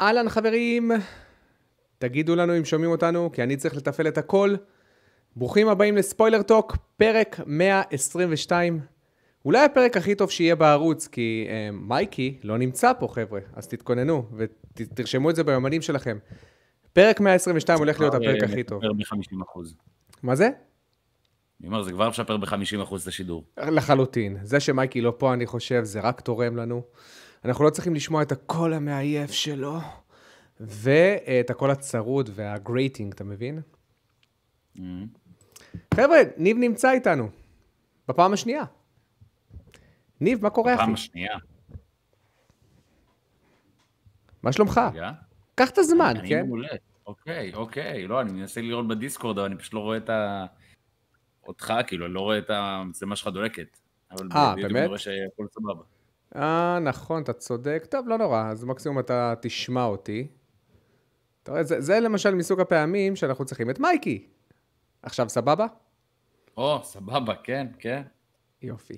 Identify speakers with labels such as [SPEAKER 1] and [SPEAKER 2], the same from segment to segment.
[SPEAKER 1] אהלן חברים, תגידו לנו אם שומעים אותנו, כי אני צריך לתפעל את הכל. ברוכים הבאים לספוילר טוק, פרק 122. אולי הפרק הכי טוב שיהיה בערוץ, כי אה, מייקי לא נמצא פה, חבר'ה, אז תתכוננו ותרשמו את זה ביומנים שלכם. פרק 122 הולך להיות הפרק הכי טוב.
[SPEAKER 2] זה כבר ב-50%.
[SPEAKER 1] מה זה?
[SPEAKER 2] אני אומר, זה כבר משפר ב-50% את השידור.
[SPEAKER 1] לחלוטין. זה שמייקי לא פה, אני חושב, זה רק תורם לנו. אנחנו לא צריכים לשמוע את הקול המעייף שלו, ואת הקול הצרוד והגרייטינג, אתה מבין?
[SPEAKER 2] Mm-hmm.
[SPEAKER 1] חבר'ה, ניב נמצא איתנו, בפעם השנייה. ניב, מה קורה, אחי?
[SPEAKER 2] פעם השנייה.
[SPEAKER 1] מה שלומך?
[SPEAKER 2] רגע.
[SPEAKER 1] קח את הזמן,
[SPEAKER 2] אני
[SPEAKER 1] כן?
[SPEAKER 2] מעולה. אוקיי, אוקיי. לא, אני מנסה לראות בדיסקורד, אבל אני פשוט לא רואה את ה... אותך, כאילו, אני לא רואה את המצלמה שלך דולקת. אבל
[SPEAKER 1] אה, באמת?
[SPEAKER 2] אני רואה שהכל סבבה.
[SPEAKER 1] אה, נכון, אתה צודק. טוב, לא נורא, אז מקסימום אתה תשמע אותי. אתה רואה, זה, זה למשל מסוג הפעמים שאנחנו צריכים את מייקי. עכשיו סבבה?
[SPEAKER 2] או, סבבה, כן, כן.
[SPEAKER 1] יופי.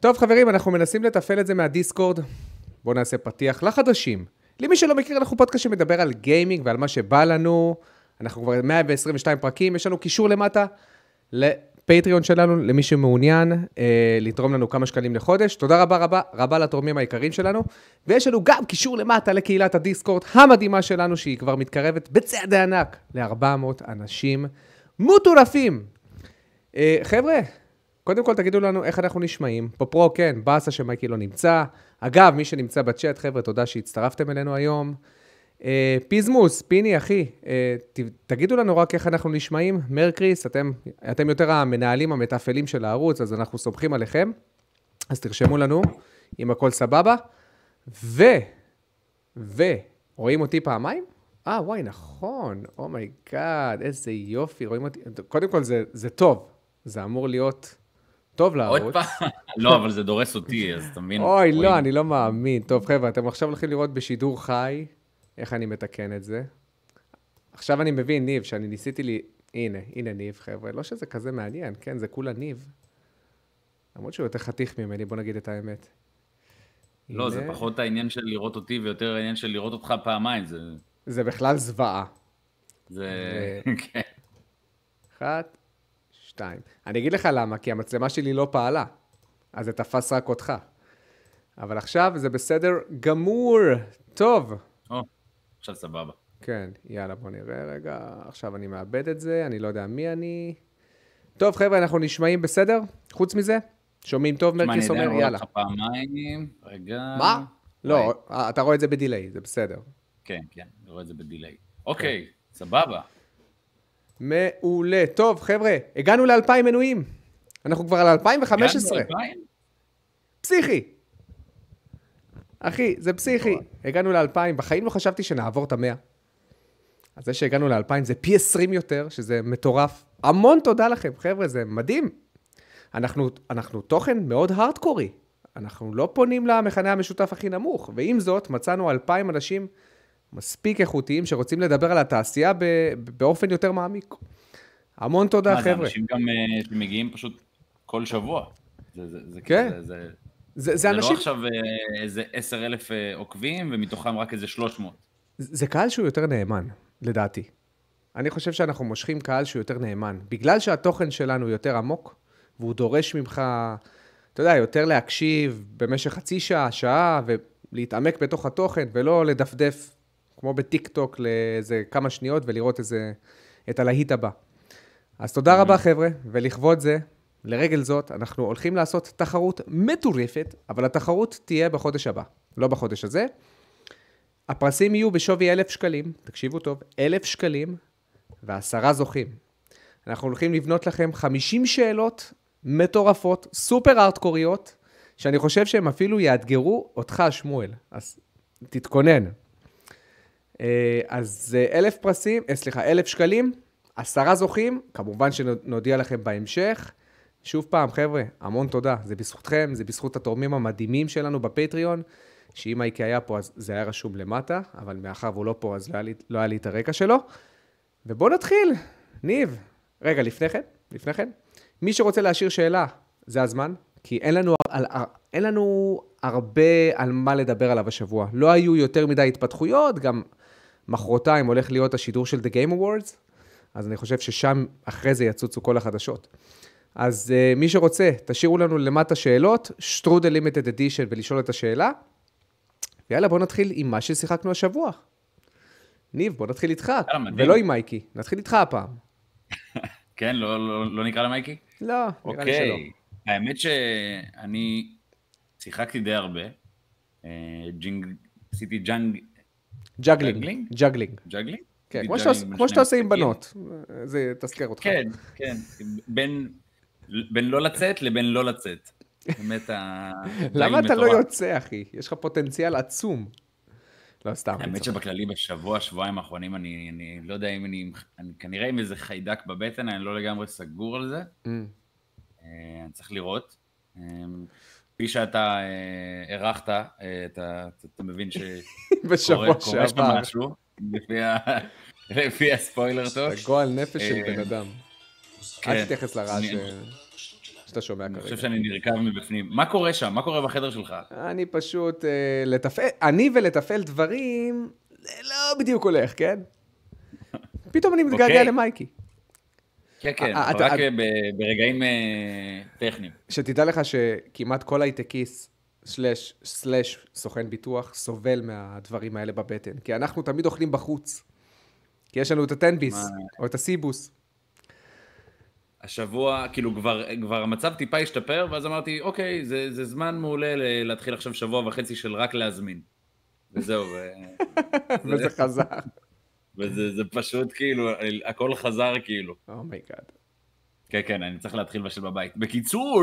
[SPEAKER 1] טוב, חברים, אנחנו מנסים לתפעל את זה מהדיסקורד. בואו נעשה פתיח לחדשים. למי שלא מכיר, אנחנו פודקאסט שמדבר על גיימינג ועל מה שבא לנו. אנחנו כבר 122 פרקים, יש לנו קישור למטה לפטריון שלנו, למי שמעוניין אה, לתרום לנו כמה שקלים לחודש. תודה רבה רבה רבה לתורמים היקרים שלנו. ויש לנו גם קישור למטה לקהילת הדיסקורד המדהימה שלנו, שהיא כבר מתקרבת בצעדי ענק ל-400 אנשים מטורפים. אה, חבר'ה, קודם כל תגידו לנו איך אנחנו נשמעים. פופרו, כן, באסה שמייקי לא נמצא. אגב, מי שנמצא בצ'אט, חבר'ה, תודה שהצטרפתם אלינו היום. אה, פיזמוס, פיני, אחי, אה, ת, תגידו לנו רק איך אנחנו נשמעים. מרקריס, אתם, אתם יותר המנהלים, המתפעלים של הערוץ, אז אנחנו סומכים עליכם. אז תרשמו לנו אם הכל סבבה. ו... ו... רואים אותי פעמיים? אה, וואי, נכון. oh my god, איזה יופי, רואים אותי. קודם כל, זה, זה טוב. זה אמור להיות טוב לערוץ.
[SPEAKER 2] עוד פעם. לא, אבל זה דורס אותי, אז אתה מבין?
[SPEAKER 1] אוי. לא, אני לא מאמין. טוב, חבר'ה, אתם עכשיו הולכים לראות בשידור חי איך אני מתקן את זה. עכשיו אני מבין, ניב, שאני ניסיתי לי... הנה, הנה ניב, חבר'ה. לא שזה כזה מעניין, כן? זה כולה ניב. למרות שהוא יותר חתיך ממני, בוא נגיד את האמת.
[SPEAKER 2] לא, זה
[SPEAKER 1] הנה.
[SPEAKER 2] פחות העניין של לראות אותי ויותר העניין של לראות אותך פעמיים. זה...
[SPEAKER 1] זה בכלל זוועה.
[SPEAKER 2] זה... כן.
[SPEAKER 1] אחת, שתיים. אני אגיד לך למה, כי המצלמה שלי לא פעלה, אז זה תפס רק אותך. אבל עכשיו זה בסדר גמור. טוב.
[SPEAKER 2] או, עכשיו סבבה.
[SPEAKER 1] כן, יאללה, בוא נראה רגע. עכשיו אני מאבד את זה, אני לא יודע מי אני. טוב, חבר'ה, אנחנו נשמעים בסדר? חוץ מזה? שומעים טוב,
[SPEAKER 2] אני
[SPEAKER 1] מרקיס אומר, יאללה.
[SPEAKER 2] אותך פעמיים. רגע.
[SPEAKER 1] מה? לא, אתה רואה את זה בדיליי, זה בסדר.
[SPEAKER 2] כן, כן, אני רואה את זה בדיליי. אוקיי, סבבה.
[SPEAKER 1] מעולה. טוב, חבר'ה, הגענו ל-2,000 מנויים. אנחנו כבר על 2015.
[SPEAKER 2] הגענו ל-2000?
[SPEAKER 1] פסיכי. אחי, זה פסיכי. הגענו ל-2,000, בחיים לא חשבתי שנעבור את ה-100. אז זה שהגענו ל-2,000 זה פי 20 יותר, שזה מטורף. המון תודה לכם, חבר'ה, זה מדהים. אנחנו, אנחנו תוכן מאוד הארדקורי. אנחנו לא פונים למכנה המשותף הכי נמוך, ועם זאת, מצאנו 2,000 אנשים מספיק איכותיים שרוצים לדבר על התעשייה ב- באופן יותר מעמיק. המון תודה, חבר'ה.
[SPEAKER 2] אנשים גם אה, שמגיעים פשוט כל שבוע. זה, זה, זה,
[SPEAKER 1] כן.
[SPEAKER 2] זה, זה,
[SPEAKER 1] זה, זה
[SPEAKER 2] זה
[SPEAKER 1] אנשים...
[SPEAKER 2] לא עכשיו אה, איזה עשר אלף אה, עוקבים, ומתוכם רק איזה 300.
[SPEAKER 1] זה קהל שהוא יותר נאמן, לדעתי. אני חושב שאנחנו מושכים קהל שהוא יותר נאמן. בגלל שהתוכן שלנו יותר עמוק, והוא דורש ממך, אתה יודע, יותר להקשיב במשך חצי שעה, שעה, ולהתעמק בתוך התוכן, ולא לדפדף, כמו בטיק טוק, לאיזה כמה שניות, ולראות איזה, את הלהיט הבא. אז תודה רבה, חבר'ה, ולכבוד זה, לרגל זאת, אנחנו הולכים לעשות תחרות מטורפת, אבל התחרות תהיה בחודש הבא, לא בחודש הזה. הפרסים יהיו בשווי אלף שקלים, תקשיבו טוב, אלף שקלים ועשרה זוכים. אנחנו הולכים לבנות לכם 50 שאלות מטורפות, סופר ארטקוריות, שאני חושב שהם אפילו יאתגרו אותך, שמואל. אז תתכונן. אה, אז אה, אלף פרסים, אה, סליחה, אלף שקלים, עשרה זוכים, כמובן שנודיע לכם בהמשך. שוב פעם, חבר'ה, המון תודה. זה בזכותכם, זה בזכות התורמים המדהימים שלנו בפטריון, שאם אייקי היה פה, אז זה היה רשום למטה, אבל מאחר והוא לא פה, אז לא היה לי, לא היה לי את הרקע שלו. ובואו נתחיל. ניב, רגע, לפני כן, לפני כן, מי שרוצה להשאיר שאלה, זה הזמן. כי אין לנו, על, אין לנו הרבה על מה לדבר עליו השבוע. לא היו יותר מדי התפתחויות, גם מחרתיים הולך להיות השידור של The Game Awards, אז אני חושב ששם אחרי זה יצוצו כל החדשות. אז uh, מי שרוצה, תשאירו לנו למטה שאלות, שטרודל לימיטד אדישן ולשאול את השאלה. ויאללה, בואו נתחיל עם מה ששיחקנו השבוע. ניב, בוא נתחיל איתך, ולא עם מייקי, נתחיל איתך הפעם.
[SPEAKER 2] כן, לא, לא, לא נקרא למייקי?
[SPEAKER 1] לא, נראה
[SPEAKER 2] אוקיי.
[SPEAKER 1] לי שלא.
[SPEAKER 2] האמת שאני שיחקתי די הרבה. אה, ג'ינג, עשיתי ג'אנג, juggling,
[SPEAKER 1] juggling?
[SPEAKER 2] juggling.
[SPEAKER 1] כן, כמו שאתה עושה- עם. בנות, זה יתזכר אותך.
[SPEAKER 2] כן, כן. בין, בין לא לצאת לבין לא לצאת. באמת ה...
[SPEAKER 1] למה אתה לא. יוצא, אחי? יש לך פוטנציאל עצום. לא, סתם.
[SPEAKER 2] האמת. שבכללי בשבוע, שבועיים האחרונים, אני, אני לא יודע אם אני, אני כנראה עם איזה חיידק בבטן, אני לא לגמרי סגור על זה.
[SPEAKER 1] Mm.
[SPEAKER 2] אה, אני צריך לראות. אה, כפי שאתה אה, הערכת, אה, אתה, אתה מבין שקורה
[SPEAKER 1] בשבוע
[SPEAKER 2] שם
[SPEAKER 1] שעבר.
[SPEAKER 2] משהו, לפי, הספוילר טוב.
[SPEAKER 1] אתה גועל נפש של
[SPEAKER 2] אה,
[SPEAKER 1] בן אדם.
[SPEAKER 2] כן.
[SPEAKER 1] אל תתייחס לרעש ש- שאתה שומע
[SPEAKER 2] אני חושב
[SPEAKER 1] כרגע.
[SPEAKER 2] שאני נרקב מבפנים. מה קורה שם? מה קורה בחדר שלך?
[SPEAKER 1] אני פשוט, אה, לתפעל, אני ולתפעל דברים, זה לא בדיוק הולך, כן? פתאום אני מתגעגע
[SPEAKER 2] אוקיי.
[SPEAKER 1] למייקי.
[SPEAKER 2] כן, כן,
[SPEAKER 1] אה,
[SPEAKER 2] רק ברגעים אה, טכניים.
[SPEAKER 1] שתדע לך שכמעט כל הייטקיסט, סלאש, סלאש סוכן ביטוח, סובל מהדברים האלה בבטן. כי אנחנו תמיד אוכלים בחוץ. כי יש לנו את הטנביס? או את הסיבוס.
[SPEAKER 2] השבוע, כאילו כבר, כבר המצב טיפה השתפר, ואז אמרתי, אוקיי, זה, זה זמן מעולה להתחיל עכשיו שבוע וחצי של רק להזמין. וזהו, ו...
[SPEAKER 1] וזה חזר.
[SPEAKER 2] וזה זה פשוט כאילו, הכל חזר כאילו.
[SPEAKER 1] oh my god.
[SPEAKER 2] כן, כן, אני צריך להתחיל לבשל בבית. בקיצור,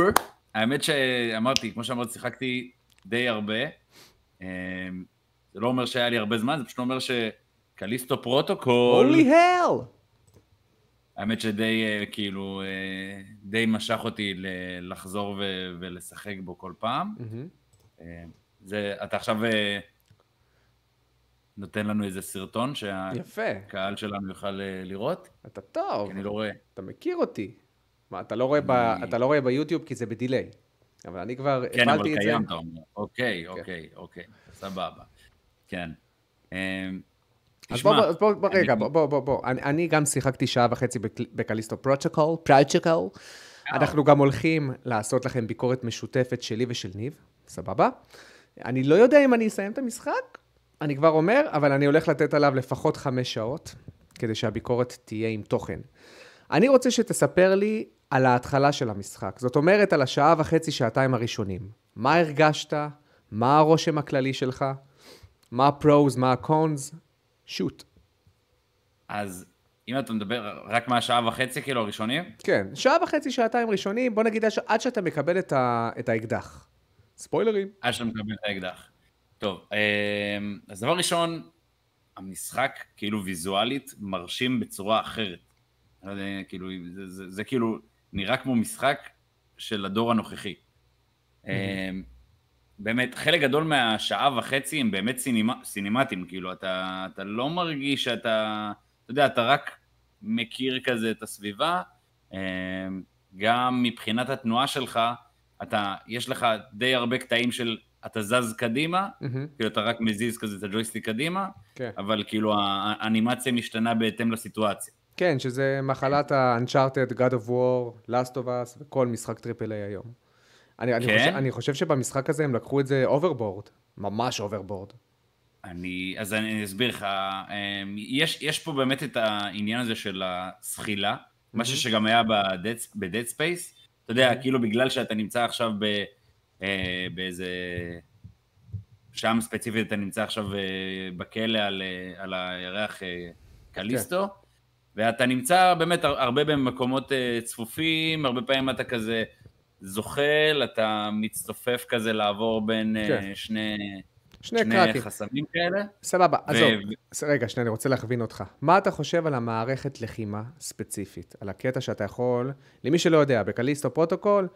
[SPEAKER 2] האמת שאמרתי, כמו שאמרתי, שיחקתי די הרבה. אמ, זה לא אומר שהיה לי הרבה זמן, זה פשוט אומר ש Callisto
[SPEAKER 1] Protocol, holy hell!
[SPEAKER 2] האמת שדי אה, כאילו, אה, די משך אותי לחזור ו- ולשחק בו כל פעם. אה, זה, אתה עכשיו נותן לנו איזה סרטון שהקהל שלנו יוכל לראות?
[SPEAKER 1] אתה טוב,
[SPEAKER 2] אני לא רואה.
[SPEAKER 1] אתה מכיר אותי. מה, אתה לא רואה ב-
[SPEAKER 2] אני-
[SPEAKER 1] אתה לא רואה ביוטיוב כי זה ב delay. אבל אני כבר
[SPEAKER 2] כן, אבל
[SPEAKER 1] הפעלתי את זה.
[SPEAKER 2] קיים, אתה אומר. אוקיי, אוקיי, אוקיי, סבבה. כן.
[SPEAKER 1] אז בוא, בוא, בוא,
[SPEAKER 2] אני-
[SPEAKER 1] רגע, בוא, בוא, בוא, בוא. אני, אני גם שיחקתי שעה וחצי בקל- ב Callisto Protocol, Protocol. אנחנו גם הולכים לעשות לכם ביקורת משותפת שלי ושל ניב, סבבה? אני לא יודע אם אני אסיים את המשחק, אני כבר אומר, אבל אני הולך לתת עליו לפחות חמש שעות, כדי שהביקורת תהיה עם תוכן. אני רוצה שתספר לי על ההתחלה של המשחק. זאת אומרת, על השעה וחצי, שעתיים הראשונים. מה הרגשת? מה הרושם הכללי שלך? מה הפרוז? מה הקונס? שוט.
[SPEAKER 2] אז אם אתה מדבר רק מהשעה וחצי, כאילו, הראשונים,
[SPEAKER 1] כן, שעה וחצי, שעתיים ראשונים, בוא נגיד עד ש- עד שאתה מקבל את, ה... את האקדח. ספוילרים.
[SPEAKER 2] עד שאתה מקבל את האקדח. טוב, אמ, אז דבר ראשון, המשחק, כאילו ויזואלית, מרשים בצורה אחרת. לא יודע, כאילו, זה, זה, זה כאילו נראה כמו משחק של הדור הנוכחי. אמ, באמת, חלק גדול מהשעה וחצי הם באמת סינימה, סינימטיים, כאילו, אתה, אתה לא מרגיש שאתה, אתה יודע, אתה רק מכיר כזה את הסביבה, אמ, גם מבחינת התנועה שלך, אתה, יש לך די הרבה קטעים של אתה זז קדימה,
[SPEAKER 1] מהמם,
[SPEAKER 2] כאילו אתה רק מזיז כזה את הג'ויסטיק קדימה,
[SPEAKER 1] כן.
[SPEAKER 2] אבל כאילו האנימציה משתנה בהתאם לסיטואציה.
[SPEAKER 1] כן, שזה מחלת ה-Uncharted, God of War, Last of Us וכל משחק triple A היום. אני, אני,
[SPEAKER 2] כן?
[SPEAKER 1] חושב, אני חושב שבמשחק הזה הם לקחו את זה overboard, ממש overboard.
[SPEAKER 2] אני, אז אני אסביר לך, אמ, יש, יש פה באמת את העניין הזה של הזחילה, משהו שגם היה ב Dead Space, אתה יודע, כאילו בגלל שאתה נמצא עכשיו ב, אה, באיזה, שם ספציפית אתה נמצא עכשיו אה, בכלא על, אה, על הירח אה, קליסטו, ואתה נמצא באמת הר- הרבה במקומות אה, צפופים, הרבה פעמים אתה כזה זוחל, אתה מצטופף כזה לעבור בין אה,
[SPEAKER 1] כן.
[SPEAKER 2] שני...
[SPEAKER 1] שני
[SPEAKER 2] שני
[SPEAKER 1] קראקים.
[SPEAKER 2] חסמים כאלה.
[SPEAKER 1] סבבה,
[SPEAKER 2] ו-
[SPEAKER 1] עזוב. ס- רגע, שנייה, אני רוצה להכווין אותך. מה אתה חושב על המערכת לחימה ספציפית? על הקטע שאתה יכול, למי שלא יודע, ב Callisto Protocol,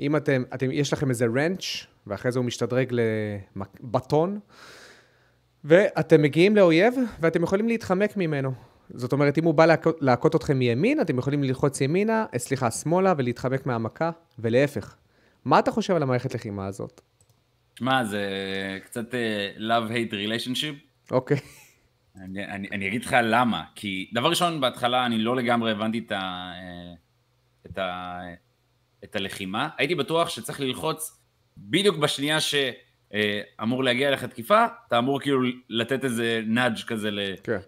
[SPEAKER 1] אם אתם, אתם, יש לכם איזה wrench, ואחרי זה הוא משתדרג ל baton, ואתם מגיעים לאויב, ואתם יכולים להתחמק ממנו. זאת אומרת, אם הוא בא להכות, להכות אתכם מימין, אתם יכולים ללחוץ ימינה, אה, סליחה, שמאלה, ולהתחמק מהמכה, ולהפך. מה אתה חושב על המערכת לחימה הזאת?
[SPEAKER 2] שמע, זה קצת אה, love-hate relationship.
[SPEAKER 1] אוקיי.
[SPEAKER 2] אני, אני, אני אגיד לך למה, כי דבר ראשון, בהתחלה אני לא לגמרי הבנתי את, ה, אה, את, ה, את הלחימה. הייתי בטוח שצריך ללחוץ בדיוק בשנייה שאמור להגיע אליך תקיפה, אתה אמור כאילו לתת איזה נאג' כזה ל,
[SPEAKER 1] כן.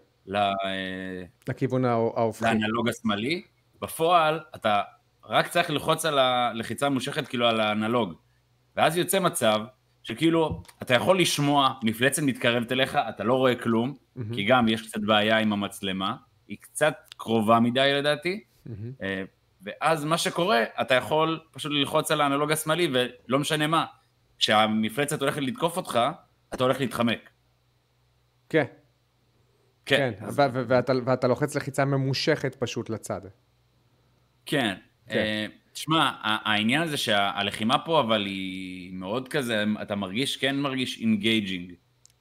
[SPEAKER 1] לכיוון ההופכי.
[SPEAKER 2] לאנלוג השמאלי. בפועל, אתה רק צריך ללחוץ על הלחיצה המושכת כאילו על האנלוג. ואז יוצא מצב שכאילו, אתה יכול לשמוע מפלצת מתקרבת אליך, אתה לא רואה כלום,
[SPEAKER 1] מהמם.
[SPEAKER 2] כי גם יש קצת בעיה עם המצלמה, היא קצת קרובה מדי לדעתי. אה, ואז מה שקורה, אתה יכול פשוט ללחוץ על האנלוג השמאלי, ולא משנה מה, כשהמפלצת הולכת לתקוף אותך, אתה הולך להתחמק.
[SPEAKER 1] כן, כן,
[SPEAKER 2] אז-
[SPEAKER 1] ו- ואתה- ואתה לוחץ לחיצה ממושכת פשוט לצד.
[SPEAKER 2] כן.
[SPEAKER 1] כן.
[SPEAKER 2] אה, תשמע, העניין הזה שהלחימה פה, אבל היא מאוד כזה, אתה מרגיש, כן מרגיש engaging,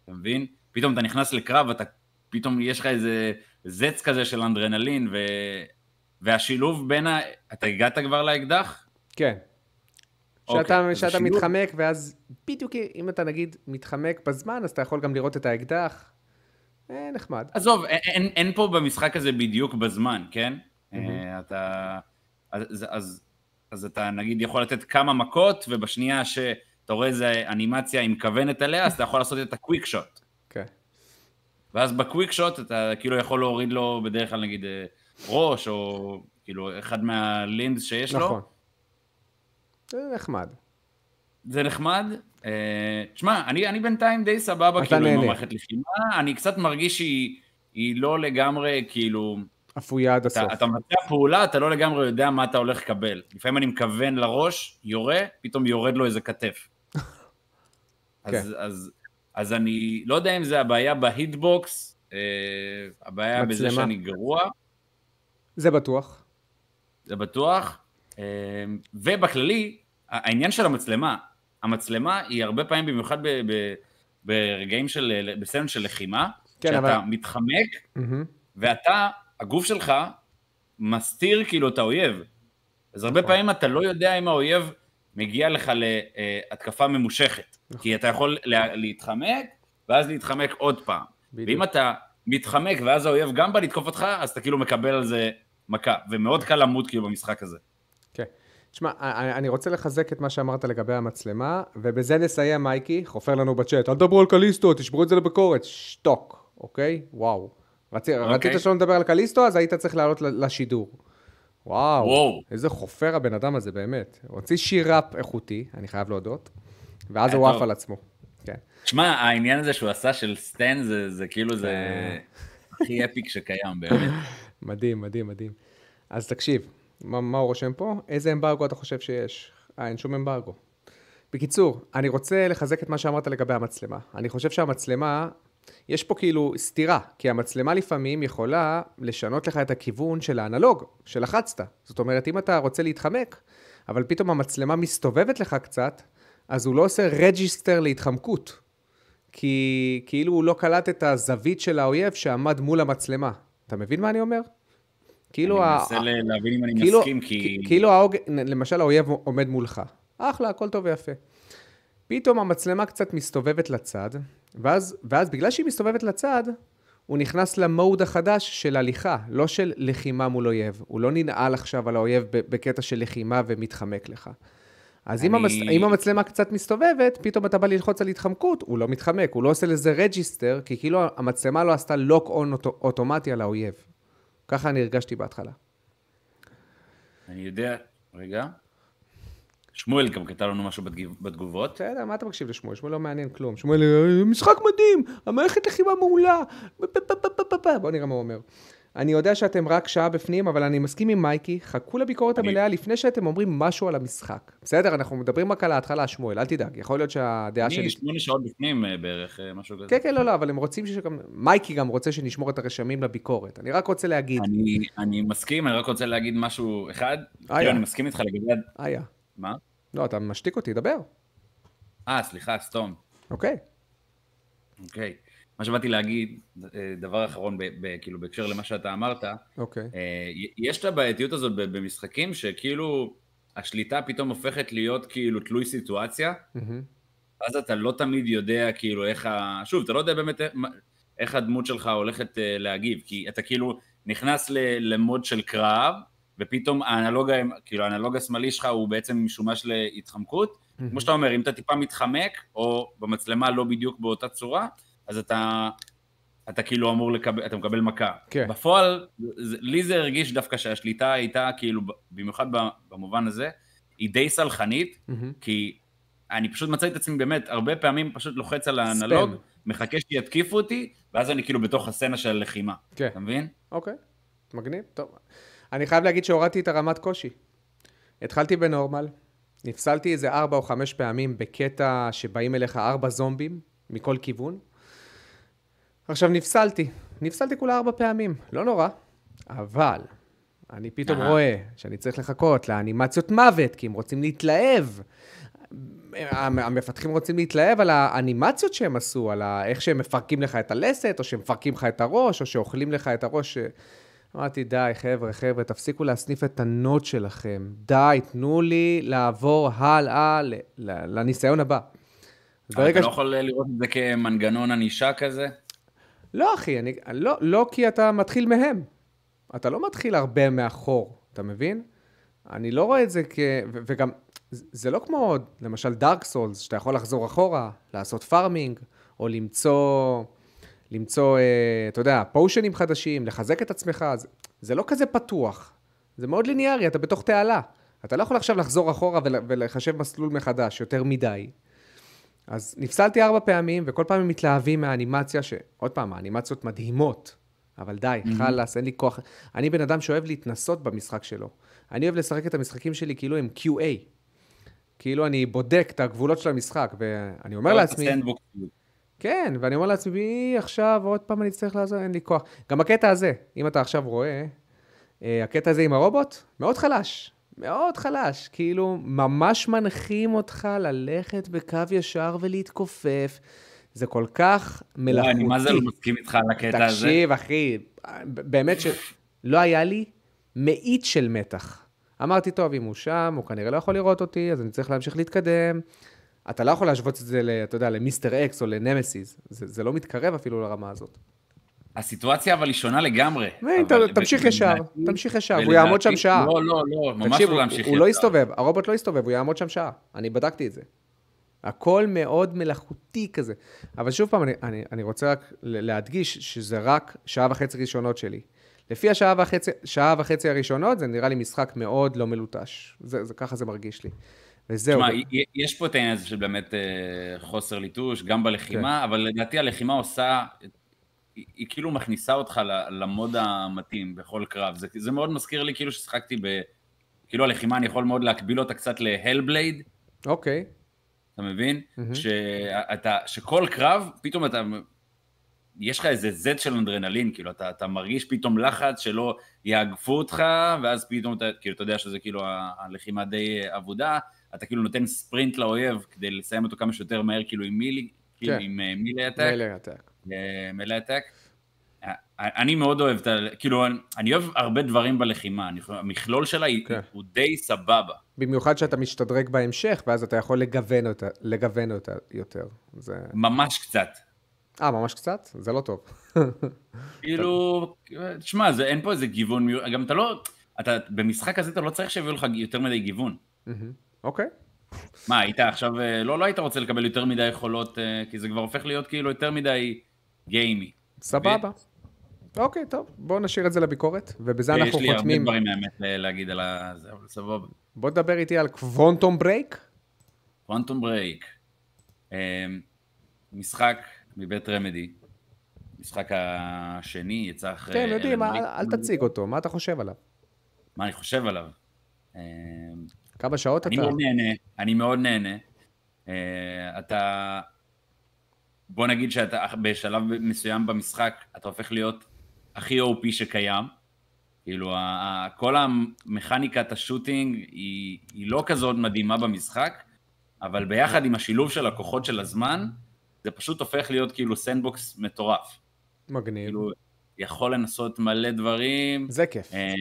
[SPEAKER 2] אתה מבין? פתאום אתה נכנס לקרב, אתה, פתאום יש לך איזה זץ כזה של אדרנלין, ו... והשילוב בין ה... אתה הגעת כבר לאקדח?
[SPEAKER 1] כן.
[SPEAKER 2] אוקיי,
[SPEAKER 1] שאתה,
[SPEAKER 2] אז
[SPEAKER 1] שאתה
[SPEAKER 2] השילוב-
[SPEAKER 1] מתחמק, ואז בדיוק אם אתה נגיד מתחמק בזמן, אז אתה יכול גם לראות את האקדח. אה, נחמד.
[SPEAKER 2] עזוב, אין, אין, אין פה במשחק הזה בדיוק בזמן, כן?
[SPEAKER 1] מהמם.
[SPEAKER 2] אה, אתה... אז, אז, אז אתה נגיד יכול לתת כמה מכות, ובשנייה שאתה רואה איזה אנימציה עם כוונת עליה, אז אתה יכול לעשות את הקוויק שוט.
[SPEAKER 1] כן.
[SPEAKER 2] ואז בקוויק שוט אתה כאילו יכול להוריד לו בדרך כלל נגיד אה, ראש, או כאילו אחד מהלינדס שיש לו.
[SPEAKER 1] נכון. זה נחמד.
[SPEAKER 2] זה נחמד. אה, שמע, אני, אני בינתיים די סבבה,
[SPEAKER 1] אתה
[SPEAKER 2] כאילו, עם
[SPEAKER 1] נהנה.
[SPEAKER 2] המערכת לחימה, אני קצת מרגיש שהיא היא לא לגמרי, כאילו,
[SPEAKER 1] אפויה עד
[SPEAKER 2] אתה,
[SPEAKER 1] הסוף.
[SPEAKER 2] אתה מבצע פעולה, אתה לא לגמרי יודע מה אתה הולך לקבל. לפעמים אני מכוון לראש, יורה, פתאום יורד לו איזה כתף. אז,
[SPEAKER 1] כן.
[SPEAKER 2] אז, אז אני לא יודע אם זה הבעיה בהיטבוקס, אה, הבעיה בזה
[SPEAKER 1] מצלמה.
[SPEAKER 2] שאני גרוע,
[SPEAKER 1] זה בטוח.
[SPEAKER 2] זה בטוח. אה, ובכללי, העניין של המצלמה, המצלמה היא הרבה פעמים, במיוחד ברגעים של, בסצנות של לחימה,
[SPEAKER 1] כן,
[SPEAKER 2] שאתה
[SPEAKER 1] אבל-
[SPEAKER 2] מתחמק,
[SPEAKER 1] מהמם.
[SPEAKER 2] ואתה, הגוף שלך, מסתיר כאילו את האויב. אז הרבה
[SPEAKER 1] נכון.
[SPEAKER 2] פעמים אתה לא יודע אם האויב מגיע לך להתקפה ממושכת.
[SPEAKER 1] נכון.
[SPEAKER 2] כי אתה יכול לה- להתחמק, ואז להתחמק עוד פעם.
[SPEAKER 1] בדיוק.
[SPEAKER 2] ואם אתה מתחמק ואז האויב גם בא לתקוף אותך, אז אתה כאילו מקבל על זה מכה. ומאוד קל למות כאילו במשחק הזה.
[SPEAKER 1] תשמע, אני רוצה לחזק את מה שאמרת לגבי המצלמה, ובזה נסיים, מייקי, חופר לנו בצ'אט, אל תדברו על קליסטו, תשברו את זה לביקורת, שתוק, אוקיי? וואו. רצי,
[SPEAKER 2] אוקיי.
[SPEAKER 1] רצית שלא נדבר על קליסטו, אז היית צריך לעלות לשידור. וואו,
[SPEAKER 2] וואו.
[SPEAKER 1] איזה חופר הבן אדם הזה, באמת. הוא הוציא שיר ראפ איכותי, אני חייב להודות, ואז הוא עף. על עצמו. כן.
[SPEAKER 2] שמע, העניין הזה שהוא עשה של סטן, זה, זה כאילו זה הכי אפיק שקיים באמת.
[SPEAKER 1] מדהים, מדהים, מדהים. אז תקשיב, מה, מה הוא רושם פה? איזה אמברגו אתה חושב שיש? אה, אין שום אמברגו. בקיצור, אני רוצה לחזק את מה שאמרת לגבי המצלמה. אני חושב שהמצלמה, יש פה כאילו סתירה, כי המצלמה לפעמים יכולה לשנות לך את הכיוון של האנלוג, שלחצת. זאת אומרת, אם אתה רוצה להתחמק, אבל פתאום המצלמה מסתובבת לך קצת, אז הוא לא עושה register להתחמקות. כי כאילו הוא לא קלט את הזווית של האויב שעמד מול המצלמה. אתה מבין מה אני אומר? כאילו,
[SPEAKER 2] אני
[SPEAKER 1] ה-
[SPEAKER 2] מנסה ל- להבין אם אני
[SPEAKER 1] כאילו,
[SPEAKER 2] מסכים, כי...
[SPEAKER 1] כאילו האוג... למשל האויב עומד מולך. אחלה, הכל טוב ויפה. פתאום המצלמה קצת מסתובבת לצד, ואז, ואז בגלל שהיא מסתובבת לצד, הוא נכנס ל mode החדש של הליכה, לא של לחימה מול אויב. הוא לא ננעל עכשיו על האויב בקטע של לחימה ומתחמק לך. אז אם,
[SPEAKER 2] אני-
[SPEAKER 1] המס... אם המצלמה קצת מסתובבת, פתאום אתה בא ללחוץ על התחמקות, הוא לא מתחמק, הוא לא עושה לזה register, כי כאילו המצלמה לא עשתה lock on אוטו... אוטומטי על האויב. ככה אני הרגשתי בהתחלה.
[SPEAKER 2] אני יודע, רגע. שמואל גם כתב לנו משהו בתגובות.
[SPEAKER 1] בסדר, מה אתה מקשיב לשמואל? שמואל לא מעניין כלום. שמואל, "אה, משחק מדהים, המערכת לחימה מעולה. בוא נראה מה הוא אומר. אני יודע שאתם רק שעה בפנים, אבל אני מסכים עם מייקי, חכו לביקורת
[SPEAKER 2] אני-
[SPEAKER 1] המלאה לפני שאתם אומרים משהו על המשחק. בסדר, אנחנו מדברים רק על ההתחלה, שמואל, אל תדאג, יכול להיות שהדעה שלי...
[SPEAKER 2] אני שמונה שעות בפנים אה, בערך, אה, משהו כזה.
[SPEAKER 1] כן, כן, לא, לא, אבל הם רוצים שגם... מייקי גם רוצה שנשמור את הרשמים לביקורת. אני רק רוצה להגיד,
[SPEAKER 2] אני, אני מסכים, אני רק רוצה להגיד משהו אחד.
[SPEAKER 1] אה,
[SPEAKER 2] כאילו,
[SPEAKER 1] יא.
[SPEAKER 2] אני מסכים איתך לגבי...
[SPEAKER 1] איה.
[SPEAKER 2] מה?
[SPEAKER 1] לא, אתה משתיק אותי, דבר.
[SPEAKER 2] אה, סליחה, סתום.
[SPEAKER 1] אוקיי.
[SPEAKER 2] אוקיי. מה שבאתי להגיד, אה, דבר אחרון, ב, ב, כאילו, בהקשר למה שאתה אמרת,
[SPEAKER 1] אוקיי.
[SPEAKER 2] אה, יש את הבעייתיות הזאת במשחקים שכאילו, השליטה פתאום הופכת להיות כאילו תלוי סיטואציה,
[SPEAKER 1] מהמם.
[SPEAKER 2] אז אתה לא תמיד יודע כאילו איך ה... שוב, אתה לא יודע באמת איך- איך הדמות שלך הולכת אה, להגיב, כי אתה כאילו נכנס למוד של קרב, ופתאום האנלוג, כאילו האנלוג השמאלי שלך הוא בעצם משומש להתחמקות. כמו שאתה אומר, אם אתה טיפה מתחמק, או במצלמה לא בדיוק באותה צורה, אז אתה, אתה כאילו אמור לקבל, אתה מקבל מכה.
[SPEAKER 1] כן.
[SPEAKER 2] בפועל, לי זה הרגיש דווקא שהשליטה הייתה כאילו, במיוחד במובן הזה, היא די סלחנית,
[SPEAKER 1] מהמם.
[SPEAKER 2] כי אני פשוט מצא את עצמי באמת, הרבה פעמים פשוט לוחץ על האנלוג,
[SPEAKER 1] ספאם.
[SPEAKER 2] מחכה שיתקיפו אותי, ואז אני כאילו בתוך הסצנה של הלחימה.
[SPEAKER 1] כן.
[SPEAKER 2] אתה מבין?
[SPEAKER 1] אוקיי, מגניב, טוב. אני חייב להגיד שהורדתי את הרמת קושי. התחלתי בנורמל, נפסלתי איזה ארבע או חמש פעמים בקטע שבאים אליך ארבע זומבים מכל כיוון. עכשיו נפסלתי, נפסלתי כולה ארבע פעמים, לא נורא, אבל אני פתאום
[SPEAKER 2] אהה.
[SPEAKER 1] רואה שאני צריך לחכות לאנימציות מוות, כי הם רוצים להתלהב. המ- המפתחים רוצים להתלהב על האנימציות שהם עשו, על איך שהם מפרקים לך את הלסת, או שמפרקים לך את הראש, או שאוכלים לך את הראש. אמרתי, די, חבר'ה, חבר'ה, תפסיקו להסניף את הנוט שלכם. די, תנו לי לעבור הלאה ל- ל- לניסיון הבא.
[SPEAKER 2] אתה
[SPEAKER 1] ש-
[SPEAKER 2] לא יכול לראות את זה כמנגנון ענישה כזה?
[SPEAKER 1] לא, אחי, אני, לא, לא כי אתה מתחיל מהם. אתה לא מתחיל הרבה מאחור, אתה מבין? אני לא רואה את זה כ... ו- וגם, זה לא כמו, למשל, דארק סולס, שאתה יכול לחזור אחורה, לעשות פארמינג, או למצוא, למצוא, אה, אתה יודע, פושנים חדשים, לחזק את עצמך, זה, זה לא כזה פתוח. זה מאוד ליניארי, אתה בתוך תעלה. אתה לא יכול עכשיו לחזור אחורה ול, ולחשב מסלול מחדש, יותר מדי. אז נפסלתי ארבע פעמים, וכל פעם הם מתלהבים מהאנימציה, שעוד פעם, האנימציות מדהימות, אבל די, חלאס, אין לי כוח. אני בן אדם שאוהב להתנסות במשחק שלו. אני אוהב לשחק את המשחקים שלי כאילו הם QA. כאילו אני בודק את הגבולות של המשחק, ואני אומר לעצמי,
[SPEAKER 2] הסנדבוקס.
[SPEAKER 1] כן, ואני אומר לעצמי, עכשיו עוד פעם אני אצטרך לעזור, אין לי כוח. גם הקטע הזה, אם אתה עכשיו רואה, אה, הקטע הזה עם הרובוט, מאוד חלש. מאוד חלש. כאילו, ממש מנחים אותך ללכת בקו ישר ולהתכופף. זה כל כך מלאכותי.
[SPEAKER 2] אני מה זה לא מסכים איתך על הקטע הזה?
[SPEAKER 1] תקשיב, אחי, באמת שלא היה לי מאית של מתח. אמרתי, טוב, אם הוא שם, הוא כנראה לא יכול לראות אותי, אז אני צריך להמשיך להתקדם. אתה לא יכול להשוות את זה, אתה יודע, למיסטר אקס או לנמסיס. זה, זה לא מתקרב אפילו לרמה הזאת.
[SPEAKER 2] הסיטואציה אבל היא שונה לגמרי.
[SPEAKER 1] תמשיך ישר, תמשיך ישר, הוא יעמוד שם שעה.
[SPEAKER 2] לא, לא, לא, ממש לא
[SPEAKER 1] הוא-
[SPEAKER 2] להמשיך
[SPEAKER 1] הוא לא
[SPEAKER 2] ישר.
[SPEAKER 1] יסתובב, הרובוט לא יסתובב, הוא יעמוד שם שעה. אני בדקתי את זה. הכל מאוד מלאכותי כזה. אבל שוב פעם, אני, אני, אני רוצה רק להדגיש שזה רק שעה וחצי ראשונות שלי. לפי השעה וחצי, שעה וחצי הראשונות, זה נראה לי משחק מאוד לא מלוטש. זה, זה, ככה זה מרגיש לי. וזהו.
[SPEAKER 2] תשמע, יש פה את העניין הזה של באמת אה, חוסר ליטוש, גם בלחימה, אבל לדעתי הלחימה עושה, היא, היא כאילו מכניסה אותך למוד המתאים בכל קרב. זה, זה מאוד מזכיר לי כאילו ששיחקתי ב... כאילו הלחימה, אני יכול מאוד להקביל אותה קצת להלבלייד,
[SPEAKER 1] אוקיי.
[SPEAKER 2] אתה מבין?
[SPEAKER 1] מהמם.
[SPEAKER 2] שאתה, שכל קרב, פתאום אתה, יש לך איזה זד של אנדרנלין, כאילו, אתה, אתה מרגיש פתאום לחץ שלא יאגפו אותך, ואז פתאום אתה, כאילו, אתה יודע שזה כאילו הלחימה די אבודה, אתה כאילו נותן ספרינט לאויב כדי לסיים אותו כמה שיותר מהר, כאילו עם מילי, כאילו
[SPEAKER 1] כן.
[SPEAKER 2] עם אה, מילי
[SPEAKER 1] עתק.
[SPEAKER 2] מילי אטק. אה, אני מאוד אוהב את ה... כאילו, אני- אוהב הרבה דברים בלחימה, אני, המכלול שלה
[SPEAKER 1] כן.
[SPEAKER 2] הוא די סבבה.
[SPEAKER 1] במיוחד שאתה משתדרג בהמשך, ואז אתה יכול לגוון אותה, לגוון אותה יותר. זה...
[SPEAKER 2] ממש קצת.
[SPEAKER 1] אה, ממש קצת? זה לא טוב.
[SPEAKER 2] כאילו, תשמע, זה- אין פה איזה גיוון, גם אתה לא, אתה, במשחק הזה אתה לא צריך שיביאו לך יותר מדי גיוון.
[SPEAKER 1] אוקיי.
[SPEAKER 2] מה, היית עכשיו, אה, לא, לא היית רוצה לקבל יותר מדי יכולות, אה, כי זה כבר הופך להיות כאילו יותר מדי gamey.
[SPEAKER 1] סבבה. אוקיי, טוב, בואו נשאיר את זה לביקורת, ובזה
[SPEAKER 2] יש
[SPEAKER 1] אנחנו
[SPEAKER 2] לי הרבה
[SPEAKER 1] חותמים.
[SPEAKER 2] דברים האמת להגיד על. זה, אבל סבבה.
[SPEAKER 1] בוא תדבר איתי על Quantum
[SPEAKER 2] Break. Quantum Break. משחק מבית רמדי. משחק השני יצא אחרי...
[SPEAKER 1] כן, יודעים, אל תציג אותו, מה אתה חושב עליו?
[SPEAKER 2] מה אני חושב עליו? אה,
[SPEAKER 1] כמה שעות
[SPEAKER 2] אני
[SPEAKER 1] אתה?
[SPEAKER 2] מאוד נהנה, אני מאוד נהנה. אה, אתה... בוא נגיד שאתה בשלב מסוים במשחק, אתה הופך להיות הכי OP שקיים. כאילו, כל המכניקת השוטינג היא, היא לא כזאת מדהימה במשחק, אבל ביחד עם השילוב של הכוחות של הזמן, זה פשוט הופך להיות כאילו sandbox מטורף.
[SPEAKER 1] מגניב.
[SPEAKER 2] כאילו, יכול לנסות מלא דברים.
[SPEAKER 1] זה כיף.
[SPEAKER 2] אה,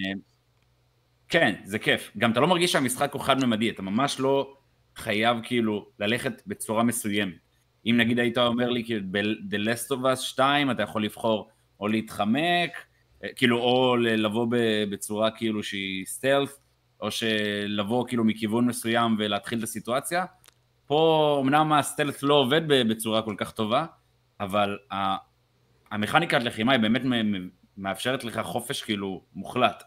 [SPEAKER 2] כן, זה כיף. גם אתה לא מרגיש שהמשחק הוא חד-ממדי, אתה ממש לא חייב כאילו ללכת בצורה מסוימת. אם נגיד היית אומר לי, כאילו, ב-The Last of Us 2, אתה יכול לבחור או להתחמק, אה, כאילו, או לבוא בצורה כאילו שהיא stealth, או שלבוא כאילו מכיוון מסוים ולהתחיל את הסיטואציה. פה אמנם הסטלף לא עובד בצורה כל כך טובה, אבל המכניקת לחימה היא באמת מאפשרת לך חופש כאילו מוחלט.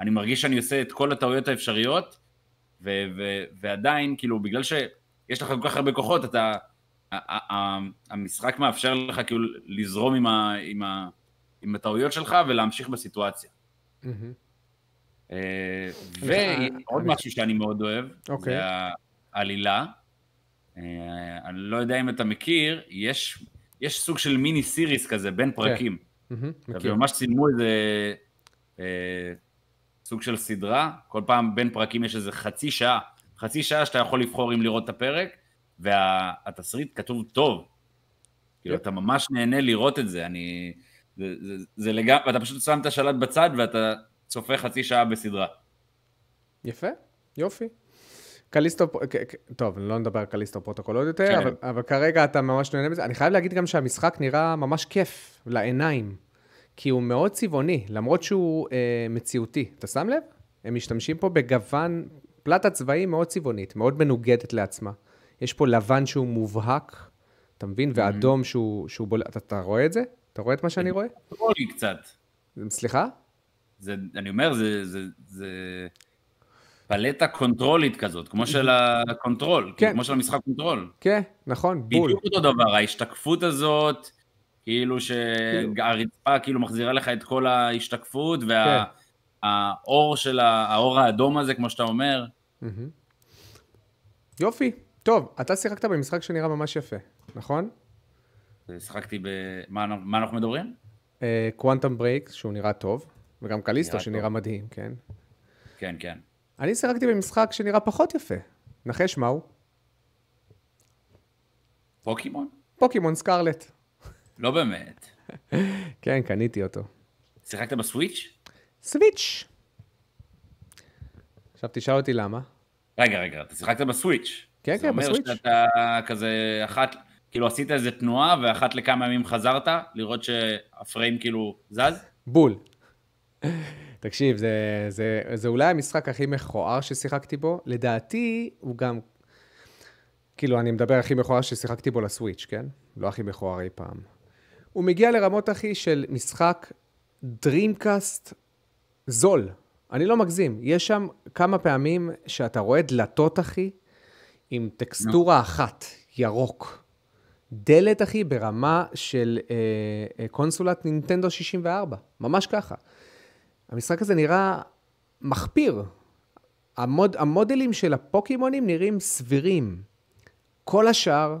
[SPEAKER 2] אני מרגיש שאני עושה את כל הטעויות האפשריות, ו- ו- ועדיין, כאילו, בגלל שיש לך כל כך הרבה כוחות, אתה... המשחק מאפשר לך כאילו לזרום עם, ה- עם, ה- עם הטעויות שלך ולהמשיך בסיטואציה. אה, ועוד משהו שאני מאוד אוהב, זה
[SPEAKER 1] אוקיי.
[SPEAKER 2] העלילה. אה, אני לא יודע אם אתה מכיר, יש, יש סוג של מיני סיריס כזה בין
[SPEAKER 1] כן.
[SPEAKER 2] פרקים. וממש צילמו איזה אה, סוג של סדרה, כל פעם בין פרקים יש איזה חצי שעה, חצי שעה שאתה יכול לבחור אם לראות את הפרק, והתסריט כתוב טוב. כאילו,
[SPEAKER 1] יפ.
[SPEAKER 2] אתה ממש נהנה לראות את זה, אני... זה, זה, זה לגמרי, ואתה פשוט שם את השלט בצד ואתה צופה חצי שעה בסדרה.
[SPEAKER 1] יפה, יופי. קליסטו, טוב, לא נדבר על קליסטו פרוטוקול עוד יותר,
[SPEAKER 2] כן.
[SPEAKER 1] אבל, אבל כרגע אתה ממש נהנה מזה. אני חייב להגיד גם שהמשחק נראה ממש כיף לעיניים, כי הוא מאוד צבעוני, למרות שהוא אה, מציאותי. אתה שם לב? הם משתמשים פה בגוון, פלטה צבעים מאוד צבעונית, מאוד מנוגדת לעצמה. יש פה לבן שהוא מובהק, אתה מבין? ואדום שהוא, שהוא בול... אתה, אתה רואה את זה? אתה רואה את מה שאני רואה?
[SPEAKER 2] קונטרולי קצת.
[SPEAKER 1] סליחה?
[SPEAKER 2] זה, אני אומר, זה, זה, זה פלטה קונטרולית כזאת, כמו של הקונטרול,
[SPEAKER 1] כן.
[SPEAKER 2] כן. כמו של המשחק קונטרול.
[SPEAKER 1] כן, נכון, בול.
[SPEAKER 2] בדיוק אותו דבר, ההשתקפות הזאת, כאילו שהרצפה כאילו מחזירה לך את כל ההשתקפות, והאור של ה- האור האדום הזה, כמו שאתה אומר.
[SPEAKER 1] יופי. טוב, אתה שיחקת במשחק שנראה ממש יפה, נכון?
[SPEAKER 2] שיחקתי ב... מה, מה אנחנו מדברים?
[SPEAKER 1] Quantum Break, שהוא נראה טוב, וגם Callisto
[SPEAKER 2] נראה
[SPEAKER 1] שנראה
[SPEAKER 2] טוב.
[SPEAKER 1] מדהים, כן.
[SPEAKER 2] כן, כן.
[SPEAKER 1] אני שיחקתי במשחק שנראה פחות יפה. נחש מהו?
[SPEAKER 2] פוקימון?
[SPEAKER 1] פוקימון Scarlet.
[SPEAKER 2] לא באמת.
[SPEAKER 1] כן, קניתי אותו.
[SPEAKER 2] שיחקת בסוויץ'?
[SPEAKER 1] סוויץ'. עכשיו תשאל אותי למה.
[SPEAKER 2] רגע, רגע, אתה שיחקת בסוויץ'.
[SPEAKER 1] כן, כן, בסוויץ'.
[SPEAKER 2] זה אומר שאתה כזה אחת, כאילו עשית איזה תנועה ואחת לכמה ימים חזרת, לראות שהפריים כאילו זז?
[SPEAKER 1] בול. תקשיב, זה, זה, זה אולי המשחק הכי מכוער ששיחקתי בו. לדעתי, הוא גם... כאילו, אני מדבר הכי מכוער ששיחקתי בו לסוויץ', כן? לא הכי מכוער אי פעם. הוא מגיע לרמות, אחי, של משחק דרימקאסט זול. אני לא מגזים. יש שם כמה פעמים שאתה רואה דלתות, אחי, עם טקסטורה אחת, ירוק. דלת, אחי, ברמה של אה, אה, קונסולת נינטנדו 64. ממש ככה. המשחק הזה נראה מחפיר. המוד, המודלים של הפוקימונים נראים סבירים. כל השאר,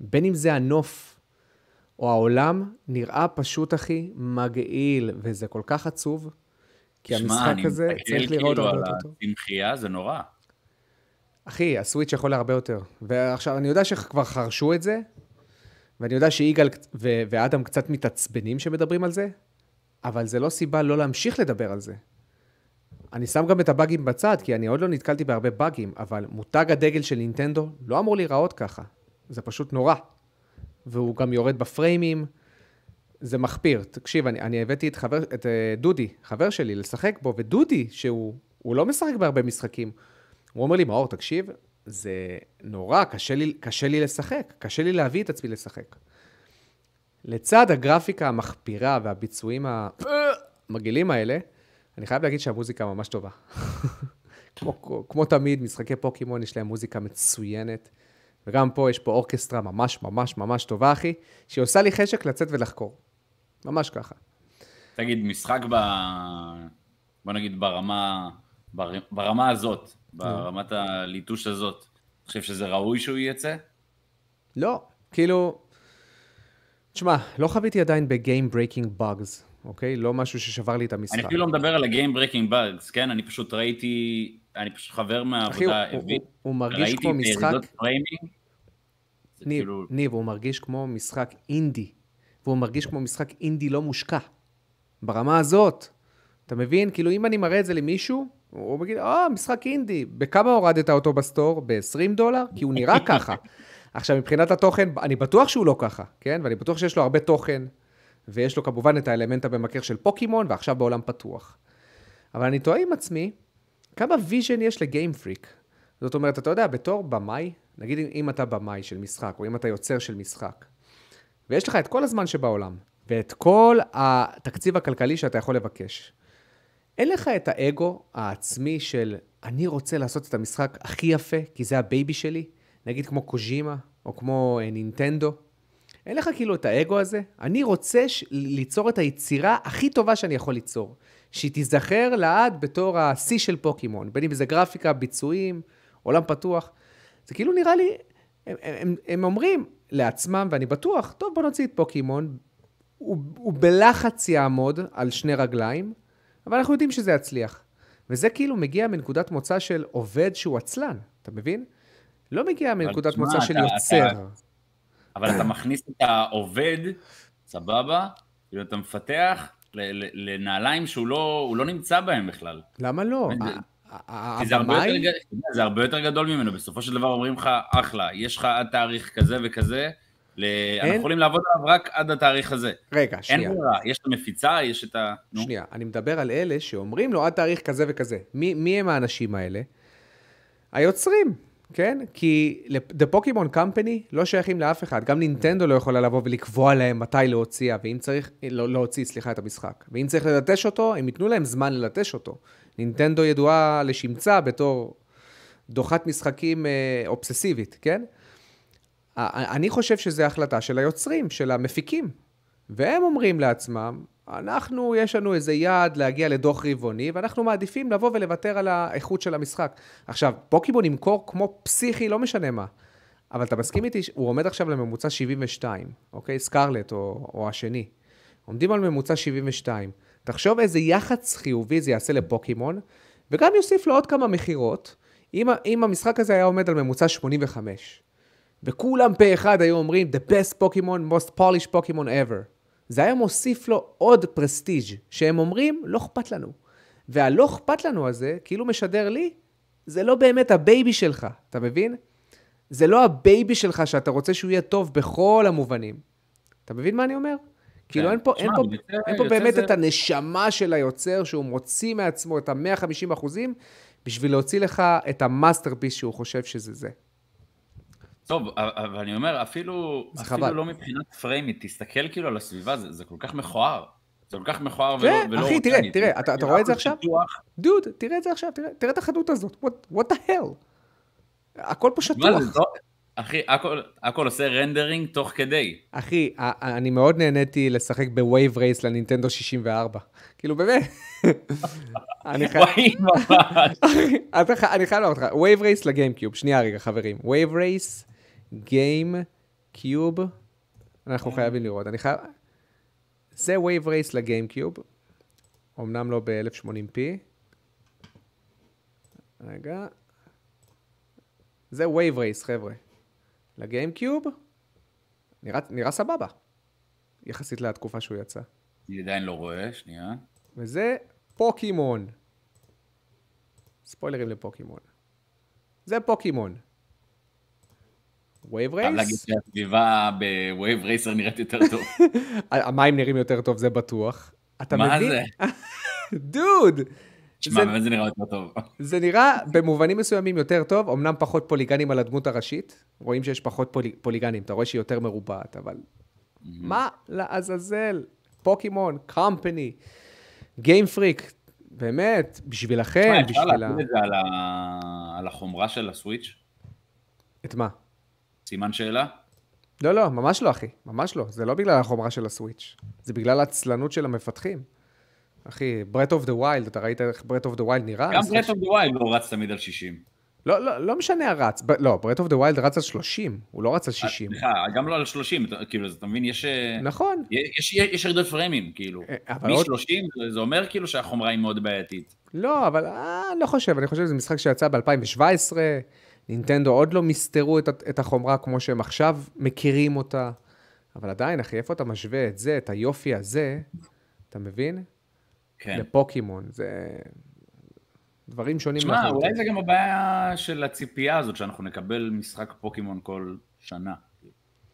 [SPEAKER 1] בין אם זה הנוף או העולם, נראה פשוט, אחי, מגעיל, וזה כל כך עצוב, כי
[SPEAKER 2] שמע,
[SPEAKER 1] המשחק
[SPEAKER 2] אני
[SPEAKER 1] הזה
[SPEAKER 2] מסתכל
[SPEAKER 1] צריך לראות
[SPEAKER 2] כאילו
[SPEAKER 1] הרבה
[SPEAKER 2] על
[SPEAKER 1] יותר טוב.
[SPEAKER 2] הצמחייה, זה נורא.
[SPEAKER 1] אחי, הסוויץ' יכול להרבה יותר. ועכשיו, אני יודע שכבר חרשו את זה, ואני יודע שיגאל ו- ואדם קצת מתעצבנים שמדברים על זה, אבל זה לא סיבה לא להמשיך לדבר על זה. אני שם גם את הבאגים בצד, כי אני עוד לא נתקלתי בהרבה באגים, אבל מותג הדגל של נינטנדו לא אמור להיראות ככה. זה פשוט נורא. והוא גם יורד בפריימים, זה מחפיר. תקשיב, אני, אני הבאתי את, חבר, את אה, דודי, חבר שלי, לשחק בו, ודודי, שהוא הוא לא משחק בהרבה משחקים, הוא אומר לי, מאור, תקשיב, זה נורא, קשה לי, קשה לי לשחק, קשה לי להביא את עצמי לשחק. לצד הגרפיקה המחפירה והביצועים המגעילים האלה, אני חייב להגיד שהמוזיקה ממש טובה. כמו, כמו תמיד, משחקי פוקימון יש להם מוזיקה מצוינת, וגם פה יש פה אורקסטרה ממש ממש ממש טובה, אחי, שהיא עושה לי חשק לצאת ולחקור. ממש ככה.
[SPEAKER 2] תגיד, משחק ב... בוא נגיד ברמה, בר... ברמה הזאת, ברמת הליטוש הזאת, אתה חושב שזה ראוי שהוא יצא?
[SPEAKER 1] לא, כאילו... תשמע, לא חוויתי עדיין ב-game breaking bugs, אוקיי? לא משהו ששבר לי את המשחק.
[SPEAKER 2] אני אפילו לא מדבר על ה-game breaking bugs, כן? אני פשוט ראיתי, אני פשוט חבר
[SPEAKER 1] אחי, הוא,
[SPEAKER 2] מהעבודה,
[SPEAKER 1] הוא,
[SPEAKER 2] הביא,
[SPEAKER 1] הוא, הוא מרגיש כמו משחק... ניב,
[SPEAKER 2] כאילו,
[SPEAKER 1] ניב, הוא מרגיש כמו משחק אינדי, והוא מרגיש כמו משחק אינדי לא מושקע. ברמה הזאת. אתה מבין? כאילו, אם אני מראה את זה למישהו, הוא מגיד, אה, משחק אינדי, בכמה הורדת אותו ב-store? ב-20 דולר? כי הוא נראה ככה. עכשיו, מבחינת התוכן, אני בטוח שהוא לא ככה, כן? ואני בטוח שיש לו הרבה תוכן, ויש לו כמובן את האלמנט הממכר של פוקימון, ועכשיו בעולם פתוח. אבל אני תוהה עם עצמי, כמה vision יש ל Game Freak? זאת אומרת, אתה יודע, בתור במאי, נגיד אם אתה במאי של משחק, או אם אתה יוצר של משחק, ויש לך את כל הזמן שבעולם, ואת כל התקציב הכלכלי שאתה יכול לבקש. אין לך את האגו העצמי של אני רוצה לעשות את המשחק הכי יפה, כי זה ה-baby שלי, נגיד כמו קוז'ימה, או כמו אה, נינטנדו. אין לך כאילו את האגו הזה? אני רוצה ש... ליצור את היצירה הכי טובה שאני יכול ליצור. שהיא תיזכר לעד בתור השיא של פוקימון, בין אם זה גרפיקה, ביצועים, עולם פתוח. זה כאילו נראה לי, הם, הם, הם אומרים לעצמם, ואני בטוח, טוב, בוא נוציא את פוקימון, הוא, הוא בלחץ יעמוד על שני רגליים, אבל אנחנו יודעים שזה יצליח. וזה כאילו מגיע מנקודת מוצא של עובד שהוא עצלן, אתה מבין? לא מגיע מנקודת מוצא של יוצר. אתה,
[SPEAKER 2] אבל אתה מכניס את העובד, סבבה, כאילו אתה מפתח לנעליים שהוא לא, לא נמצא בהם בכלל.
[SPEAKER 1] למה לא?
[SPEAKER 2] זה הרבה, יותר, זה הרבה יותר גדול ממנו, בסופו של דבר אומרים לך, אחלה, יש לך עד תאריך כזה וכזה, אנחנו יכולים לעבוד עליו רק עד התאריך הזה.
[SPEAKER 1] רגע, שנייה.
[SPEAKER 2] אין ברירה, יש את המפיצה, יש את ה...
[SPEAKER 1] שנייה, אני מדבר על אלה שאומרים לו עד תאריך כזה וכזה. מי, מי הם האנשים האלה? היוצרים, כן? כי The Pokemon Company לא שייכים לאף אחד. גם נינטנדו לא יכולה לבוא ולקבוע להם מתי להוציאה, ואם צריך, לא להוציא, סליחה, את המשחק. ואם צריך ללטש אותו, הם ייתנו להם זמן ללטש אותו. נינטנדו ידועה לשמצה בתור דוחת משחקים אה, אובססיבית, כן? אני חושב שזו החלטה של היוצרים, של המפיקים. והם אומרים לעצמם, אנחנו, יש לנו איזה יעד להגיע לדוח רבעוני, ואנחנו מעדיפים לבוא ולוותר על האיכות של המשחק. עכשיו, פוקימון ימכור כמו פסיכי, לא משנה מה. אבל אתה מסכים איתי, הוא עומד עכשיו לממוצע 72, אוקיי? סקרלט או, או השני. עומדים על ממוצע 72. תחשוב איזה יח"צ חיובי זה יעשה לפוקימון, וגם יוסיף לו עוד כמה מכירות, אם, אם המשחק הזה היה עומד על ממוצע 85. וכולם פה אחד היו אומרים, The best Pokemon, most polished Pokemon ever. זה היה מוסיף לו עוד פרסטיג' שהם אומרים, לא אכפת לנו. והלא אכפת לנו הזה, כאילו משדר לי, זה לא באמת ה-baby שלך, אתה מבין? זה לא ה-baby שלך שאתה רוצה שהוא יהיה טוב בכל המובנים. אתה מבין מה אני אומר? כאילו אין פה, אין פה, אין פה באמת את הנשמה של היוצר שהוא מוציא מעצמו את ה-150 אחוזים בשביל להוציא לך את ה-masterpiece שהוא חושב שזה זה.
[SPEAKER 2] טוב, אבל אני אומר, אפילו, אפילו. לא מבחינת פריימים, תסתכל כאילו על הסביבה, זה, זה כל כך מכוער. זה כל כך מכוער ולא,
[SPEAKER 1] כן, ולא... אחי, תראה, תראה, אתה, אתה רואה את זה עכשיו? דוד, תראה את זה עכשיו, תראה, תראה את החנות הזאת, what, what the hell? הכל פה שטוח.
[SPEAKER 2] אחי, הכל, הכל עושה rendering תוך כדי.
[SPEAKER 1] אחי, אני מאוד נהניתי לשחק ב-Wave Race לנינטנדו 64. כאילו, באמת. אני חייב... לראות לך, Wave Race לגיימקיוב. שנייה רגע, חברים. Wave Race, Game, Cube. אנחנו כן. חייבים לראות. אני חייב... זה Wave Race לגיימקיוב. אמנם לא ב-1080p. רגע. זה Wave Race, חבר'ה. לגיימקיוב, נראה, נראה סבבה, יחסית לתקופה שהוא יצא.
[SPEAKER 2] אני עדיין לא רואה, שנייה.
[SPEAKER 1] וזה פוקימון. ספוילרים לפוקימון. זה פוקימון. Wave Race?
[SPEAKER 2] חייב להגיד שהסביבה ב-Wave Race נראית יותר טוב.
[SPEAKER 1] המים נראים יותר טוב, זה בטוח.
[SPEAKER 2] אתה מבין? מה זה?
[SPEAKER 1] דוד!
[SPEAKER 2] תשמע, באמת זה נראה יותר טוב.
[SPEAKER 1] זה נראה במובנים מסוימים יותר טוב, אמנם פחות פוליגנים על הדמות הראשית, רואים שיש פחות פול, פוליגנים, אתה רואה שהיא יותר מרובעת, אבל מה לעזאזל? פוקימון, קומפני, גיים פריק, באמת, בשבילכם, בשביל ה... אפשר
[SPEAKER 2] להגיד את זה על, ה... על החומרה של הסוויץ'?
[SPEAKER 1] את מה?
[SPEAKER 2] סימן שאלה?
[SPEAKER 1] לא, לא, ממש לא, אחי, ממש לא. זה לא בגלל החומרה של הסוויץ', זה בגלל העצלנות של המפתחים. אחי, Breath of the Wild, אתה ראית איך Breath of the Wild נראה?
[SPEAKER 2] גם ברט אוף דה ווילד לא רץ תמיד על 60.
[SPEAKER 1] לא, לא, לא משנה הרץ, ב, לא, Breath of the Wild רץ על 30, הוא לא רץ על 60.
[SPEAKER 2] סליחה, גם לא על 30, כאילו, אתה מבין, יש...
[SPEAKER 1] נכון.
[SPEAKER 2] יש, יש, יש ירידות פריימים, כאילו. אה, מ-30 עוד... זה אומר כאילו שהחומרה היא מאוד בעייתית.
[SPEAKER 1] לא, אבל אה, אני לא חושב, אני חושב שזה משחק שיצא ב-2017, נינטנדו עוד לא מסתרו את, את החומרה כמו שהם עכשיו מכירים אותה, אבל עדיין, אחי, איפה אתה משווה את זה, את היופי הזה, אתה מבין? כן. לפוקימון, זה... דברים שונים
[SPEAKER 2] תשמע, אולי זה גם הבעיה של הציפייה הזאת, שאנחנו נקבל משחק פוקימון כל שנה.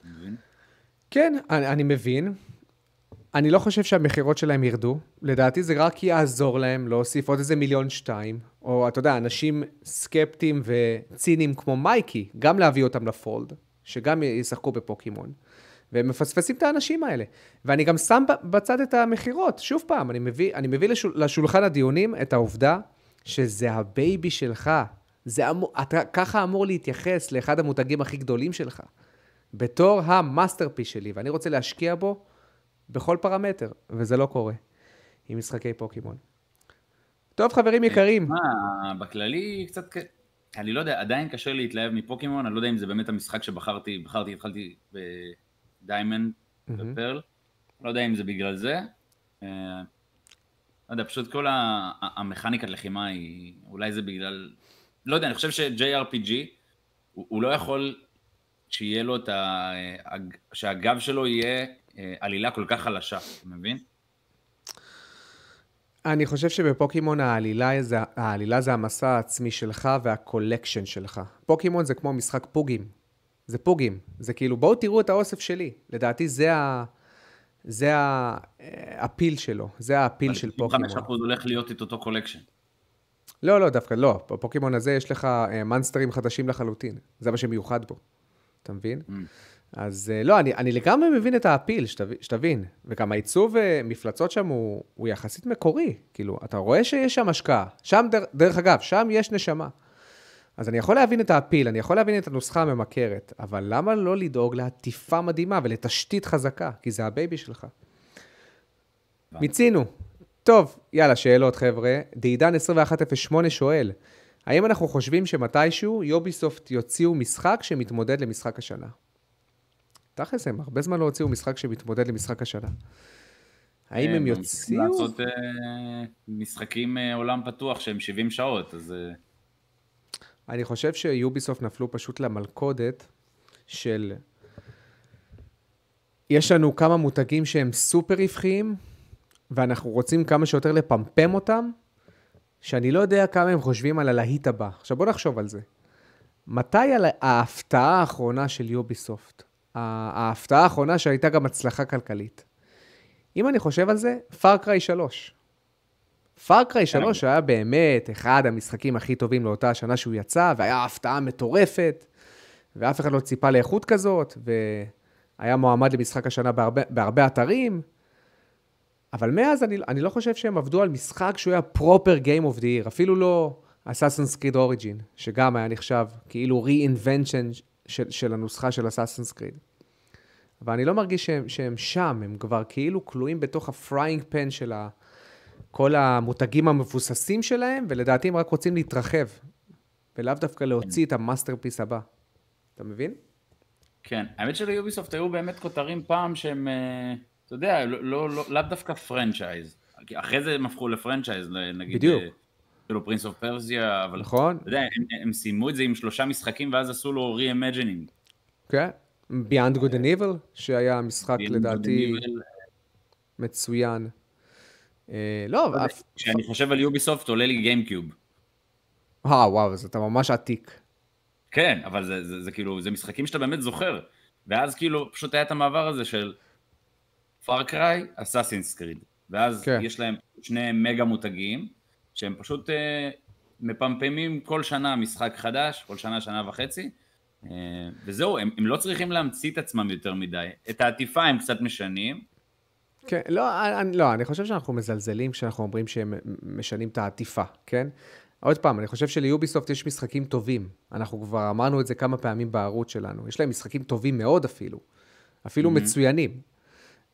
[SPEAKER 2] מבין?
[SPEAKER 1] כן, אני, אני מבין. אני לא חושב שהמכירות שלהם ירדו. לדעתי זה רק יעזור להם להוסיף עוד איזה מיליון שתיים. או אתה יודע, אנשים סקפטיים וציניים כמו מייקי, גם להביא אותם לפולד, שגם ישחקו בפוקימון. והם מפספסים את האנשים האלה. ואני גם שם בצד את המכירות. שוב פעם, אני מביא, אני מביא לשול, לשולחן הדיונים את העובדה שזה ה-baby שלך. זה אמור, אתה ככה אמור להתייחס לאחד המותגים הכי גדולים שלך. בתור ה-masterpiece שלי, ואני רוצה להשקיע בו בכל פרמטר, וזה לא קורה עם משחקי פוקימון. טוב, חברים יקרים.
[SPEAKER 2] מה, בכללי קצת... אני לא יודע, עדיין קשה להתלהב מפוקימון, אני לא יודע אם זה באמת המשחק שבחרתי, בחרתי, התחלתי בדיימנד ופרל, לא יודע אם זה בגלל זה. אה, לא יודע, פשוט כל המכניקת לחימה היא, אולי זה בגלל, לא יודע, אני חושב ש-JRPG, הוא, הוא לא יכול שיהיה לו את ה... שהגב שלו יהיה אה, עלילה כל כך חלשה, אתה מבין?
[SPEAKER 1] אני חושב שבפוקימון העלילה זה, העלילה זה המסע העצמי שלך וה collection שלך. פוקימון זה כמו משחק פוגים. זה פוגים. זה כאילו, בואו תראו את האוסף שלי. לדעתי זה ה... זה ה appeal שלו, זה ה appeal של פוקימון.
[SPEAKER 2] 5% הולך להיות את אותו collection.
[SPEAKER 1] לא, לא, דווקא לא. בפוקימון הזה יש לך מנסטרים חדשים לחלוטין. זה מה שמיוחד בו. אתה מבין? Mm. אז אה, לא, אני, אני לגמרי מבין את ה appeal, שתבין, שתבין. וגם העיצוב אה, מפלצות שם הוא, הוא יחסית מקורי. כאילו, אתה רואה שיש שם השקעה. שם, דר, דרך אגב, שם יש נשמה. אז אני יכול להבין את ה appeal, אני יכול להבין את הנוסחה הממכרת, אבל למה לא לדאוג לעטיפה מדהימה ולתשתית חזקה? כי זה ה baby שלך. מיצינו. טוב, יאללה, שאלות, חבר'ה. דעידן 2108 שואל, האם אנחנו חושבים שמתישהו Ubisoft יוציאו משחק שמתמודד למשחק השנה? תכלס הם הרבה זמן לא הוציאו משחק שמתמודד למשחק השנה. האם הם יוציאו?
[SPEAKER 2] לעשות אה, משחקים אה, עולם פתוח שהם 70 שעות, אז... אה,
[SPEAKER 1] אני חושב שיוביסופט נפלו פשוט למלכודת של... יש לנו כמה מותגים שהם סופר רווחיים, ואנחנו רוצים כמה שיותר לפמפם אותם, שאני לא יודע כמה הם חושבים על הלהיט הבא. עכשיו בוא נחשוב על זה. מתי ההפתעה האחרונה של יוביסופט? ההפתעה האחרונה שהייתה גם הצלחה כלכלית. אם אני חושב על זה, Far Cry 3. Far Cry 3 היה באמת אחד המשחקים הכי טובים לאותה השנה שהוא יצא, והיה הפתעה מטורפת, ואף אחד לא ציפה לאיכות כזאת, והיה מועמד למשחק השנה בהרבה, בהרבה אתרים. אבל מאז אני, אני לא חושב שהם עבדו על משחק שהוא היה proper game of the year, אפילו לא Assassin's Creed Origin, שגם היה נחשב כאילו re-invention של, של הנוסחה של Assassin's Creed. אבל אני לא מרגיש שהם, שהם שם, הם כבר כאילו כלואים בתוך ה frying pan של ה, כל המותגים המבוססים שלהם, ולדעתי הם רק רוצים להתרחב, ולאו דווקא להוציא את ה masterpiece הבא. אתה מבין?
[SPEAKER 2] כן, האמת של Ubisoft היו באמת כותרים פעם שהם, אה, אתה יודע, לא, לא, לא, לאו דווקא franchise. אחרי זה הם הפכו ל franchise, נגיד,
[SPEAKER 1] בדיוק.
[SPEAKER 2] כאילו Prince of Persia, אבל
[SPEAKER 1] נכון.
[SPEAKER 2] אתה יודע, הם, הם סיימו את זה עם שלושה משחקים ואז עשו לו re-imagining.
[SPEAKER 1] כן, Beyond Good and Evil, שהיה משחק לדעתי מצוין. אה, לא,
[SPEAKER 2] אף... כשאני חושב על יוביסופט עולה לי גיימקיוב.
[SPEAKER 1] אה, וואו, אז אתה ממש עתיק.
[SPEAKER 2] כן, אבל זה, זה, זה, כאילו, זה משחקים שאתה באמת זוכר. ואז כאילו, פשוט היה את המעבר הזה של פארקריי, אסאסינס קריד. ואז כן. יש להם שני מגה מותגים, שהם פשוט אה, מפמפמים כל שנה משחק חדש, כל שנה, שנה וחצי, וזהו, הם, הם לא צריכים להמציא את עצמם יותר מדי. את העטיפה הם קצת משנים.
[SPEAKER 1] כן, לא אני, לא, אני חושב שאנחנו מזלזלים כשאנחנו אומרים שהם משנים את העטיפה, כן? עוד פעם, אני חושב שליוביסופט יש משחקים טובים. אנחנו כבר אמרנו את זה כמה פעמים בערוץ שלנו. יש להם משחקים טובים מאוד אפילו. אפילו mm-hmm. מצוינים.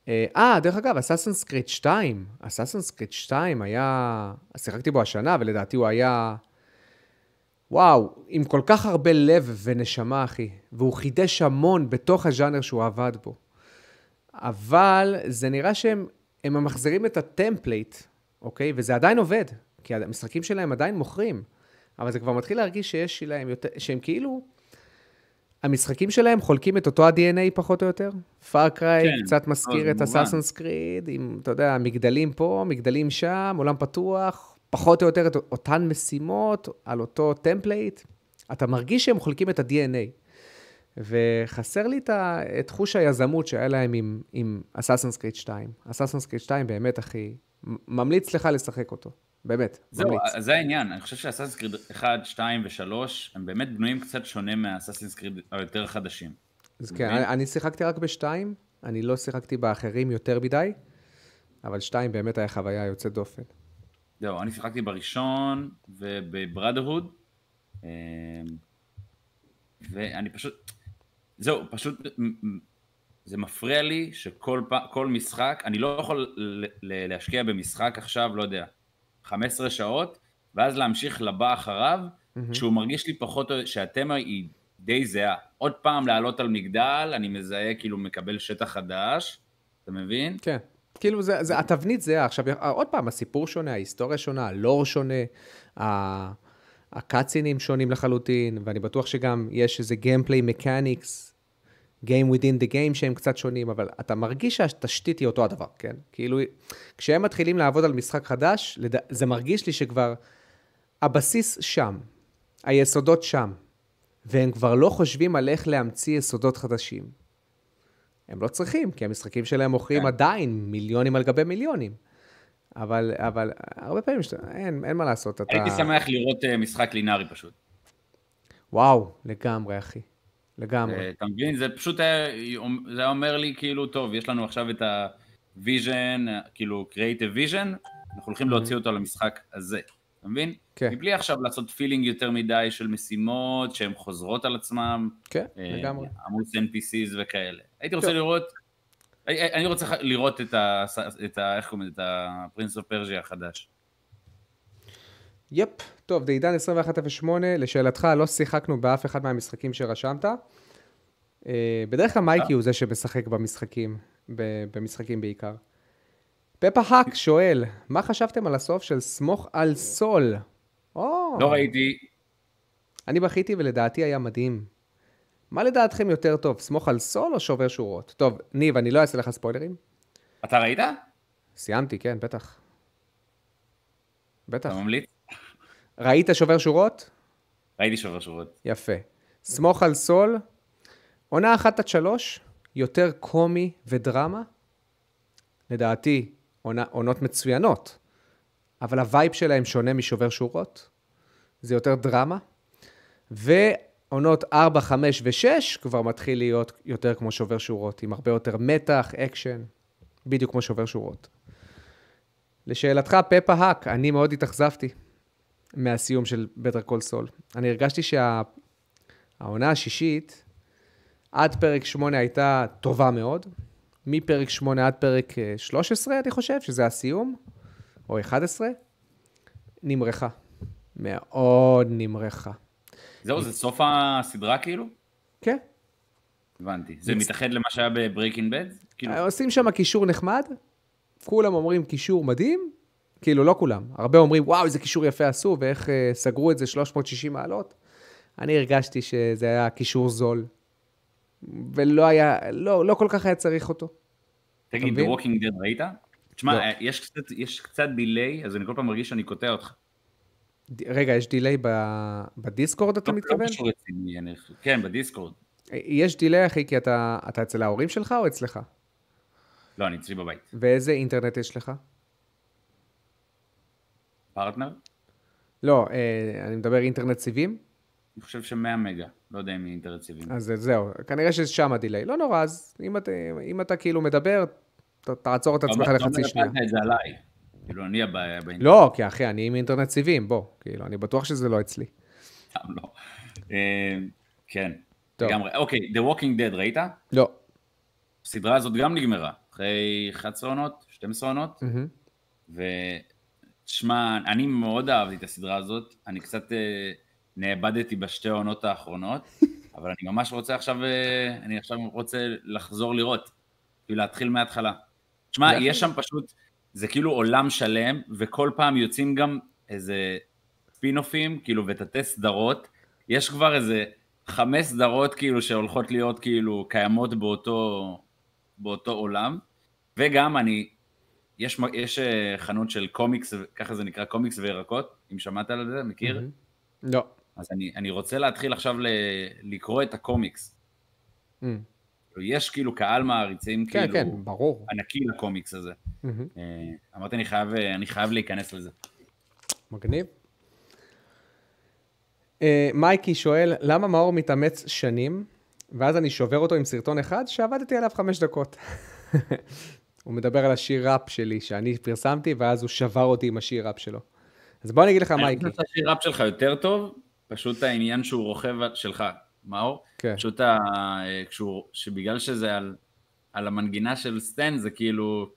[SPEAKER 1] אה, אה, דרך אגב, אסאסנס קריט 2, אסאסנס קריט 2 היה, שיחקתי בו השנה, ולדעתי הוא היה, וואו, עם כל כך הרבה לב ונשמה, אחי, והוא חידש המון בתוך הז'אנר שהוא עבד בו. אבל זה נראה שהם ממחזרים את ה template, אוקיי? וזה עדיין עובד, כי המשחקים שלהם עדיין מוכרים, אבל זה כבר מתחיל להרגיש שיש להם יותר, שהם כאילו... המשחקים שלהם חולקים את אותו ה-DNA פחות או יותר. Far Cry כן, קצת מזכיר את Assassin's Creed, עם, אתה יודע, מגדלים פה, מגדלים שם, עולם פתוח, פחות או יותר את אותן משימות, על אותו template, אתה מרגיש שהם חולקים את ה-DNA. וחסר לי את חוש היזמות שהיה להם עם, עם Assassin's Creed 2. Assassin's Creed 2 באמת, אחי, ממליץ לך לשחק אותו. באמת,
[SPEAKER 2] זהו, ממליץ. זהו, זה העניין. אני חושב ש Assassin's Creed 1, 2 ו-3 הם באמת בנויים קצת שונה מה Assassin's Creed היותר חדשים.
[SPEAKER 1] אז כן, אני, אני שיחקתי רק בשתיים, אני לא שיחקתי באחרים יותר מדי, אבל שתיים באמת היה חוויה יוצאת דופן.
[SPEAKER 2] זהו, אני שיחקתי בראשון ובבראדרהוד, אמ, ואני פשוט, זהו, פשוט זה מפריע לי שכל כל משחק, אני לא יכול להשקיע במשחק עכשיו, לא יודע, 15 שעות, ואז להמשיך לבא אחריו, mm-hmm. שהוא מרגיש לי פחות, שהתמה היא די זהה. עוד פעם לעלות על מגדל, אני מזהה כאילו מקבל שטח חדש, אתה מבין?
[SPEAKER 1] כן. כאילו, זה, זה, התבנית זהה. עכשיו, עוד פעם, הסיפור שונה, ההיסטוריה שונה, הלור שונה, הקאצינים שונים לחלוטין, ואני בטוח שגם יש איזה גיימפליי מקניקס, Game within the game שהם קצת שונים, אבל אתה מרגיש שהתשתית היא אותו הדבר, כן? כאילו, כשהם מתחילים לעבוד על משחק חדש, זה מרגיש לי שכבר הבסיס שם, היסודות שם, והם כבר לא חושבים על איך להמציא יסודות חדשים. הם לא צריכים, כי המשחקים שלהם מוכרים כן. עדיין מיליונים על גבי מיליונים. אבל, אבל הרבה פעמים שת... אין, אין מה לעשות.
[SPEAKER 2] אתה... הייתי שמח לראות uh, משחק לינארי פשוט.
[SPEAKER 1] וואו, לגמרי, אחי. לגמרי.
[SPEAKER 2] אתה מבין? זה פשוט היה, זה היה אומר לי, כאילו, טוב, יש לנו עכשיו את ה-vision, כאילו, creative vision, אנחנו הולכים להוציא אותו למשחק הזה. אתה מבין? כן. מבלי עכשיו לעשות פילינג יותר מדי של משימות שהן חוזרות על עצמם.
[SPEAKER 1] כן, אה, לגמרי.
[SPEAKER 2] עמוס NPCs וכאלה. הייתי רוצה לראות, אני רוצה לראות את ה... את ה איך קוראים לזה? את ה Prince of Persia החדש.
[SPEAKER 1] yep, טוב, דעידן 2108, לשאלתך, לא שיחקנו באף אחד מהמשחקים שרשמת. אה, בדרך כלל מייקי הוא זה שמשחק במשחקים, במשחקים בעיקר. פפה האק שואל, מה חשבתם על הסוף של סמוך על סול?
[SPEAKER 2] לא ראיתי.
[SPEAKER 1] אני בכיתי ולדעתי היה מדהים. מה לדעתכם יותר טוב, סמוך על סול או שובר שורות? טוב, ניב, אני לא אעשה לך ספוילרים.
[SPEAKER 2] אתה ראית?
[SPEAKER 1] סיימתי, כן, בטח. בטח.
[SPEAKER 2] אתה ממליץ?
[SPEAKER 1] ראית שובר שורות?
[SPEAKER 2] ראיתי שובר שורות.
[SPEAKER 1] יפה. סמוך על סול, עונה אחת עד שלוש, יותר קומי ודרמה. לדעתי, עונות מצוינות, אבל ה vibe שלהם שונה משובר שורות. זה יותר דרמה. ועונות 4, 5 ו-6 כבר מתחיל להיות יותר כמו שובר שורות, עם הרבה יותר מתח, אקשן, בדיוק כמו שובר שורות. לשאלתך, פפה האק, אני מאוד התאכזבתי מהסיום של Better Call Saul. אני הרגשתי שהעונה שה... השישית, עד פרק 8 הייתה טובה מאוד, מפרק 8 עד פרק 13, אה, אני חושב, שזה הסיום, או 11, נמרחה. מאוד נמרחה.
[SPEAKER 2] זהו, זה סוף הסדרה כאילו?
[SPEAKER 1] כן.
[SPEAKER 2] הבנתי. זה מתאחד למה שהיה ב Breaking Bad? כאילו...
[SPEAKER 1] אה, עושים שם קישור נחמד, כולם אומרים קישור מדהים, כאילו לא כולם, הרבה אומרים וואו איזה קישור יפה עשו ואיך uh, סגרו את זה 360 מעלות. אני הרגשתי שזה היה קישור זול, ולא היה, לא, לא כל כך היה צריך אותו.
[SPEAKER 2] תגיד, The Walking Dead ראית? תשמע, לא. יש, קצת, יש קצת delay, אז אני כל פעם מרגיש שאני קוטע אותך.
[SPEAKER 1] רגע, יש delay ב Discord, אתה לא, לא מתכוון? לא
[SPEAKER 2] קשור רציני, אני... כן, ב Discord.
[SPEAKER 1] יש delay, אחי, כי אתה, אתה אצל ההורים שלך או אצלך?
[SPEAKER 2] לא, אני אצלי בבית.
[SPEAKER 1] ואיזה אינטרנט יש לך?
[SPEAKER 2] פרטנר?
[SPEAKER 1] לא, אה, אני מדבר אינטרנט סיבים?
[SPEAKER 2] אני חושב ש-100 מגה, לא יודע אם אינטרנט סיבים.
[SPEAKER 1] אז זהו, כנראה ששם הדיליי. לא נורא, אז אם אתה, אם אתה כאילו מדבר, ת, תעצור את עצמך לחצי שנייה.
[SPEAKER 2] אתה את זה עליי. כאילו, אני הבעיה
[SPEAKER 1] באינטרנט. לא, כי אחי, אני עם אינטרנט סיבים, בוא. כאילו, אני בטוח שזה לא אצלי.
[SPEAKER 2] סתם לא. אה, כן, לגמרי. אוקיי, The Walking Dead, ראית?
[SPEAKER 1] לא.
[SPEAKER 2] הסדרה הזאת גם נגמרה, אחרי 11 עונות, 12 עונות, ושמע, אני מאוד אהבתי את הסדרה הזאת, אני קצת... נאבדתי בשתי העונות האחרונות, אבל אני ממש רוצה עכשיו, אה, אני עכשיו רוצה לחזור לראות, כאילו להתחיל מההתחלה. תשמע, יש שם פשוט, זה כאילו עולם שלם, וכל פעם יוצאים גם איזה ספינופים, כאילו, ותתי סדרות, יש כבר איזה חמש סדרות כאילו שהולכות להיות כאילו קיימות באותו, באותו עולם, וגם אני יש, יש אה, חנות של קומיקס, ככה זה נקרא קומיקס וירקות, אם שמעת על זה, מכיר?
[SPEAKER 1] לא.
[SPEAKER 2] אז אני, אני רוצה להתחיל עכשיו ל, לקרוא את הקומיקס.
[SPEAKER 1] מהמם.
[SPEAKER 2] יש כאילו קהל מעריצים,
[SPEAKER 1] כן,
[SPEAKER 2] כאילו,
[SPEAKER 1] כן, ברור.
[SPEAKER 2] ענקי לקומיקס הזה.
[SPEAKER 1] מהמם.
[SPEAKER 2] אה, אמרתי, אני חייב, אה, אני חייב להיכנס לזה.
[SPEAKER 1] מגניב. אה, מייקי שואל, למה מאור מתאמץ שנים, ואז אני שובר אותו עם סרטון אחד שעבדתי עליו חמש דקות. הוא מדבר על השיר ראפ שלי שאני פרסמתי, ואז הוא שבר אותי עם השיר ראפ שלו. אז בוא אני אגיד לך,
[SPEAKER 2] אני
[SPEAKER 1] מייקי.
[SPEAKER 2] חושב שהשיר ראפ שלך יותר טוב, פשוט העניין שהוא רוכב שלך, מאור,
[SPEAKER 1] כן.
[SPEAKER 2] פשוט ה... כשהוא, שבגלל שזה על, על המנגינה של סטן, זה כאילו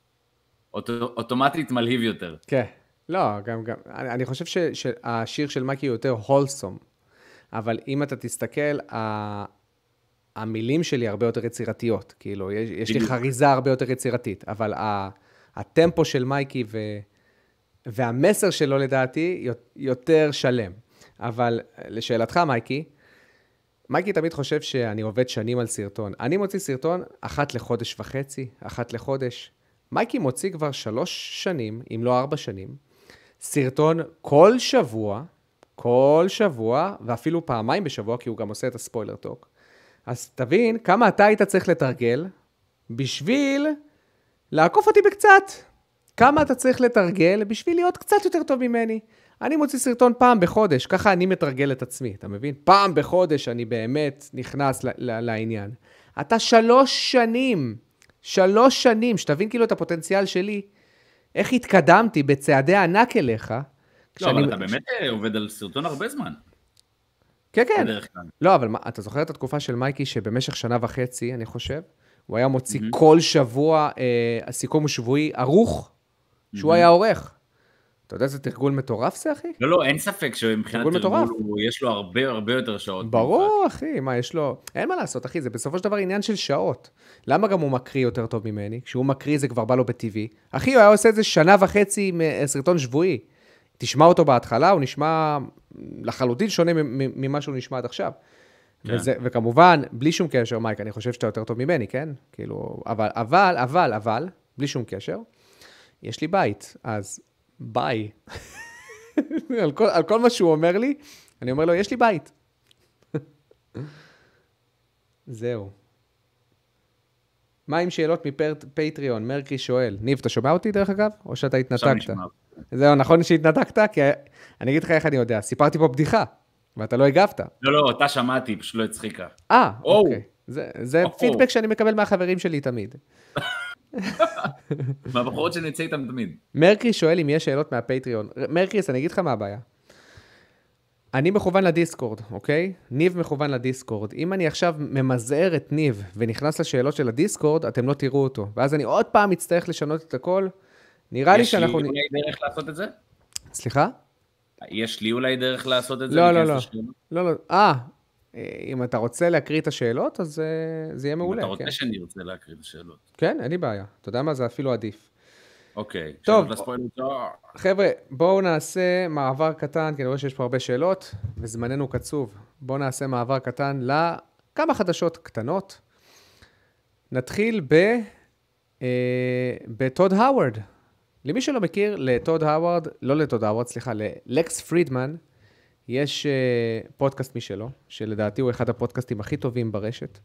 [SPEAKER 2] אוטו, אוטומטית מלהיב יותר.
[SPEAKER 1] כן. לא, גם, גם, אני, אני חושב ש, שהשיר של הוא יותר הולסום, אבל אם אתה תסתכל, ה, המילים שלי הרבה יותר יצירתיות, כאילו, יש, יש לי. חריזה הרבה יותר יצירתית, אבל ה, הטמפו של מייקי ו, והמסר שלו לדעתי יות- יותר שלם. אבל לשאלתך, מייקי, מייקי תמיד חושב שאני עובד שנים על סרטון. אני מוציא סרטון אחת לחודש וחצי, אחת לחודש. מייקי מוציא כבר שלוש שנים, אם לא ארבע שנים, סרטון כל שבוע, כל שבוע, ואפילו פעמיים בשבוע, כי הוא גם עושה את הספוילר טוק. אז תבין כמה אתה היית צריך לתרגל בשביל לעקוף אותי בקצת. כמה אתה צריך לתרגל בשביל להיות קצת יותר טוב ממני. אני מוציא סרטון פעם בחודש, ככה אני מתרגל את עצמי, אתה מבין? פעם בחודש אני באמת נכנס ל- ל- לעניין. אתה שלוש שנים, שלוש שנים, שתבין כאילו את הפוטנציאל שלי, איך התקדמתי בצעדי ענק אליך.
[SPEAKER 2] לא, אבל אתה באמת אה, עובד על סרטון הרבה זמן,
[SPEAKER 1] כן, כן.
[SPEAKER 2] בדרך כלל.
[SPEAKER 1] לא, אבל מה, אתה זוכר את התקופה של מייקי, שבמשך שנה וחצי, אני חושב, הוא היה מוציא
[SPEAKER 2] מהמם.
[SPEAKER 1] כל שבוע אה, הסיכום שבועי ערוך, שהוא
[SPEAKER 2] מהמם.
[SPEAKER 1] היה עורך. אתה יודע איזה תרגול מטורף זה, אחי?
[SPEAKER 2] לא, לא, אין ספק שמבחינת
[SPEAKER 1] תרגול
[SPEAKER 2] תרגול. הוא- יש לו הרבה הרבה יותר שעות.
[SPEAKER 1] ברור, אחי, מה יש לו? אין מה לעשות, אחי, זה בסופו של דבר עניין של שעות. למה גם הוא מקריא יותר טוב ממני? כשהוא מקריא זה כבר בא לו בטבעי. אחי, הוא היה עושה את זה שנה וחצי עם אה, סרטון שבועי. תשמע אותו בהתחלה, הוא נשמע לחלוטין שונה ממה שהוא נשמע עד עכשיו.
[SPEAKER 2] כן.
[SPEAKER 1] וזה, וכמובן, בלי שום קשר, מייק, אני חושב שאתה יותר טוב ממני, כן? כאילו, אבל, אבל, אבל, אבל, בלי שום קשר, יש לי בית, אז ביי. על, כל, על כל מה שהוא אומר לי, אני אומר לו, יש לי בית. זהו. מה עם שאלות מפטריון? מרקי שואל. ניב, אתה שומע אותי דרך אגב? או שאתה התנתקת? זהו, נכון שהתנתקת? כי אני אגיד לך איך אני יודע. סיפרתי פה בדיחה, ואתה לא הגבת.
[SPEAKER 2] לא, לא, אותה שמעתי, פשוט לא הצחיקה.
[SPEAKER 1] אה,
[SPEAKER 2] או.
[SPEAKER 1] אוקיי. זה, זה. פידבק שאני מקבל מהחברים שלי תמיד.
[SPEAKER 2] מהבחורות שאני יוצא איתן תמיד.
[SPEAKER 1] מרקרי שואל אם יש שאלות מהפטריון. מרקריס, אני אגיד לך מה הבעיה. אני מכוון לדיסקורד, אוקיי? ניב מכוון לדיסקורד. אם אני עכשיו ממזער את ניב ונכנס לשאלות של הדיסקורד, אתם לא תראו אותו. ואז אני עוד פעם אצטרך לשנות את הכל. נראה לי
[SPEAKER 2] יש לי
[SPEAKER 1] שאנחנו...
[SPEAKER 2] אולי דרך לעשות את זה?
[SPEAKER 1] סליחה?
[SPEAKER 2] יש לי אולי דרך לעשות את זה?
[SPEAKER 1] לא, לא, לא. לא, לא. אה, אם אתה רוצה להקריא את השאלות, אז אה, זה יהיה
[SPEAKER 2] אם
[SPEAKER 1] מעולה.
[SPEAKER 2] אתה רוצה
[SPEAKER 1] כן.
[SPEAKER 2] שאני ארצה להקריא את השאלות.
[SPEAKER 1] כן, אין לי בעיה. אתה יודע מה? זה אפילו עדיף.
[SPEAKER 2] אוקיי.
[SPEAKER 1] טוב. חבר'ה, בואו נעשה מעבר קטן, כי אני רואה שיש פה הרבה שאלות, וזמננו קצוב. בואו נעשה מעבר קטן לכמה חדשות קטנות. נתחיל ב... אה, בטוד האוורד. למי שלא מכיר, לטוד האוורד, לא לטוד האוורד, סליחה, ללקס פרידמן, יש אה, פודקאסט משלו, שלדעתי הוא אחד הפודקאסטים הכי טובים ברשת.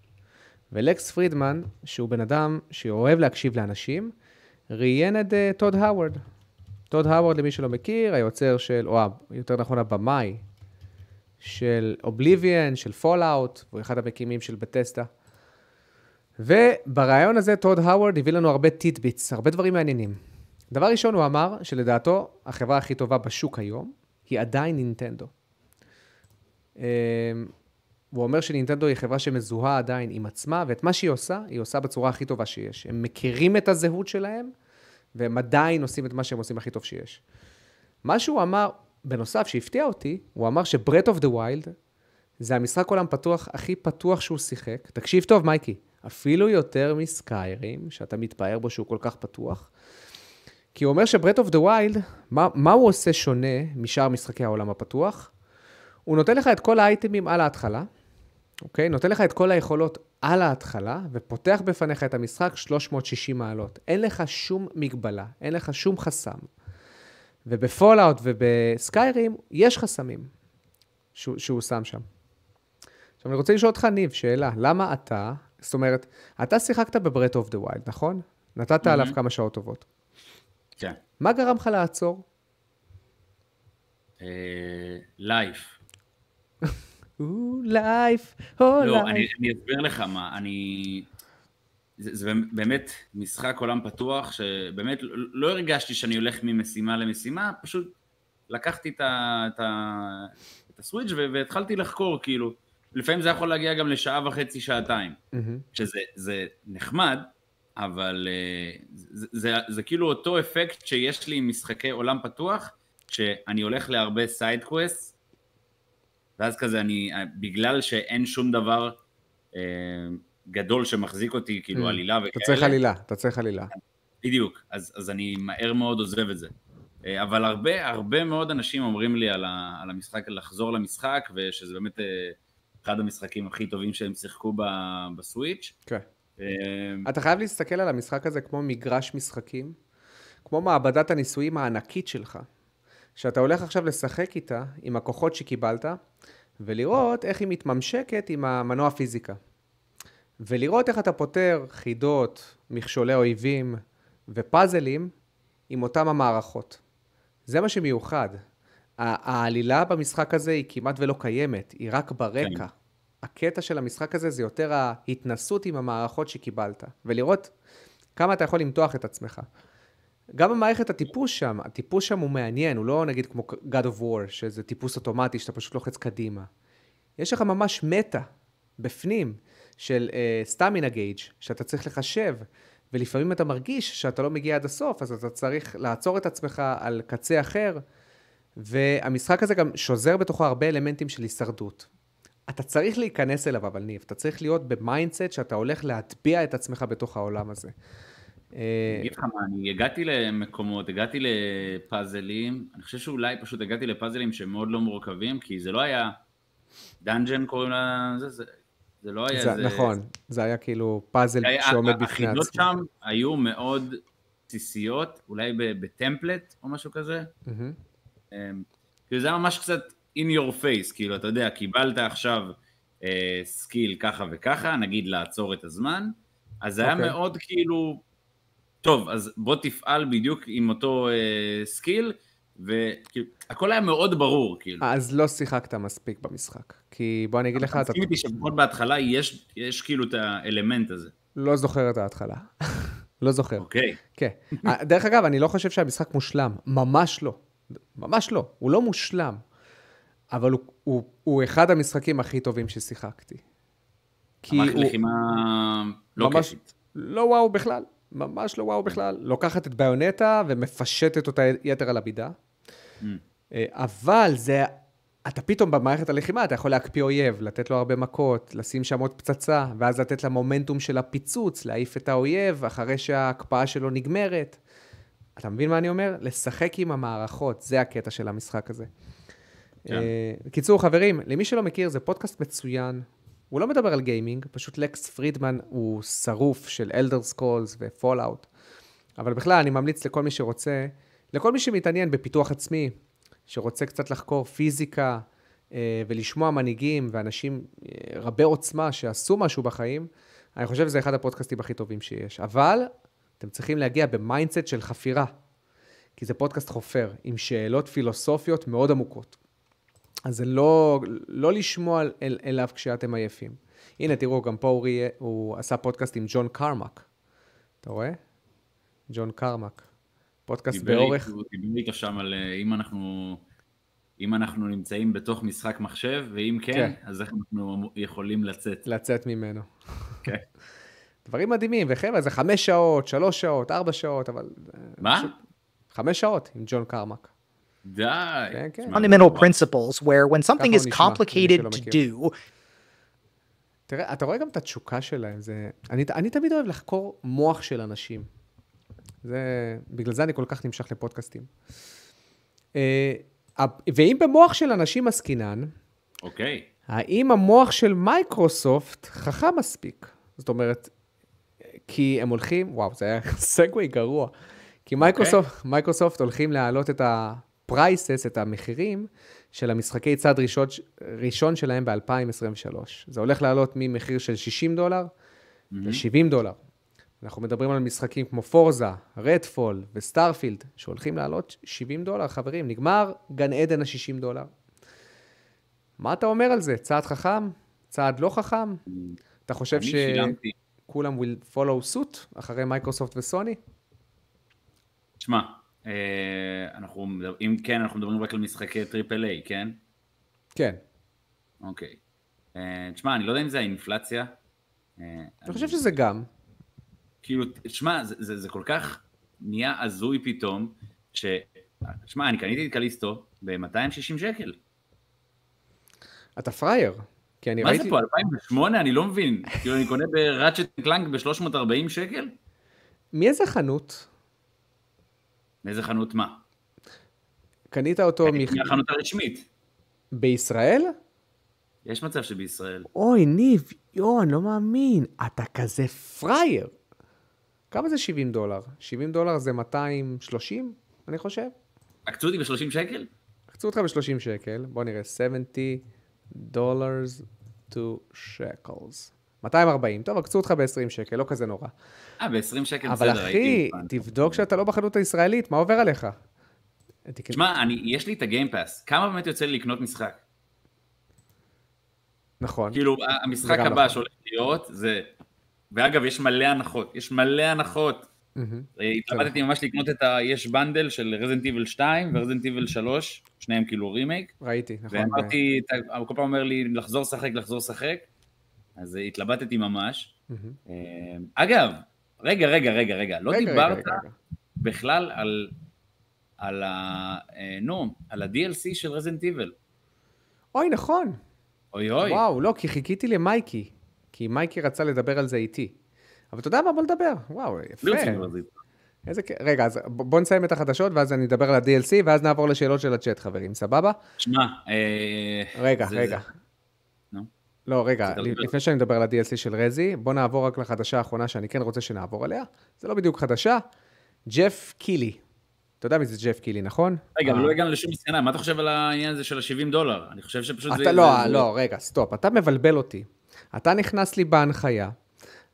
[SPEAKER 1] ולקס פרידמן, שהוא בן אדם שאוהב להקשיב לאנשים, ראיין את אה, טוד האוורד. טוד האוורד, למי שלא מכיר, היוצר של, או יותר נכון הבמאי של Oblivion, של Fallout, הוא אחד המקימים של Bethesda. וברעיון הזה טוד הווארד הביא לנו הרבה tidbits, הרבה דברים מעניינים. דבר ראשון, הוא אמר שלדעתו החברה הכי טובה בשוק היום היא עדיין נינטנדו. אה, הוא אומר שנינטנדו היא חברה שמזוהה עדיין עם עצמה, ואת מה שהיא עושה, היא עושה בצורה הכי טובה שיש. הם מכירים את הזהות שלהם, והם עדיין עושים את מה שהם עושים הכי טוב שיש. מה שהוא אמר, בנוסף, שהפתיע אותי, הוא אמר ש Breath of the Wild זה המשחק עולם פתוח הכי פתוח שהוא שיחק. תקשיב טוב, מייקי, אפילו יותר מסקיירים, שאתה מתפאר בו שהוא כל כך פתוח. כי הוא אומר ש Breath of the Wild, מה הוא עושה שונה משאר משחקי העולם הפתוח? הוא נותן לך את כל האייטמים על ההתחלה, אוקיי? נותן לך את כל היכולות על ההתחלה ופותח בפניך את המשחק 360 מעלות. אין לך שום מגבלה, אין לך שום חסם. ובפולאאוט ובסקיירים יש חסמים שהוא, שהוא שם שם. עכשיו, אני רוצה לשאול אותך, ניב, שאלה. למה אתה, זאת אומרת, אתה שיחקת ב Breath of the Wild, נכון? נתת mm-hmm. עליו כמה שעות טובות.
[SPEAKER 2] כן.
[SPEAKER 1] מה גרם לך לעצור?
[SPEAKER 2] לייף.
[SPEAKER 1] לייף, או
[SPEAKER 2] לא,
[SPEAKER 1] לייף.
[SPEAKER 2] אני, אני אסביר לך מה, אני... זה, זה באמת משחק עולם פתוח, שבאמת לא הרגשתי שאני הולך ממשימה למשימה, פשוט לקחתי את, ה, את, ה, את הסוויץ' והתחלתי לחקור, כאילו. לפעמים זה יכול להגיע גם לשעה וחצי, שעתיים.
[SPEAKER 1] Mm-hmm.
[SPEAKER 2] שזה זה נחמד, אבל אה, זה, זה, זה כאילו אותו אפקט שיש לי עם משחקי עולם פתוח, שאני הולך להרבה side quest, ואז כזה אני, בגלל שאין שום דבר אה, גדול שמחזיק אותי, כאילו
[SPEAKER 1] Mm.
[SPEAKER 2] עלילה וכאלה.
[SPEAKER 1] אתה צריך עלילה, אתה צריך עלילה.
[SPEAKER 2] בדיוק, אז, אז אני מהר מאוד עוזב את זה. אה, אבל הרבה, הרבה מאוד אנשים אומרים לי על, ה, על המשחק, לחזור למשחק, ושזה באמת אה, אחד המשחקים הכי טובים שהם שיחקו ב, בסוויץ'.
[SPEAKER 1] כן.
[SPEAKER 2] אה,
[SPEAKER 1] אתה חייב להסתכל על המשחק הזה כמו מגרש משחקים, כמו מעבדת הניסויים הענקית שלך, שאתה הולך עכשיו לשחק איתה, עם הכוחות שקיבלת, ולראות איך היא מתממשקת עם המנוע פיזיקה. ולראות איך אתה פותר חידות, מכשולי אויבים ופאזלים עם אותם המערכות. זה מה שמיוחד. העלילה במשחק הזה היא כמעט ולא קיימת, היא רק ברקע.
[SPEAKER 2] כן.
[SPEAKER 1] הקטע של המשחק הזה זה יותר ההתנסות עם המערכות שקיבלת, ולראות כמה אתה יכול למתוח את עצמך. גם במערכת הטיפוס שם, הטיפוס שם הוא מעניין, הוא לא נגיד כמו God of War, שזה טיפוס אוטומטי שאתה פשוט לוחץ קדימה. יש לך ממש מטה בפנים של stamina uh, gauge שאתה צריך לחשב, ולפעמים אתה מרגיש שאתה לא מגיע עד הסוף, אז אתה צריך לעצור את עצמך על קצה אחר, והמשחק הזה גם שוזר בתוכו הרבה אלמנטים של הישרדות. אתה צריך להיכנס אליו, אבל ניב, אתה צריך להיות ב mindset שאתה הולך להטביע את עצמך בתוך העולם הזה.
[SPEAKER 2] אני אגיד לך מה, אני הגעתי למקומות, הגעתי לפאזלים, אני חושב שאולי פשוט הגעתי לפאזלים שהם מאוד לא מורכבים, כי זה לא היה dungeon קוראים לזה, זה, זה לא היה
[SPEAKER 1] זה,
[SPEAKER 2] זה...
[SPEAKER 1] נכון, זה היה כאילו פאזל
[SPEAKER 2] היה-
[SPEAKER 1] שעומד בפני
[SPEAKER 2] החידות
[SPEAKER 1] עצמו.
[SPEAKER 2] שם היו מאוד בסיסיות, אולי ב template או משהו כזה. כאילו זה היה ממש קצת in your face, כאילו אתה יודע, קיבלת עכשיו אה, skill ככה וככה, נגיד לעצור את הזמן, אז זה היה
[SPEAKER 1] אוקיי.
[SPEAKER 2] מאוד כאילו, טוב, אז בוא תפעל בדיוק עם אותו אה, skill, וכאילו, הכל היה מאוד ברור, כאילו.
[SPEAKER 1] אז לא שיחקת מספיק במשחק. כי בוא אני אגיד לך, אתה
[SPEAKER 2] תסכים איתי שלפחות בהתחלה יש, יש כאילו את האלמנט הזה.
[SPEAKER 1] לא זוכר את ההתחלה. לא זוכר.
[SPEAKER 2] אוקיי.
[SPEAKER 1] כן. אה, דרך אגב, אני לא חושב שהמשחק מושלם. ממש לא. ממש לא. הוא לא מושלם. אבל הוא, הוא, הוא אחד המשחקים הכי טובים ששיחקתי. כי
[SPEAKER 2] המערכת
[SPEAKER 1] הוא
[SPEAKER 2] לחימה לא
[SPEAKER 1] ממש
[SPEAKER 2] כיפית.
[SPEAKER 1] לא וואו בכלל. ממש לא וואו בכלל. לוקחת את ביונטה ומפשטת אותה יתר על המידה.
[SPEAKER 2] Mm.
[SPEAKER 1] אה, אבל זה, אתה פתאום במערכת הלחימה, אתה יכול להקפיא אויב, לתת לו הרבה מכות, לשים שם עוד פצצה, ואז לתת למומנטום של הפיצוץ, להעיף את האויב אחרי שההקפאה שלו נגמרת. אתה מבין מה אני אומר? לשחק עם המערכות, זה הקטע של המשחק הזה.
[SPEAKER 2] כן.
[SPEAKER 1] אה, בקיצור, חברים, למי שלא מכיר, זה פודקאסט מצוין. הוא לא מדבר על גיימינג, פשוט לקס פרידמן הוא שרוף של Elder Scrolls ופולאאוט. אבל בכלל, אני ממליץ לכל מי שרוצה, לכל מי שמתעניין בפיתוח עצמי, שרוצה קצת לחקור פיזיקה אה, ולשמוע מנהיגים ואנשים אה, רבי עוצמה שעשו משהו בחיים, אני חושב שזה אחד הפודקאסטים הכי טובים שיש. אבל אתם צריכים להגיע ב mindset של חפירה, כי זה פודקאסט חופר, עם שאלות פילוסופיות מאוד עמוקות. אז זה לא, לא לשמוע אל, אליו כשאתם עייפים. הנה, תראו, גם פה אורי, הוא עשה פודקאסט עם ג'ון קרמק. אתה רואה? ג'ון קרמק. פודקאסט
[SPEAKER 2] דיבר
[SPEAKER 1] באורך...
[SPEAKER 2] איתו- דיבר איתו שם על אה, אם אנחנו, אם אנחנו נמצאים בתוך משחק מחשב, ואם כן,
[SPEAKER 1] כן.
[SPEAKER 2] אז איך אנחנו יכולים לצאת.
[SPEAKER 1] לצאת ממנו.
[SPEAKER 2] כן.
[SPEAKER 1] דברים מדהימים, וחבר'ה, זה חמש שעות, שלוש שעות, ארבע שעות, אבל... אה,
[SPEAKER 2] מה?
[SPEAKER 1] פשוט- חמש שעות עם ג'ון קרמק.
[SPEAKER 2] די.
[SPEAKER 1] כן, כן.
[SPEAKER 2] תשמע,
[SPEAKER 3] fundamental
[SPEAKER 2] וואו.
[SPEAKER 3] principles where when something is
[SPEAKER 1] למי
[SPEAKER 3] complicated to do,
[SPEAKER 1] תראה, אתה רואה גם את התשוקה שלהם, זה... אני, אני תמיד אוהב לחקור מוח של אנשים. זה... בגלל זה אני כל כך נמשך לפודקאסטים. אה, ואם במוח של אנשים עסקינן,
[SPEAKER 2] אוקיי.
[SPEAKER 1] האם המוח של מייקרוסופט חכם מספיק? זאת אומרת, כי הם הולכים, וואו, זה היה segue גרוע. כי מייקרוסופט, okay. מייקרוסופט הולכים להעלות את ה-prices, את המחירים של המשחקי צד ראשון, ראשון שלהם ב-2023. זה הולך לעלות ממחיר של 60 דולר mm-hmm. ל-70 דולר. אנחנו מדברים על משחקים כמו פורזה, Redfall ו Starfield, שהולכים לעלות 70 דולר, חברים. נגמר גן עדן ה-60 דולר. מה אתה אומר על זה? צעד חכם? צעד לא חכם? אתה חושב שכולם will follow suit אחרי מייקרוסופט וסוני?
[SPEAKER 2] תשמע, אנחנו, אם כן, אנחנו מדברים רק על משחקי triple A, כן?
[SPEAKER 1] כן.
[SPEAKER 2] אוקיי. אה, תשמע, אני לא יודע אם זה האינפלציה.
[SPEAKER 1] אה, אני חושב שזה גם.
[SPEAKER 2] כאילו, תשמע, זה, זה, זה כל כך נהיה הזוי פתאום, ש... תשמע, אני קניתי את קליסטו ב-260 שקל.
[SPEAKER 1] אתה פראייר. כי אני
[SPEAKER 2] מה
[SPEAKER 1] ראיתי...
[SPEAKER 2] זה פה, 2008? אני לא מבין. כאילו, אני קונה בראצ'ט קלנק ב-340 שקל?
[SPEAKER 1] מאיזה חנות?
[SPEAKER 2] מאיזה חנות מה?
[SPEAKER 1] קנית אותו
[SPEAKER 2] מ... מהחנות הרשמית.
[SPEAKER 1] בישראל?
[SPEAKER 2] יש מצב שבישראל.
[SPEAKER 1] אוי, ניב, יואו, אני לא מאמין. אתה כזה פראייר. כמה זה 70 דולר? 70 דולר זה 230, אני חושב.
[SPEAKER 2] עקצו אותי ב-30 שקל?
[SPEAKER 1] עקצו אותך ב-30 שקל. בוא נראה, 70 dollars to shekels. 240, טוב, עקצו אותך ב-20 שקל, לא כזה נורא.
[SPEAKER 2] אה, ב-20 שקל
[SPEAKER 1] בסדר, אבל אחי, תבדוק שאתה לא בחנות הישראלית, מה עובר עליך?
[SPEAKER 2] תשמע, יש לי את הגיימפאס, כמה באמת יוצא לי לקנות משחק?
[SPEAKER 1] נכון.
[SPEAKER 2] כאילו, המשחק הבא נכון. שהולך להיות זה... ואגב, יש מלא הנחות, יש מלא הנחות. אה, התלבטתי ממש לקנות את ה... יש bundle של Resident Evil 2 ו Resident Evil 3, שניהם כאילו רימייק.
[SPEAKER 1] ראיתי, נכון.
[SPEAKER 2] ואמרתי, כל פעם אומר לי, לחזור לשחק, לחזור לשחק. אז התלבטתי ממש. אה, אגב, רגע, רגע, רגע, רגע, לא דיברת בכלל על, על ה... אה, נו, על ה-DLC של Resident Evil.
[SPEAKER 1] אוי, נכון.
[SPEAKER 2] אוי אוי.
[SPEAKER 1] וואו, לא, כי חיכיתי למייקי. כי מייקי רצה לדבר על זה איתי. אבל אתה יודע מה? בוא נדבר. וואו, יפה. איזה כיף. רגע, אז בוא נסיים את החדשות, ואז אני אדבר על ה-DLC, ואז נעבור לשאלות של הצ'אט, חברים, סבבה?
[SPEAKER 2] שמע,
[SPEAKER 1] אה... רגע, זה, רגע. לא, רגע, לפני שאני מדבר על ה-DLC של רזי, בוא נעבור רק לחדשה האחרונה שאני כן רוצה שנעבור עליה. זה לא בדיוק חדשה. ג'ף קילי. אתה יודע מי זה ג'ף קילי, נכון?
[SPEAKER 2] רגע, אבל לא הגענו לשום מסקנה, מה אתה חושב על העניין הזה של ה-70 דולר? אני חושב שפשוט
[SPEAKER 1] זה... לא, לא, רגע, סטופ, אתה מבלבל אותי. אתה נכנס לי בהנחיה,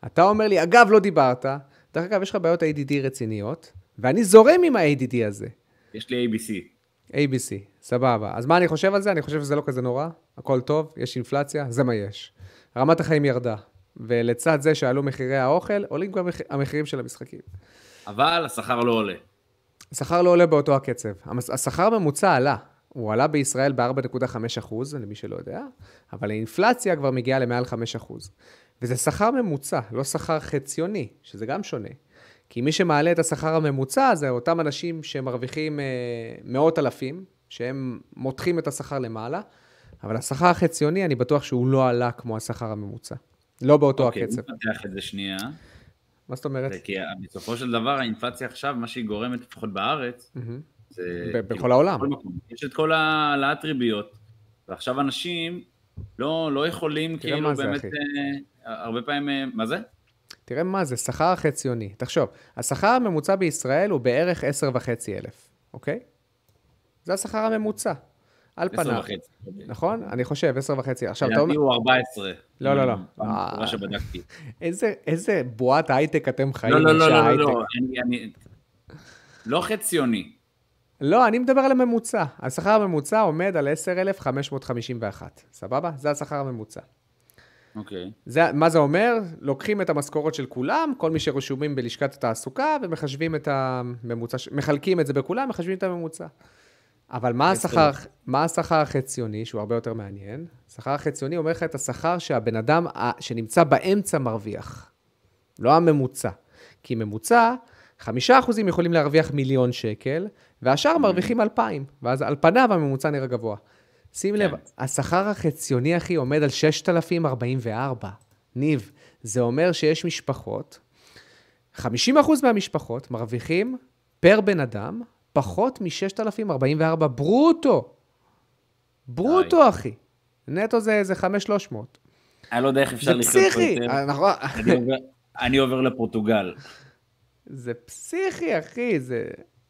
[SPEAKER 1] אתה אומר לי, אגב, לא דיברת, דרך אגב, יש לך בעיות ADD רציניות, ואני זורם עם ה-ADD הזה.
[SPEAKER 2] יש לי ABC.
[SPEAKER 1] ABC, סבבה. אז מה אני חושב על זה? אני חושב שזה לא כזה נורא, הכל טוב, יש אינפלציה, זה מה יש. רמת החיים ירדה, ולצד זה שעלו מחירי האוכל, עולים גם המחירים של המשחקים.
[SPEAKER 2] אבל השכר לא עולה.
[SPEAKER 1] השכר לא עולה באותו הקצב. השכר הממוצע עלה. הוא עלה בישראל ב-4.5 למי שלא יודע, אבל האינפלציה כבר מגיעה למעל 5 וזה שכר ממוצע, לא שכר חציוני, שזה גם שונה. כי מי שמעלה את השכר הממוצע זה אותם אנשים שמרוויחים אה, מאות אלפים, שהם מותחים את השכר למעלה, אבל השכר החציוני, אני בטוח שהוא לא עלה כמו השכר הממוצע. לא באותו
[SPEAKER 2] אוקיי,
[SPEAKER 1] הקצב.
[SPEAKER 2] אוקיי, נפתח את זה שנייה.
[SPEAKER 1] מה זאת אומרת?
[SPEAKER 2] כי בסופו של דבר האינפלציה עכשיו, מה שהיא גורמת, לפחות בארץ, mm-hmm.
[SPEAKER 1] זה... בכל כאילו, העולם.
[SPEAKER 2] יש את כל העלאת ריביות, ועכשיו אנשים לא, לא יכולים כאילו באמת, אה, הרבה פעמים, אה, מה זה?
[SPEAKER 1] תראה מה זה, שכר חציוני. תחשוב, השכר הממוצע בישראל הוא בערך 10,500, אוקיי? זה השכר הממוצע. על פניו.
[SPEAKER 2] 10 וחצי.
[SPEAKER 1] נכון? אני חושב, 10 וחצי. עכשיו,
[SPEAKER 2] אתה אומר... לדעתי הוא 14.
[SPEAKER 1] לא, לא, לא.
[SPEAKER 2] מה אה, שבדקתי.
[SPEAKER 1] איזה בועת הייטק אתם חיים.
[SPEAKER 2] לא, לא, לא, לא, לא. לא חציוני.
[SPEAKER 1] לא, אני מדבר על הממוצע. השכר הממוצע עומד על 10,551, סבבה? זה השכר הממוצע.
[SPEAKER 2] אוקיי.
[SPEAKER 1] Okay. מה זה אומר? לוקחים את המשכורת של כולם, כל מי שרשומים בלשכת התעסוקה, ומחשבים את הממוצע, מחלקים את זה בכולם, מחשבים את הממוצע. אבל מה השכר, מה השכר החציוני, שהוא הרבה יותר מעניין? השכר החציוני אומר לך את השכר שהבן אדם שנמצא באמצע מרוויח, לא הממוצע. כי ממוצע, חמישה אחוזים יכולים להרוויח מיליון שקל, והשאר mm-hmm. מרוויחים אלפיים, ואז על פניו הממוצע נראה גבוה. שים לב, כן. השכר החציוני, אחי, עומד על 6,044. ניב, זה אומר שיש משפחות, 50% מהמשפחות מרוויחים פר בן אדם פחות מ-6,044 ברוטו. ברוטו, אחי. נטו זה איזה 5,300.
[SPEAKER 2] אני לא יודע איך אפשר
[SPEAKER 1] זה
[SPEAKER 2] לחיות פה
[SPEAKER 1] פסיכי,
[SPEAKER 2] יותר.
[SPEAKER 1] נכון.
[SPEAKER 2] אני עובר- אני עובר לפורטוגל.
[SPEAKER 1] זה פסיכי, אחי, זה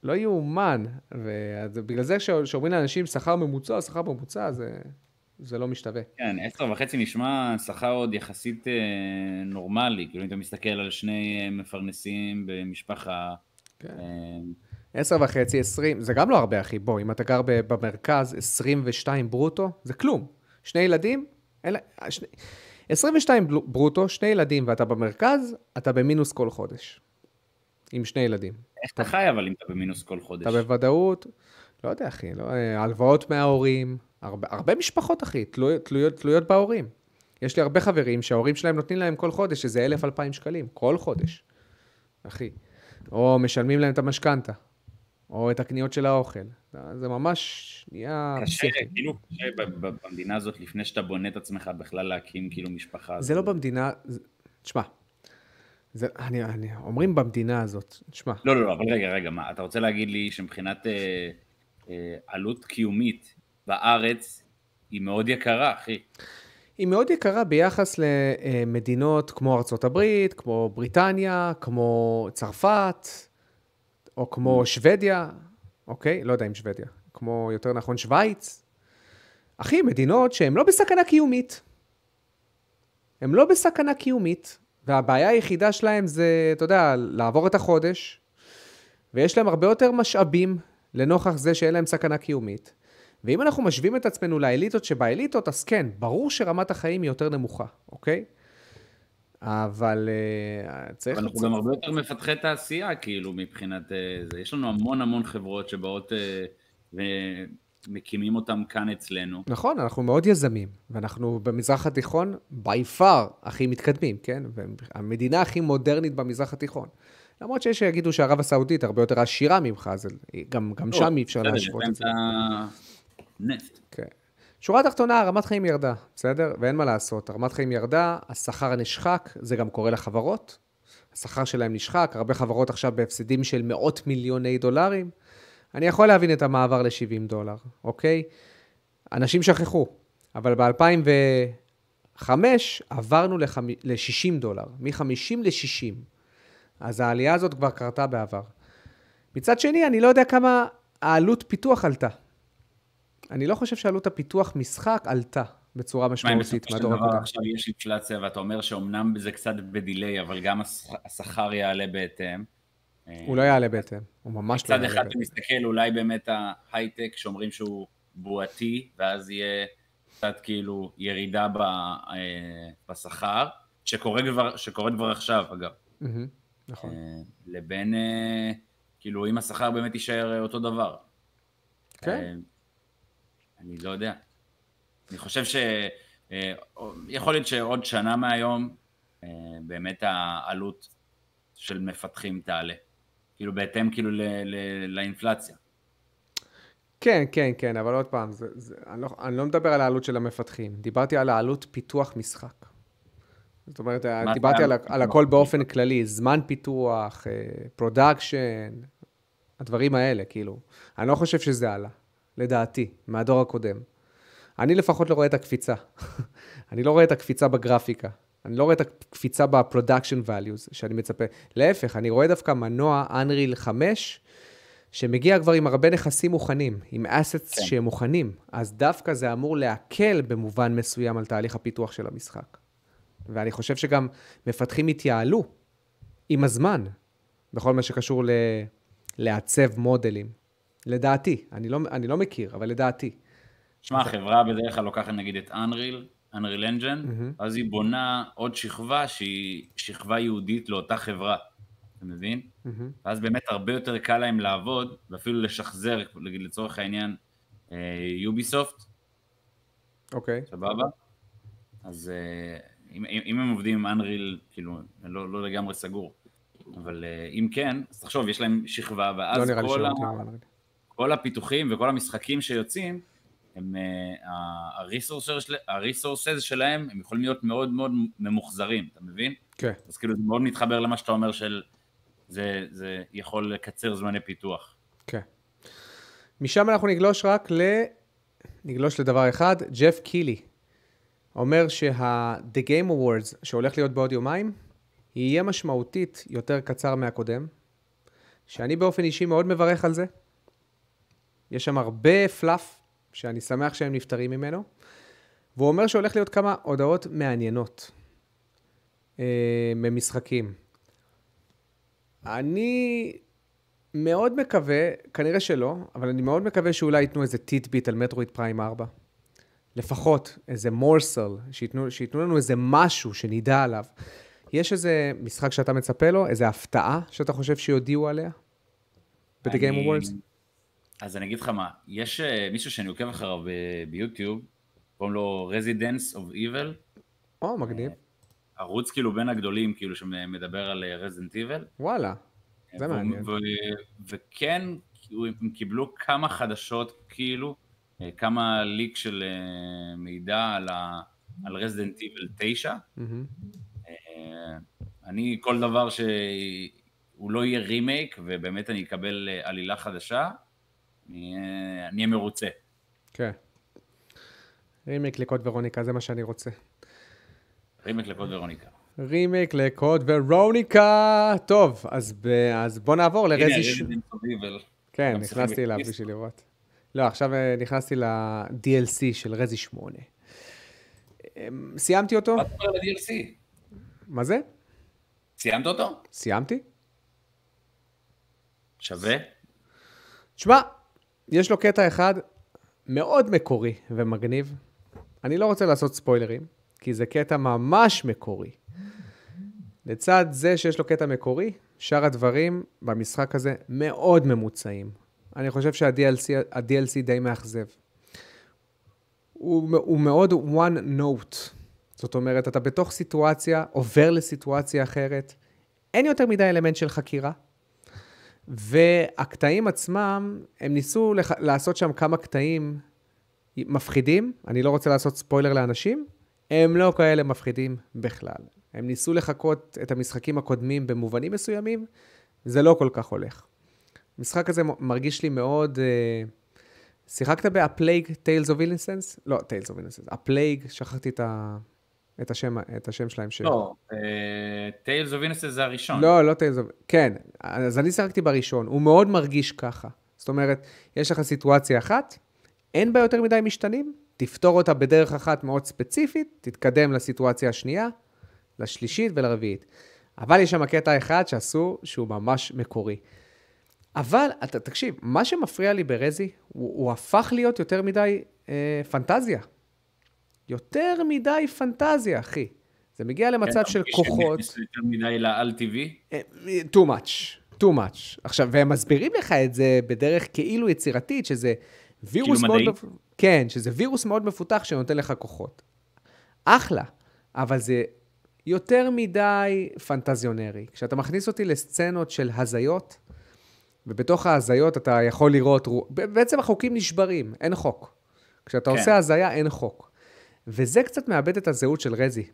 [SPEAKER 1] לא יאומן. ובגלל זה כשאומרים לאנשים שכר ממוצע, שכר ממוצע, זה, זה לא משתווה.
[SPEAKER 2] כן, עשר וחצי נשמע שכר עוד יחסית אה, נורמלי, כאילו אם אתה מסתכל על שני אה, מפרנסים במשפחה.
[SPEAKER 1] כן.
[SPEAKER 2] אה,
[SPEAKER 1] עשר וחצי, עשרים, זה גם לא הרבה, אחי. בוא, אם אתה גר ב- במרכז, 22 ברוטו, זה כלום. שני ילדים, אלה, שני, 22 בלו- ברוטו, שני ילדים, ואתה במרכז, אתה במינוס כל חודש. עם שני ילדים.
[SPEAKER 2] איך אתה חי אבל אם אתה במינוס כל חודש?
[SPEAKER 1] אתה בוודאות, לא יודע, אחי, לא, אה, הלוואות מההורים, הרבה, הרבה משפחות, אחי, תלויות, תלויות, תלויות בהורים. יש לי הרבה חברים שההורים שלהם נותנים להם כל חודש איזה אלף, אלפיים שקלים, כל חודש, אחי. או משלמים להם את המשכנתה, או את הקניות של האוכל. זה ממש נהיה
[SPEAKER 2] קשה. כאילו קשה במדינה הזאת, לפני שאתה בונה את עצמך בכלל להקים כאילו משפחה.
[SPEAKER 1] זה לא במדינה, תשמע, זה, אני, אני, אומרים במדינה הזאת, תשמע,
[SPEAKER 2] לא, לא, לא, אבל רגע, רגע, מה, אתה רוצה להגיד לי שמבחינת אה, אה, עלות קיומית בארץ היא מאוד יקרה, אחי.
[SPEAKER 1] היא מאוד יקרה ביחס למדינות כמו ארצות הברית, כמו בריטניה, כמו צרפת, או כמו שוודיה, אוקיי? לא יודע אם שוודיה, כמו יותר נכון שווייץ. אחי, מדינות שהן לא בסכנה קיומית. הן לא בסכנה קיומית, והבעיה היחידה שלהם זה, אתה יודע, לעבור את החודש, ויש להם הרבה יותר משאבים לנוכח זה שאין להם סכנה קיומית. ואם אנחנו משווים את עצמנו לאליטות שבאליטות, אז כן, ברור שרמת החיים היא יותר נמוכה, אוקיי? אבל uh, צריך...
[SPEAKER 2] אנחנו גם הרבה יותר מפתחי תעשייה, כאילו, מבחינת אה, זה. יש לנו המון המון חברות שבאות אה, ומקימים אותם כאן אצלנו.
[SPEAKER 1] נכון, אנחנו מאוד יזמים, ואנחנו במזרח התיכון by far הכי מתקדמים, כן? והמדינה הכי מודרנית במזרח התיכון. למרות שיש שיגידו שערב הסעודית הרבה יותר עשירה ממך, אז גם, גם שם אי אפשר להשוות את זה.
[SPEAKER 2] הנפט.
[SPEAKER 1] כן. שורה תחתונה, רמת חיים ירדה, בסדר? ואין מה לעשות, רמת חיים ירדה, השכר נשחק, זה גם קורה לחברות. השכר שלהם נשחק, הרבה חברות עכשיו בהפסדים של מאות מיליוני דולרים. אני יכול להבין את המעבר ל-70 דולר, אוקיי? אנשים שכחו, אבל ב-2005 עברנו ל-60 דולר, מ-50 ל-60. אז העלייה הזאת כבר קרתה בעבר. מצד שני, אני לא יודע כמה העלות פיתוח עלתה. אני לא חושב שעלות הפיתוח משחק עלתה בצורה
[SPEAKER 2] מה,
[SPEAKER 1] משמעותית
[SPEAKER 2] בסופו של
[SPEAKER 1] מהדור
[SPEAKER 2] דבר
[SPEAKER 1] הקודם.
[SPEAKER 2] עכשיו יש אינפלציה, ואתה אומר שאומנם זה קצת בדיליי, אבל גם הש- השכר יעלה בהתאם.
[SPEAKER 1] הוא לא יעלה בהתאם, הוא ממש לא
[SPEAKER 2] מצד
[SPEAKER 1] יעלה
[SPEAKER 2] אחד
[SPEAKER 1] בהתאם.
[SPEAKER 2] אתה מסתכל, אולי באמת ההייטק שאומרים שהוא בועתי, ואז יהיה קצת כאילו ירידה ב- אה, בשכר, שקורה כבר, שקורית כבר עכשיו, אגב.
[SPEAKER 1] נכון.
[SPEAKER 2] אה, לבין, אה, כאילו, אם השכר באמת יישאר אותו דבר.
[SPEAKER 1] כן.
[SPEAKER 2] אני לא יודע. אני חושב ש... יכול להיות שעוד שנה מהיום, באמת העלות של מפתחים תעלה. כאילו, בהתאם כאילו ל- ל- לאינפלציה.
[SPEAKER 1] כן, כן, כן, אבל עוד פעם, זה, זה, אני, לא, אני לא מדבר על העלות של המפתחים, דיברתי על העלות פיתוח משחק. זאת אומרת, דיברתי על, על? הכל באופן כללי, זמן פיתוח, production, הדברים האלה, כאילו. אני לא חושב שזה עלה, לדעתי, מהדור הקודם. אני לפחות לא רואה את הקפיצה. אני לא רואה את הקפיצה בגרפיקה. אני לא רואה את הקפיצה ב-production values שאני מצפה. להפך, אני רואה דווקא מנוע Unreal 5, שמגיע כבר עם הרבה נכסים מוכנים, עם assets
[SPEAKER 2] כן.
[SPEAKER 1] שהם מוכנים, אז דווקא זה אמור להקל במובן מסוים על תהליך הפיתוח של המשחק. ואני חושב שגם מפתחים התייעלו עם הזמן, בכל מה שקשור ל... לעצב מודלים. לדעתי, אני לא, אני לא מכיר, אבל לדעתי.
[SPEAKER 2] שמע, החברה בדרך כלל לוקחת נגיד את Unreal, Unreal Engine, אז היא בונה עוד שכבה שהיא שכבה ייעודית לאותה חברה, אתה מבין?
[SPEAKER 1] מהמם.
[SPEAKER 2] ואז באמת הרבה יותר קל להם לעבוד, ואפילו לשחזר, לצורך העניין, יוביסופט,
[SPEAKER 1] אוקיי.
[SPEAKER 2] סבבה? אז אה, אם, אם הם עובדים עם Unreal, כאילו, לא, לא לגמרי סגור. אבל אה, אם כן, אז תחשוב, יש להם שכבה,
[SPEAKER 1] לא
[SPEAKER 2] ואז
[SPEAKER 1] לי
[SPEAKER 2] כל, ה. כל הפיתוחים וכל המשחקים שיוצאים, הם, ה-resources שלהם, הם יכולים להיות מאוד מאוד ממוחזרים, אתה מבין?
[SPEAKER 1] כן.
[SPEAKER 2] אז כאילו זה מאוד מתחבר למה שאתה אומר של זה, זה יכול לקצר זמני פיתוח.
[SPEAKER 1] כן. משם אנחנו נגלוש רק ל... נגלוש לדבר אחד, ג'ף קילי. אומר שה-The Game Awards שהולך להיות בעוד יומיים, יהיה משמעותית יותר קצר מהקודם, שאני באופן אישי מאוד מברך על זה. יש שם הרבה פלאף, שאני שמח שהם נפטרים ממנו, והוא אומר שהולך להיות כמה הודעות מעניינות אה, ממשחקים. אני מאוד מקווה, כנראה שלא, אבל אני מאוד מקווה שאולי ייתנו איזה טיטביט על מטרואיד פריים 4. לפחות איזה מורסל, שייתנו, שייתנו לנו איזה משהו שנדע עליו. יש איזה משחק שאתה מצפה לו, איזה הפתעה שאתה חושב שיודיעו עליה? ב-The Game Awards?
[SPEAKER 2] אז אני אגיד לך מה, יש uh, מישהו שאני עוקב אחריו ביוטיוב, קוראים לו Residence of Evil.
[SPEAKER 1] או, מגניב.
[SPEAKER 2] ערוץ כאילו בין הגדולים, כאילו שמדבר על אה, Resident Evil.
[SPEAKER 1] וואלה, זה מעניין.
[SPEAKER 2] וכן, הם קיבלו כמה חדשות, כאילו, אה, כמה ליק של מידע על, ה, על Resident Evil 9. Mm-hmm. אני, כל דבר שהוא לא יהיה רימייק, ובאמת אני אקבל עלילה חדשה, אני אהיה מרוצה.
[SPEAKER 1] כן. remake ל Code Veronica, זה מה שאני רוצה.
[SPEAKER 2] remake ל Code
[SPEAKER 1] Veronica. remake ל Code Veronica. טוב, אז, ב... אז בוא נעבור לרזי... ש... כן, נכנסתי אליו בשביל לראות. לא, עכשיו אה, נכנסתי ל-DLC של רזי 8. אמ, סיימתי אותו.
[SPEAKER 2] מה אתה אומר ל-DLC?
[SPEAKER 1] מה זה?
[SPEAKER 2] סיימת אותו?
[SPEAKER 1] סיימתי.
[SPEAKER 2] שווה?
[SPEAKER 1] תשמע, יש לו קטע אחד מאוד מקורי ומגניב. אני לא רוצה לעשות ספוילרים, כי זה קטע ממש מקורי. לצד זה שיש לו קטע מקורי, שאר הדברים במשחק הזה מאוד ממוצעים. אני חושב שה-DLC די מאכזב. הוא, הוא מאוד one note. זאת אומרת, אתה בתוך סיטואציה, עובר לסיטואציה אחרת. אין יותר מדי אלמנט של חקירה. והקטעים עצמם, הם ניסו לח... לעשות שם כמה קטעים מפחידים, אני לא רוצה לעשות ספוילר לאנשים, הם לא כאלה מפחידים בכלל. הם ניסו לחקות את המשחקים הקודמים במובנים מסוימים, זה לא כל כך הולך. המשחק הזה מרגיש לי מאוד... Uh, שיחקת ב-A Plague Tales of Innocence? לא, Tales of Innocence. A Plague, שכחתי את ה... את השם, את השם שלהם. ש...
[SPEAKER 2] לא, Tales of Innocence זה הראשון.
[SPEAKER 1] לא, לא Tales of... כן, אז אני שיחקתי בראשון, הוא מאוד מרגיש ככה. זאת אומרת, יש לך סיטואציה אחת, אין בה יותר מדי משתנים, תפתור אותה בדרך אחת מאוד ספציפית, תתקדם לסיטואציה השנייה, לשלישית ולרביעית. אבל יש שם קטע אחד שעשו, שהוא ממש מקורי. אבל, אתה, תקשיב, מה שמפריע לי ברזי, הוא, הוא הפך להיות יותר מדי אה, פנטזיה. יותר מדי פנטזיה, אחי. זה מגיע למצב כן, של כוחות.
[SPEAKER 2] יותר מדי לאל טבעי?
[SPEAKER 1] אה, too much, too much. עכשיו, והם מסבירים לך את זה בדרך כאילו יצירתית, שזה וירוס כאילו מאוד... מדעי? כן, שזה וירוס מאוד מפותח שנותן לך כוחות. אחלה, אבל זה יותר מדי פנטזיונרי. כשאתה מכניס אותי לסצנות של הזיות, ובתוך ההזיות אתה יכול לראות, בעצם החוקים נשברים, אין חוק. כשאתה כן. עושה הזיה, אין חוק. וזה קצת מאבד את הזהות של רזי,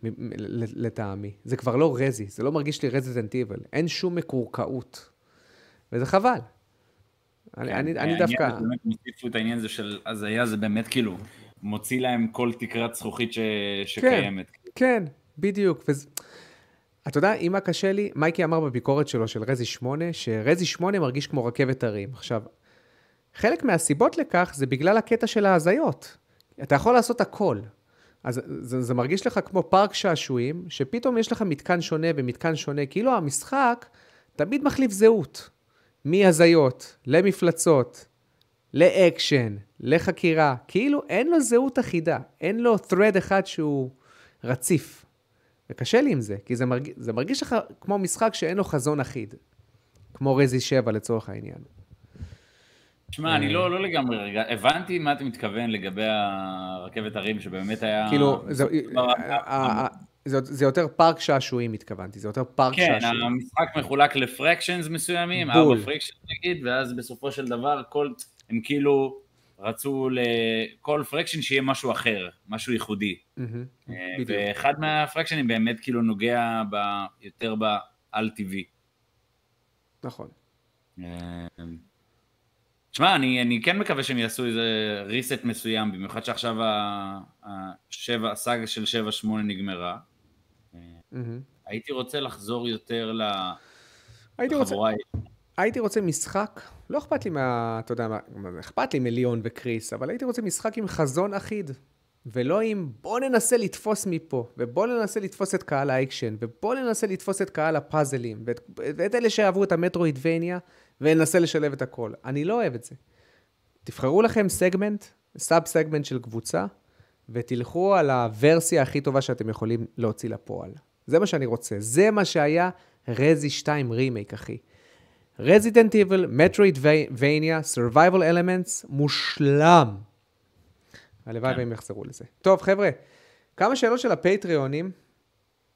[SPEAKER 1] לטעמי. זה כבר לא רזי, זה לא מרגיש לי רזידנט איבל. אין שום מקורקעות. וזה חבל. אני, כן, אני, אני דווקא...
[SPEAKER 2] באמת מוסיפו את העניין הזה של הזיה, זה באמת כאילו מוציא להם כל תקרת זכוכית ש... שקיימת.
[SPEAKER 1] כן, כן, בדיוק. וזה... אתה יודע, אם מה קשה לי, מייקי אמר בביקורת שלו של רזי 8, שרזי 8 מרגיש כמו רכבת הרים. עכשיו, חלק מהסיבות לכך זה בגלל הקטע של ההזיות. אתה יכול לעשות הכל. אז זה, זה מרגיש לך כמו פארק שעשועים, שפתאום יש לך מתקן שונה ומתקן שונה, כאילו המשחק תמיד מחליף זהות. מהזיות, למפלצות, לאקשן, לחקירה, כאילו אין לו זהות אחידה, אין לו thread אחד שהוא רציף. וקשה לי עם זה, כי זה מרגיש, זה מרגיש לך כמו משחק שאין לו חזון אחיד, כמו רזי 7 לצורך העניין.
[SPEAKER 2] תשמע, אני לא, לא לגמרי הבנתי מה אתה מתכוון לגבי הרכבת הרים, שבאמת היה...
[SPEAKER 1] כאילו, זה, אה, אה, אה, זה, זה יותר פארק שעשועים התכוונתי, זה יותר פארק
[SPEAKER 2] כן, שעשועים. כן, המשחק מחולק לפרקשנס מסוימים, ארבע פרקשנס נגיד, ואז בסופו של דבר כל, הם כאילו רצו לכל פרקשן שיהיה משהו אחר, משהו ייחודי. Mm-hmm, ואחד מהפרקשנים באמת כאילו נוגע ב, יותר בעל טבעי.
[SPEAKER 1] נכון.
[SPEAKER 2] תשמע, אני, אני כן מקווה שהם יעשו איזה reset מסוים, במיוחד שעכשיו השבע, הסאגה של 7-8 נגמרה. Mm-hmm. הייתי רוצה לחזור יותר לחבורה...
[SPEAKER 1] הייתי רוצה משחק, לא אכפת לי מה, אתה יודע, מה, אכפת לי מליאון וקריס, אבל הייתי רוצה משחק עם חזון אחיד. ולא עם בוא ננסה לתפוס מפה, ובוא ננסה לתפוס את קהל האקשן, ובוא ננסה לתפוס את קהל הפאזלים, ואת, ואת אלה שאהבו את ה Metroidvania, וננסה לשלב את הכל. אני לא אוהב את זה. תבחרו לכם סגמנט, sub segment של קבוצה, ותלכו על הוורסיה הכי טובה שאתם יכולים להוציא לפועל. זה מה שאני רוצה. זה מה שהיה Resi 2 רימייק, אחי. Resident Evil, Metroidvania, survival elements, מושלם. הלוואי כן. והם יחזרו לזה. טוב, חבר'ה, כמה שאלות של הפטריונים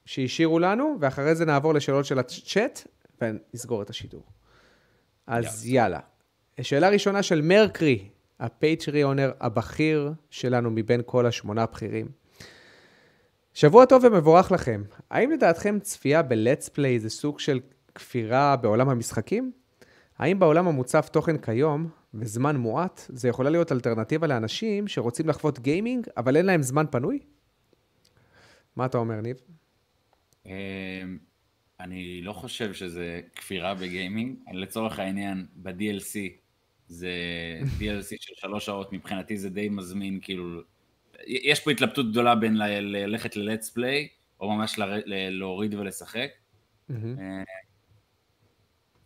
[SPEAKER 1] שהשאירו לנו, ואחרי זה נעבור לשאלות של הצ'אט, ונסגור את השידור. אז יאללה. שאלה ראשונה של מרקרי, ה Patreoner הבכיר שלנו מבין כל השמונה הבכירים. שבוע טוב ומבורך לכם. האם לדעתכם צפייה ב-let's play זה סוג של כפירה בעולם המשחקים? האם בעולם המוצף תוכן כיום, וזמן מועט, זה יכולה להיות אלטרנטיבה לאנשים שרוצים לחוות גיימינג, אבל אין להם זמן פנוי? מה אתה אומר, ניב?
[SPEAKER 2] אני לא חושב שזה כפירה בגיימינג. לצורך העניין, ב-DLC, זה DLC של שלוש שעות, מבחינתי זה די מזמין, כאילו... יש פה התלבטות גדולה בין ללכת ל-let's play, או ממש להוריד ולשחק.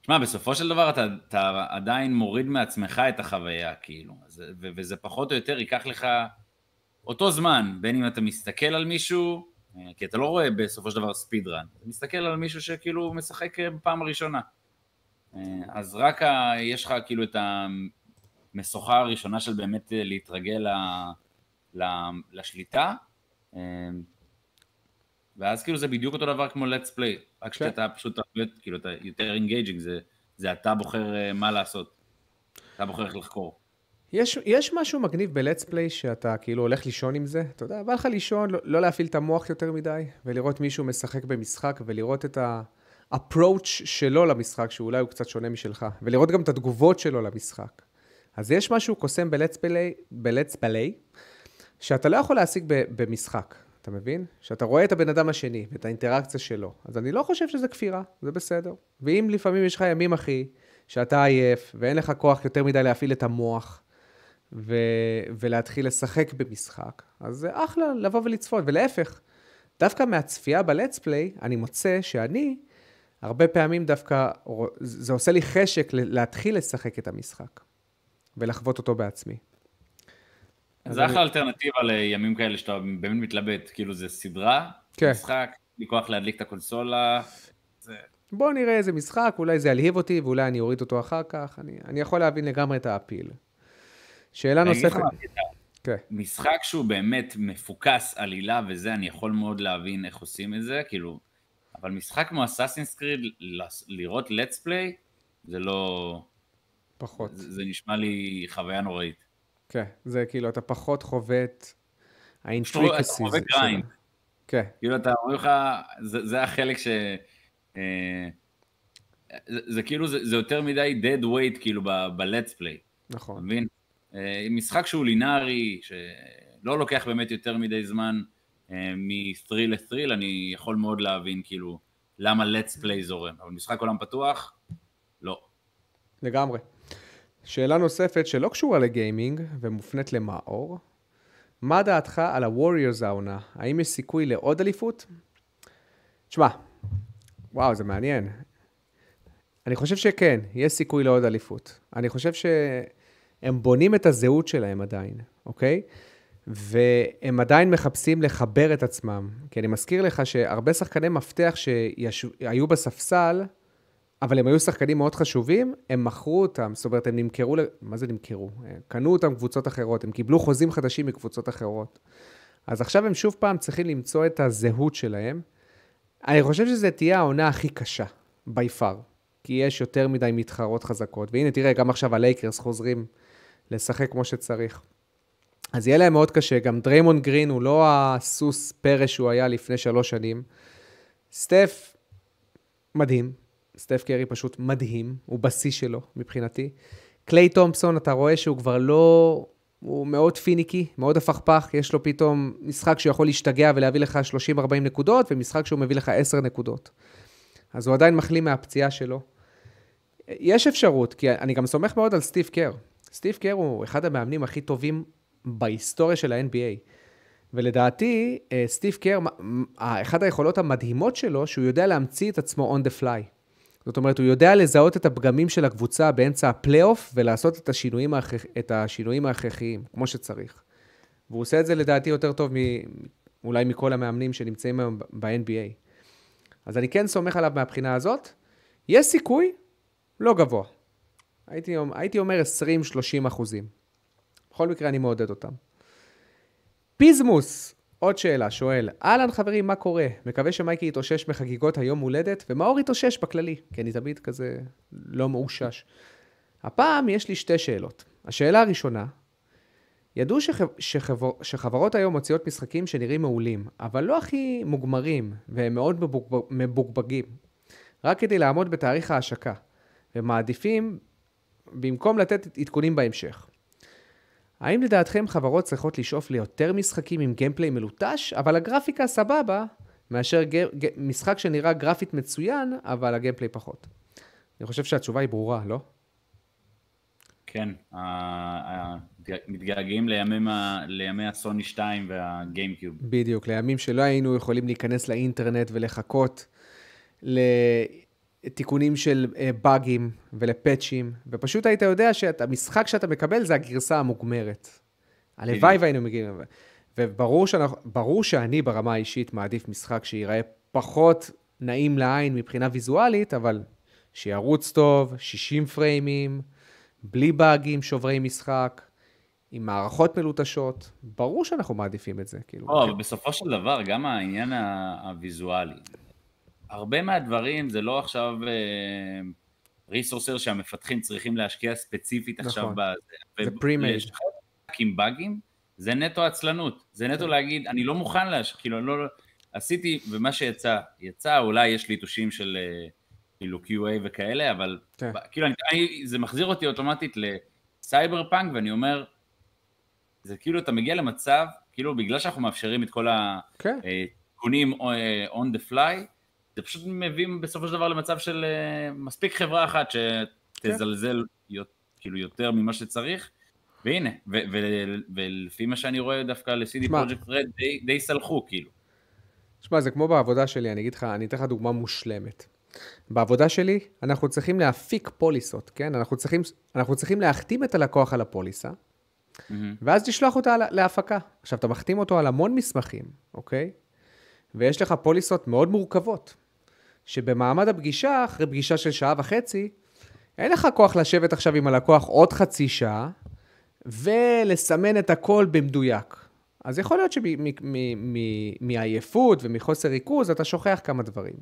[SPEAKER 2] תשמע, בסופו של דבר אתה, אתה עדיין מוריד מעצמך את החוויה, כאילו, וזה פחות או יותר ייקח לך אותו זמן, בין אם אתה מסתכל על מישהו, אה, כי אתה לא רואה בסופו של דבר ספיד רן, אתה מסתכל על מישהו שכאילו משחק אה, בפעם הראשונה. אה, אז רק ה, יש לך כאילו את המשוכה הראשונה של באמת להתרגל ל, ל, לשליטה, ואז כאילו זה בדיוק אותו דבר כמו let's play, רק כן. שאתה פשוט כאילו אתה יותר engaging, זה, זה אתה בוחר אה, מה לעשות, אתה בוחר איך לחקור.
[SPEAKER 1] יש, יש משהו מגניב ב-let's play שאתה כאילו הולך לישון עם זה, אתה יודע, בא לך לישון, לא, לא להפעיל את המוח יותר מדי, ולראות מישהו משחק במשחק, ולראות את ה-approach שלו למשחק, שאולי הוא קצת שונה משלך, ולראות גם את התגובות שלו למשחק. אז יש משהו קוסם ב-let's play, ב-let's play שאתה לא יכול להשיג במשחק. אתה מבין? שאתה רואה את הבן אדם השני ואת האינטראקציה שלו. אז אני לא חושב שזה כפירה, זה בסדר. ואם לפעמים יש לך ימים, אחי, שאתה עייף ואין לך כוח יותר מדי להפעיל את המוח ו... ולהתחיל לשחק במשחק, אז זה אחלה לבוא ולצפות. ולהפך, דווקא מהצפייה ב-let's play, אני מוצא שאני, הרבה פעמים דווקא, זה עושה לי חשק להתחיל לשחק את המשחק ולחוות אותו בעצמי.
[SPEAKER 2] זה אחלה אלטרנטיבה לימים כאלה שאתה באמת מתלבט, כאילו זה סדרה, כן. משחק, לי כוח להדליק את הקונסולה.
[SPEAKER 1] זה... בוא נראה איזה משחק, אולי זה ילהיב אותי ואולי אני אוריד אותו אחר כך, אני, אני יכול להבין לגמרי את האפיל. שאלה נוספת.
[SPEAKER 2] כן. משחק שהוא באמת מפוקס עלילה וזה, אני יכול מאוד להבין איך עושים את זה, כאילו, אבל משחק כמו Assassin's Creed, לראות let's play, זה לא...
[SPEAKER 1] פחות.
[SPEAKER 2] זה, זה נשמע לי חוויה נוראית.
[SPEAKER 1] כן, זה כאילו, אתה פחות חווה את ה intricacies. אתה חווה grind. כן.
[SPEAKER 2] כאילו, אתה אומר לך, זה, זה החלק ש... אה, זה, זה כאילו, זה, זה יותר מדי dead weight, כאילו, ב-let's play.
[SPEAKER 1] נכון.
[SPEAKER 2] מבין? אה, משחק שהוא לינארי, שלא לוקח באמת יותר מדי זמן אה, מ-thrill ל-thrill, אני יכול מאוד להבין, כאילו, למה let's play זורם. אבל משחק עולם פתוח, לא.
[SPEAKER 1] לגמרי. שאלה נוספת שלא קשורה לגיימינג ומופנית למאור, מה דעתך על הווריורס העונה? האם יש סיכוי לעוד אליפות? תשמע, וואו, זה מעניין. אני חושב שכן, יש סיכוי לעוד אליפות. אני חושב שהם בונים את הזהות שלהם עדיין, אוקיי? והם עדיין מחפשים לחבר את עצמם. כי אני מזכיר לך שהרבה שחקני מפתח שהיו בספסל, אבל הם היו שחקנים מאוד חשובים, הם מכרו אותם, זאת אומרת, הם נמכרו, מה זה נמכרו? קנו אותם קבוצות אחרות, הם קיבלו חוזים חדשים מקבוצות אחרות. אז עכשיו הם שוב פעם צריכים למצוא את הזהות שלהם. אני חושב שזו תהיה העונה הכי קשה, בי פאר, כי יש יותר מדי מתחרות חזקות. והנה, תראה, גם עכשיו הלייקרס חוזרים לשחק כמו שצריך. אז יהיה להם מאוד קשה, גם דריימון גרין הוא לא הסוס פרא שהוא היה לפני שלוש שנים. סטף, מדהים, סטף קרי פשוט מדהים, הוא בשיא שלו מבחינתי. קליי תומפסון, אתה רואה שהוא כבר לא... הוא מאוד פיניקי, מאוד הפכפך, יש לו פתאום משחק שהוא יכול להשתגע ולהביא לך 30-40 נקודות, ומשחק שהוא מביא לך 10 נקודות. אז הוא עדיין מחלים מהפציעה שלו. יש אפשרות, כי אני גם סומך מאוד על סטיב קר. סטיב קר הוא אחד המאמנים הכי טובים בהיסטוריה של ה-NBA. ולדעתי, אה, סטיב קר, אחת היכולות המדהימות שלו, שהוא יודע להמציא את עצמו on the fly. זאת אומרת, הוא יודע לזהות את הפגמים של הקבוצה באמצע הפלייאוף ולעשות את השינויים, ההכרח, את השינויים ההכרחיים, כמו שצריך. והוא עושה את זה לדעתי יותר טוב מ, אולי מכל המאמנים שנמצאים היום ב-NBA. אז אני כן סומך עליו מהבחינה הזאת. יש סיכוי, לא גבוה. הייתי, הייתי אומר 20-30 אחוזים. בכל מקרה, אני מעודד אותם. פיזמוס, עוד שאלה, שואל, אהלן חברים, מה קורה? מקווה שמייקי יתאושש מחגיגות היום הולדת, ומאור יתאושש בכללי, כי אני תמיד כזה לא מאושש. הפעם יש לי שתי שאלות. השאלה הראשונה, ידעו שחב... שחבר... שחברות היום מוציאות משחקים שנראים מעולים, אבל לא הכי מוגמרים, והם מאוד מבוגבגים, רק כדי לעמוד בתאריך ההשקה, ומעדיפים במקום לתת עדכונים בהמשך. האם לדעתכם חברות צריכות לשאוף ליותר משחקים עם גיימפליי מלוטש, אבל הגרפיקה סבבה, מאשר ג... ג... משחק שנראה גרפית מצוין, אבל הגיימפליי פחות? אני חושב שהתשובה היא ברורה, לא?
[SPEAKER 2] כן, מתגעגעים לימים, לימי הסוני 2 והגיימקיוב.
[SPEAKER 1] בדיוק, לימים שלא היינו יכולים להיכנס לאינטרנט ולחכות לתיקונים של אה, באגים ולפאצ'ים, ופשוט היית יודע שהמשחק שאתה מקבל זה הגרסה המוגמרת. הלוואי והיינו מגיעים. וברור שאנחנו, שאני ברמה האישית מעדיף משחק שייראה פחות נעים לעין מבחינה ויזואלית, אבל שירוץ טוב, 60 פריימים, בלי באגים, שוברי משחק, עם מערכות מלוטשות, ברור שאנחנו מעדיפים את זה. כאילו,
[SPEAKER 2] או, אבל בסופו של דבר, גם העניין הוויזואלי. הרבה מהדברים זה לא עכשיו resource אה, שהמפתחים צריכים להשקיע ספציפית נכון. עכשיו
[SPEAKER 1] בזה. זה pre-made.
[SPEAKER 2] עם באגים, זה נטו עצלנות. זה נטו להגיד, אני לא מוכן להשקיע, כאילו, לא, עשיתי, ומה שיצא, יצא, אולי יש לי תושים של... Uh, כאילו QA וכאלה, אבל כן. כאילו אני, אני, זה מחזיר אותי אוטומטית לסייבר פאנק, ואני אומר, זה כאילו אתה מגיע למצב, כאילו בגלל שאנחנו מאפשרים את כל התיקונים כן. אה, on the fly, זה פשוט מביא בסופו של דבר למצב של אה, מספיק חברה אחת שתזלזל כן. כאילו יותר ממה שצריך, והנה, ולפי מה שאני רואה דווקא ל-CD Project Red די, די סלחו כאילו.
[SPEAKER 1] שמע, זה כמו בעבודה שלי, אני אגיד לך, אני אתן לך דוגמה מושלמת. בעבודה שלי, אנחנו צריכים להפיק פוליסות, כן? אנחנו צריכים, אנחנו צריכים להחתים את הלקוח על הפוליסה, mm-hmm. ואז לשלוח אותה להפקה. עכשיו, אתה מחתים אותו על המון מסמכים, אוקיי? ויש לך פוליסות מאוד מורכבות, שבמעמד הפגישה, אחרי פגישה של שעה וחצי, אין לך כוח לשבת עכשיו עם הלקוח עוד חצי ולסמן את הכל במדויק. אז יכול להיות שמעייפות ומחוסר ריכוז אתה שוכח כמה דברים.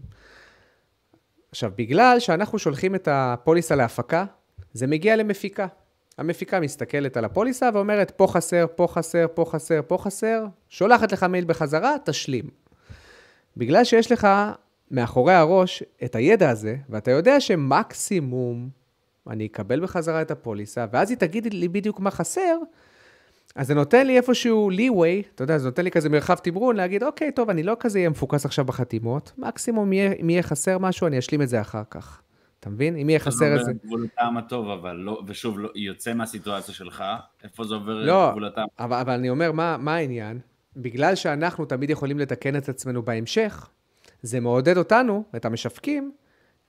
[SPEAKER 1] עכשיו, בגלל שאנחנו שולחים את הפוליסה להפקה, זה מגיע למפיקה. המפיקה מסתכלת על הפוליסה ואומרת, פה חסר, פה חסר, פה חסר, פה חסר, שולחת לך מייל בחזרה, תשלים. בגלל שיש לך מאחורי הראש את הידע הזה, ואתה יודע שמקסימום אני אקבל בחזרה את הפוליסה, ואז היא תגיד לי בדיוק מה חסר, אז זה נותן לי איפשהו leeway, אתה יודע, זה נותן לי כזה מרחב תמרון להגיד, אוקיי, טוב, אני לא כזה אהיה מפוקס עכשיו בחתימות, מקסימום יהיה, אם יהיה חסר משהו, אני אשלים את זה אחר כך. אתה מבין? אם יהיה חסר איזה...
[SPEAKER 2] זה גבול הטעם הטוב, אבל לא, ושוב, לא, יוצא מהסיטואציה שלך, איפה זה עובר לא, גבול הטעם?
[SPEAKER 1] אבל, אבל אני אומר, מה, מה העניין? בגלל שאנחנו תמיד יכולים לתקן את עצמנו בהמשך, זה מעודד אותנו, את המשווקים,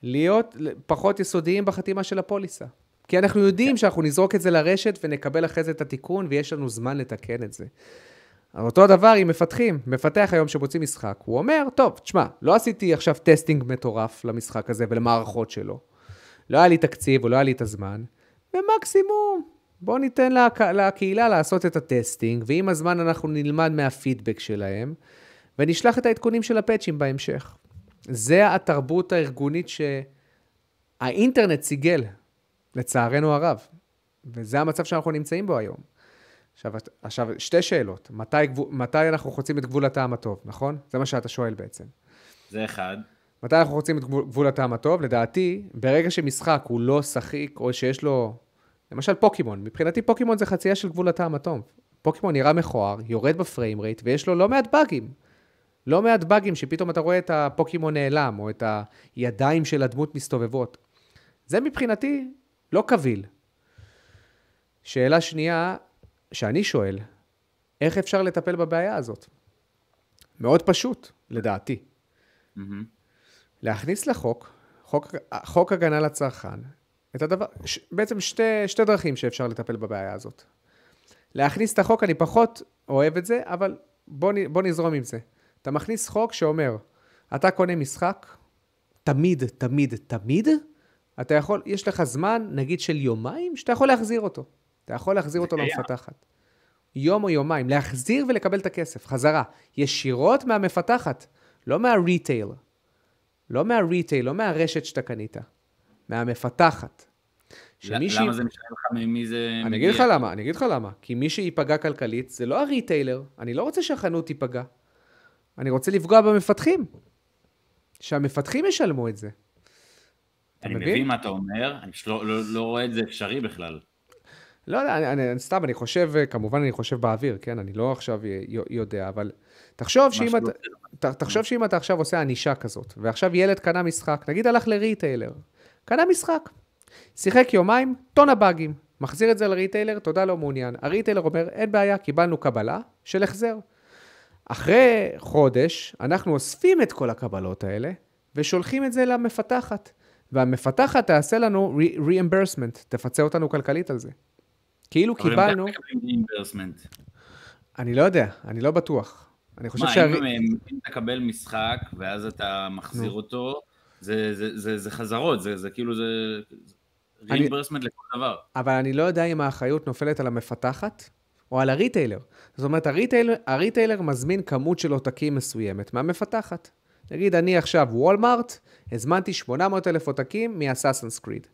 [SPEAKER 1] להיות פחות יסודיים בחתימה של הפוליסה. כי אנחנו יודעים כן. שאנחנו נזרוק את זה לרשת ונקבל אחרי זה את התיקון, ויש לנו זמן לתקן את זה. אותו דבר עם מפתחים, מפתח היום שמוציא משחק, הוא אומר, טוב, תשמע, לא עשיתי עכשיו testing מטורף למשחק הזה ולמערכות שלו. לא היה לי תקציב, או לא היה לי את הזמן, ומקסימום, בואו ניתן לה, לקהילה לעשות את הטסטינג, ועם הזמן אנחנו נלמד מהפידבק שלהם, ונשלח את העדכונים של הפאצ'ים בהמשך. זה התרבות הארגונית שהאינטרנט סיגל לצערנו הרב. וזה המצב שאנחנו נמצאים בו היום. עכשיו, עכשיו שתי שאלות. מתי, מתי אנחנו חוצים את גבול הטעם הטוב, נכון? זה מה שאתה שואל בעצם.
[SPEAKER 2] זה אחד.
[SPEAKER 1] מתי אנחנו חוצים את גבול, גבול הטעם הטוב? לדעתי, ברגע שמשחק הוא לא שחיק, או שיש לו למשל פוקימון, מבחינתי פוקימון זה חצייה של גבול הטעם הטוב. פוקימון נראה מכוער, יורד בפריים רייט, ויש לו לא מעט באגים. לא מעט באגים שפתאום אתה רואה את הפוקימון נעלם, או את הידיים של הדמות מסתובבות. זה מבחינתי לא קביל. שאלה שנייה, שאני שואל, איך אפשר לטפל בבעיה הזאת? מאוד פשוט, לדעתי. Mm-hmm. להכניס לחוק, חוק, חוק הגנה לצרכן, את הדבר, ש, בעצם שתי, שתי דרכים שאפשר לטפל בבעיה הזאת. להכניס את החוק, אני פחות אוהב את זה, אבל בוא, בוא נזרום עם זה. אתה מכניס חוק שאומר, אתה קונה משחק, תמיד, תמיד, תמיד, אתה יכול, יש לך זמן, נגיד של יומיים, שאתה יכול להחזיר אותו. אתה יכול להחזיר אותו למפתחת. יום או יומיים, להחזיר ולקבל את הכסף, חזרה, ישירות מהמפתחת, לא מהריטייל. לא מהריטייל, לא מהרשת שאתה קנית, מהמפתחת.
[SPEAKER 2] שמישהי... למה זה משנה לך ממי זה
[SPEAKER 1] מגיע? אני אגיד לך למה, אני אגיד לך למה. כי מי שייפגע כלכלית זה לא הריטיילר, אני לא רוצה שהחנות תיפגע. אני רוצה לפגוע במפתחים. שהמפתחים ישלמו את זה.
[SPEAKER 2] אני מבין מה אתה אומר, אני לא, לא, לא רואה את זה אפשרי בכלל.
[SPEAKER 1] לא יודע, אני, אני, סתם, אני חושב, כמובן אני חושב באוויר, כן? אני לא עכשיו יודע, אבל תחשוב שאם אתה, ת, תחשוב שאם אתה עכשיו עושה ענישה כזאת, ועכשיו ילד קנה משחק, נגיד הלך לריטיילר, קנה משחק, שיחק יומיים, טונה באגים, מחזיר את זה לריטיילר, תודה לא מעוניין. הריטיילר אומר, אין בעיה, קיבלנו קבלה של החזר. אחרי חודש, אנחנו אוספים את כל הקבלות האלה, ושולחים את זה למפתחת. והמפתחת תעשה לנו reimbursement, תפצה אותנו כלכלית על זה. כאילו קיבלנו... אני לא יודע, אני לא בטוח. אני חושב
[SPEAKER 2] שה... מה, אם תקבל משחק, ואז אתה מחזיר אותו, זה, חזרות, זה, זה כאילו, זה reimbursement לכל דבר.
[SPEAKER 1] אבל אני לא יודע אם האחריות נופלת על המפתחת או על ה retailer. זאת אומרת, ה retailer, ה retailer מזמין כמות של עותקים מסוימת מהמפתחת. נגיד, אני עכשיו וולמארט, הזמנתי 800 אלף עותקים מאסאסנס קריד.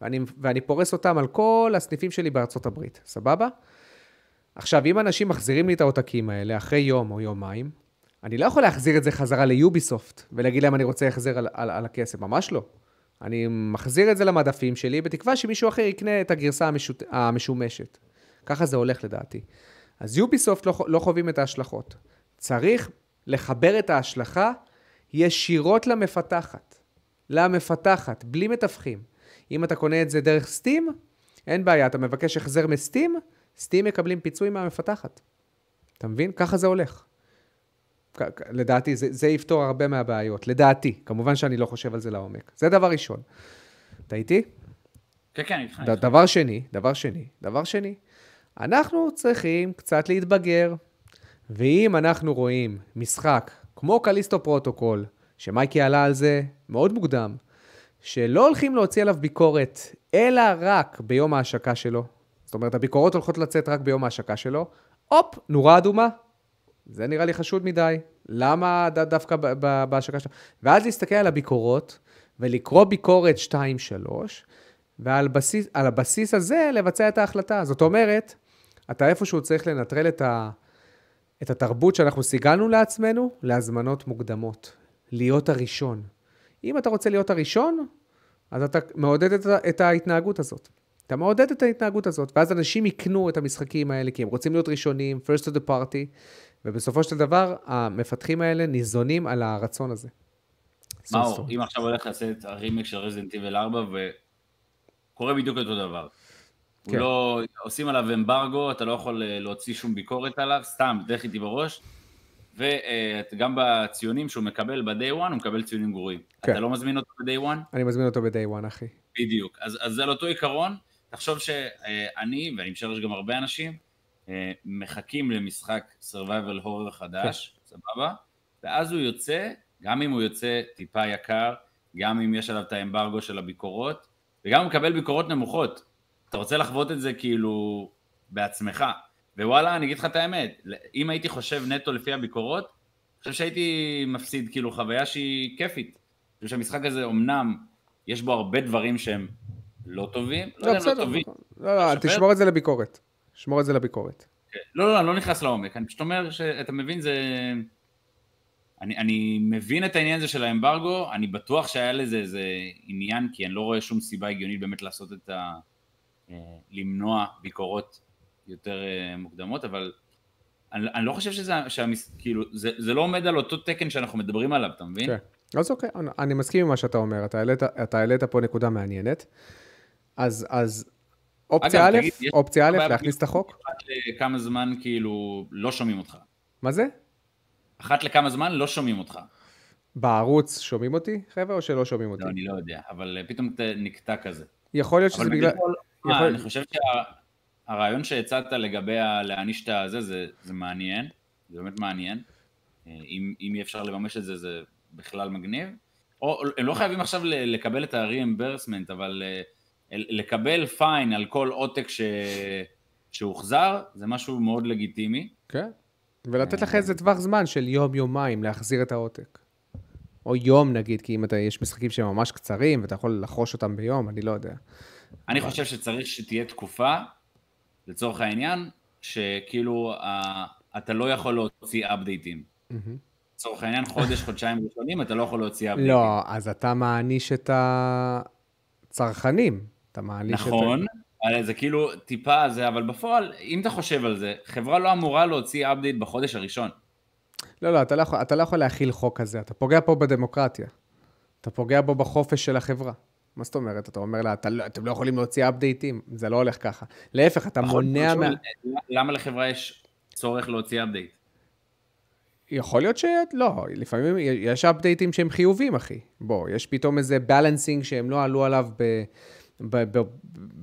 [SPEAKER 1] ואני, ואני פורס אותם על כל הסניפים שלי בארצות הברית, סבבה? עכשיו, אם אנשים מחזירים לי את העותקים האלה אחרי יום או יומיים, אני לא יכול להחזיר את זה חזרה ליוביסופט ולהגיד להם אני רוצה החזר על, על, על הכסף, ממש לא. אני מחזיר את זה למדפים שלי בתקווה שמישהו אחר יקנה את הגרסה המשות, המשומשת. ככה זה הולך לדעתי. אז יוביסופט לא, לא חווים את ההשלכות. צריך לחבר את ההשלכה ישירות למפתחת. למפתחת, בלי מתווכים. אם אתה קונה את זה דרך סטים, אין בעיה, אתה מבקש החזר מסטים, סטים מקבלים פיצוי מהמפתחת. אתה מבין? ככה זה הולך. לדעתי, זה, זה יפתור הרבה מהבעיות. לדעתי. כמובן שאני לא חושב על זה לעומק. זה דבר ראשון. אתה איתי?
[SPEAKER 2] כן, כן, איתך.
[SPEAKER 1] דבר שני, דבר שני, דבר שני, אנחנו צריכים קצת להתבגר. ואם אנחנו רואים משחק כמו Callisto Protocol, שמייקי עלה על זה מאוד מוקדם, שלא הולכים להוציא עליו ביקורת, אלא רק ביום ההשקה שלו, זאת אומרת, הביקורות הולכות לצאת רק ביום ההשקה שלו, הופ, נורה אדומה. זה נראה לי חשוד מדי. למה דווקא בהשקה שלו? ואז להסתכל על הביקורות, ולקרוא ביקורת 2-3, ועל בסיס, הבסיס הזה לבצע את ההחלטה. זאת אומרת, אתה איפשהו צריך לנטרל את, ה, את התרבות שאנחנו סיגלנו לעצמנו להזמנות מוקדמות. להיות הראשון. אם אתה רוצה להיות הראשון, אז אתה מעודד את, את ההתנהגות הזאת. אתה מעודד את ההתנהגות הזאת, ואז אנשים יקנו את המשחקים האלה, כי הם רוצים להיות ראשונים, first to the party, ובסופו של דבר, המפתחים האלה ניזונים על הרצון הזה.
[SPEAKER 2] מאור, אם עכשיו הולך לעשות את הרימק של רזידנט איבל 4, וקורה בדיוק אותו דבר. כן. לא, עושים עליו אמברגו, אתה לא יכול אה, להוציא שום ביקורת עליו, סתם, דרך איתי בראש. וגם בציונים שהוא מקבל ב-day one, הוא מקבל ציונים גרועים. כן. אתה לא מזמין אותו ב-day one?
[SPEAKER 1] אני מזמין אותו ב-day one, אחי.
[SPEAKER 2] בדיוק. אז, אז זה על אותו עיקרון. תחשוב שאני, ואני משער שגם הרבה אנשים, מחכים למשחק survival horror חדש, כן. סבבה? ואז הוא יוצא, גם אם הוא יוצא טיפה יקר, גם אם יש עליו את האמברגו של הביקורות, וגם הוא מקבל ביקורות נמוכות. אתה רוצה לחוות את זה כאילו בעצמך. ווואלה, אני אגיד לך את האמת, אם הייתי חושב נטו לפי הביקורות, אני חושב שהייתי מפסיד כאילו חוויה שהיא כיפית. אני חושב שהמשחק הזה אמנם, יש בו הרבה דברים שהם לא טובים,
[SPEAKER 1] לא, לא יודע אם לא טובים. לא, לא, תשמור את זה לביקורת. שמור את זה לביקורת.
[SPEAKER 2] כן. לא, לא, אני לא נכנס לעומק, אני פשוט אומר שאתה מבין, זה... אני, אני מבין את העניין הזה של האמברגו, אני בטוח שהיה לזה איזה עניין, כי אני לא רואה שום סיבה הגיונית באמת לעשות את, ה, למנוע ביקורות יותר מוקדמות, אבל אני, אני לא חושב שזה, שהמס, כאילו, זה, זה לא עומד על אותו תקן שאנחנו מדברים עליו, אתה מבין?
[SPEAKER 1] כן. אז אוקיי, אני מסכים עם מה שאתה אומר, אתה העלית, פה נקודה מעניינת. אז, אז אופציה אגב, א', תגיד, אופציה א', להכניס את החוק?
[SPEAKER 2] אחת לכמה זמן כאילו לא שומעים אותך.
[SPEAKER 1] מה זה?
[SPEAKER 2] אחת לכמה זמן לא שומעים אותך.
[SPEAKER 1] בערוץ שומעים אותי, חבר'ה, או שלא שומעים אותי?
[SPEAKER 2] לא, אני לא יודע, אבל פתאום נקטע כזה.
[SPEAKER 1] יכול להיות שזה בגלל...
[SPEAKER 2] יכול... אני חושב שהרעיון שהצעת לגבי להעניש את הזה, זה, זה מעניין, זה באמת מעניין. אה, אם, אם אי אפשר לממש את זה, זה בכלל מגניב. או הם לא חייבים עכשיו לקבל את ה-reimbursement, אבל אה, לקבל פיין על כל עותק ש... שהוחזר, זה משהו מאוד לגיטימי.
[SPEAKER 1] כן, ולתת לך איזה טווח זמן של יום-יומיים להחזיר את העותק. או יום נגיד, כי אם אתה, יש משחקים שהם ממש קצרים ואתה יכול לחרוש אותם ביום, אני לא יודע.
[SPEAKER 2] אני חושב שצריך שתהיה תקופה, לצורך העניין, שכאילו אתה לא יכול להוציא אפדייטים. לצורך העניין, חודש, חודשיים ראשונים, אתה לא יכול להוציא אפדייטים.
[SPEAKER 1] לא, אז אתה מעניש את הצרכנים. אתה מעניש
[SPEAKER 2] נכון, את... נכון, זה כאילו טיפה זה, אבל בפועל, אם אתה חושב על זה, חברה לא אמורה להוציא אפדייט בחודש הראשון.
[SPEAKER 1] לא, לא, אתה לא, יכול, אתה לא יכול להכיל חוק כזה, אתה פוגע פה בדמוקרטיה. אתה פוגע בו בחופש של החברה. מה זאת אומרת? אתה אומר לה, אתה לא, אתם לא יכולים להוציא אפדייטים, זה לא הולך ככה. להפך, אתה נכון, מונע מה...
[SPEAKER 2] למה לחברה יש צורך להוציא update?
[SPEAKER 1] יכול להיות שלא, לפעמים יש אפדייטים שהם חיובים, אחי. בוא, יש פתאום איזה balancing שהם לא עלו עליו ב...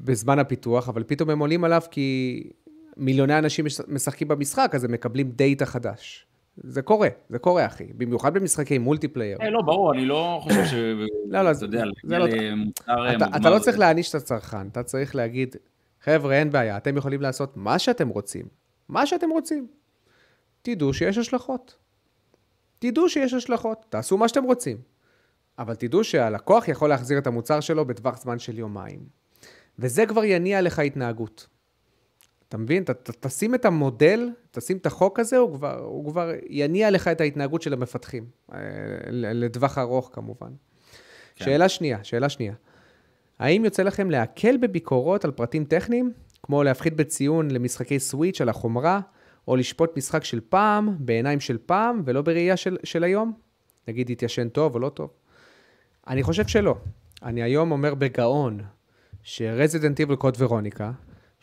[SPEAKER 1] בזמן הפיתוח, אבל פתאום הם עולים עליו כי מיליוני אנשים משחקים במשחק, אז הם מקבלים דאטה חדש. זה קורה, זה קורה, אחי. במיוחד במשחקי multiplayer.
[SPEAKER 2] לא, ברור, אני לא חושב ש...
[SPEAKER 1] לא, לא, אתה יודע, זה לא... אתה, אתה לא צריך להעניש את הצרכן, אתה צריך להגיד, חבר'ה, אין בעיה, אתם יכולים לעשות מה שאתם רוצים. מה שאתם רוצים. תדעו שיש השלכות. תדעו שיש השלכות, תעשו מה שאתם רוצים. אבל תדעו שהלקוח יכול להחזיר את המוצר שלו בטווח זמן של יומיים. וזה כבר יניע לך התנהגות. אתה מבין? ת, ת, תשים את המודל, תשים את החוק הזה, הוא כבר, הוא כבר יניע לך את ההתנהגות של המפתחים. אה, לטווח ארוך כמובן. כן. שאלה שנייה, שאלה שנייה. האם יוצא לכם להקל בביקורות על פרטים טכניים, כמו להפחית בציון למשחקי סוויץ' על החומרה, או לשפוט משחק של פעם, בעיניים של פעם, ולא בראייה של, של היום? נגיד התיישן טוב או לא טוב? אני חושב שלא. אני היום אומר בגאון שרזידנט איבל קוד ורוניקה,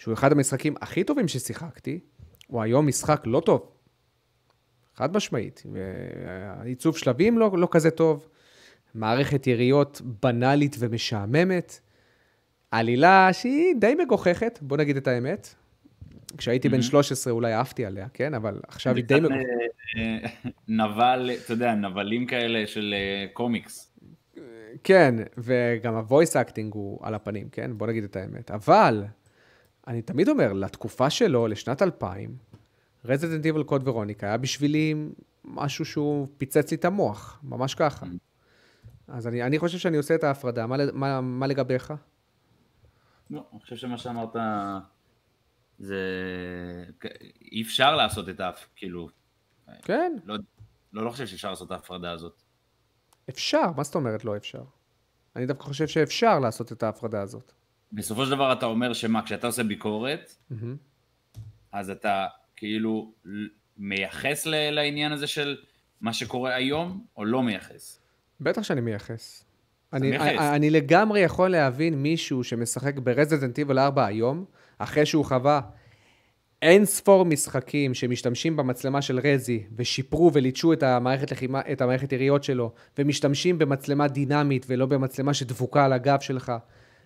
[SPEAKER 1] שהוא אחד המשחקים הכי טובים ששיחקתי, הוא היום משחק לא טוב. חד משמעית. עיצוב שלבים לא, לא כזה טוב, מערכת יריות בנאלית ומשעממת, עלילה שהיא די מגוחכת, בוא נגיד את האמת. כשהייתי בן 13 אולי עפתי עליה, כן? אבל עכשיו היא די מגוחכת.
[SPEAKER 2] אה, נבל, אתה יודע, נבלים כאלה של אה, קומיקס.
[SPEAKER 1] כן, וגם ה-voice acting הוא על הפנים, כן? בוא נגיד את האמת. אבל, אני תמיד אומר, לתקופה שלו, לשנת 2000, Resident Evil Code ורוניקה היה בשבילי משהו שהוא פיצץ לי את המוח, ממש ככה. Mm. אז אני, אני חושב שאני עושה את ההפרדה. מה, מה, מה לגביך?
[SPEAKER 2] לא, אני חושב שמה שאמרת זה... אי אפשר לעשות את האף, כאילו...
[SPEAKER 1] כן.
[SPEAKER 2] לא, לא, לא חושב שאפשר לעשות את ההפרדה הזאת.
[SPEAKER 1] אפשר, מה זאת אומרת לא אפשר? אני דווקא חושב שאפשר לעשות את ההפרדה הזאת.
[SPEAKER 2] בסופו של דבר אתה אומר שמה, כשאתה עושה ביקורת, mm-hmm. אז אתה כאילו מייחס לעניין הזה של מה שקורה היום, או לא מייחס?
[SPEAKER 1] בטח שאני מייחס. אני, אני, אני לגמרי יכול להבין מישהו שמשחק ברזידנט איבל 4 היום, אחרי שהוא חווה אין ספור משחקים שמשתמשים במצלמה של רזי ושיפרו וליטשו את המערכת לחימה, את המערכת יריות שלו, ומשתמשים במצלמה דינמית ולא במצלמה שדבוקה על הגב שלך.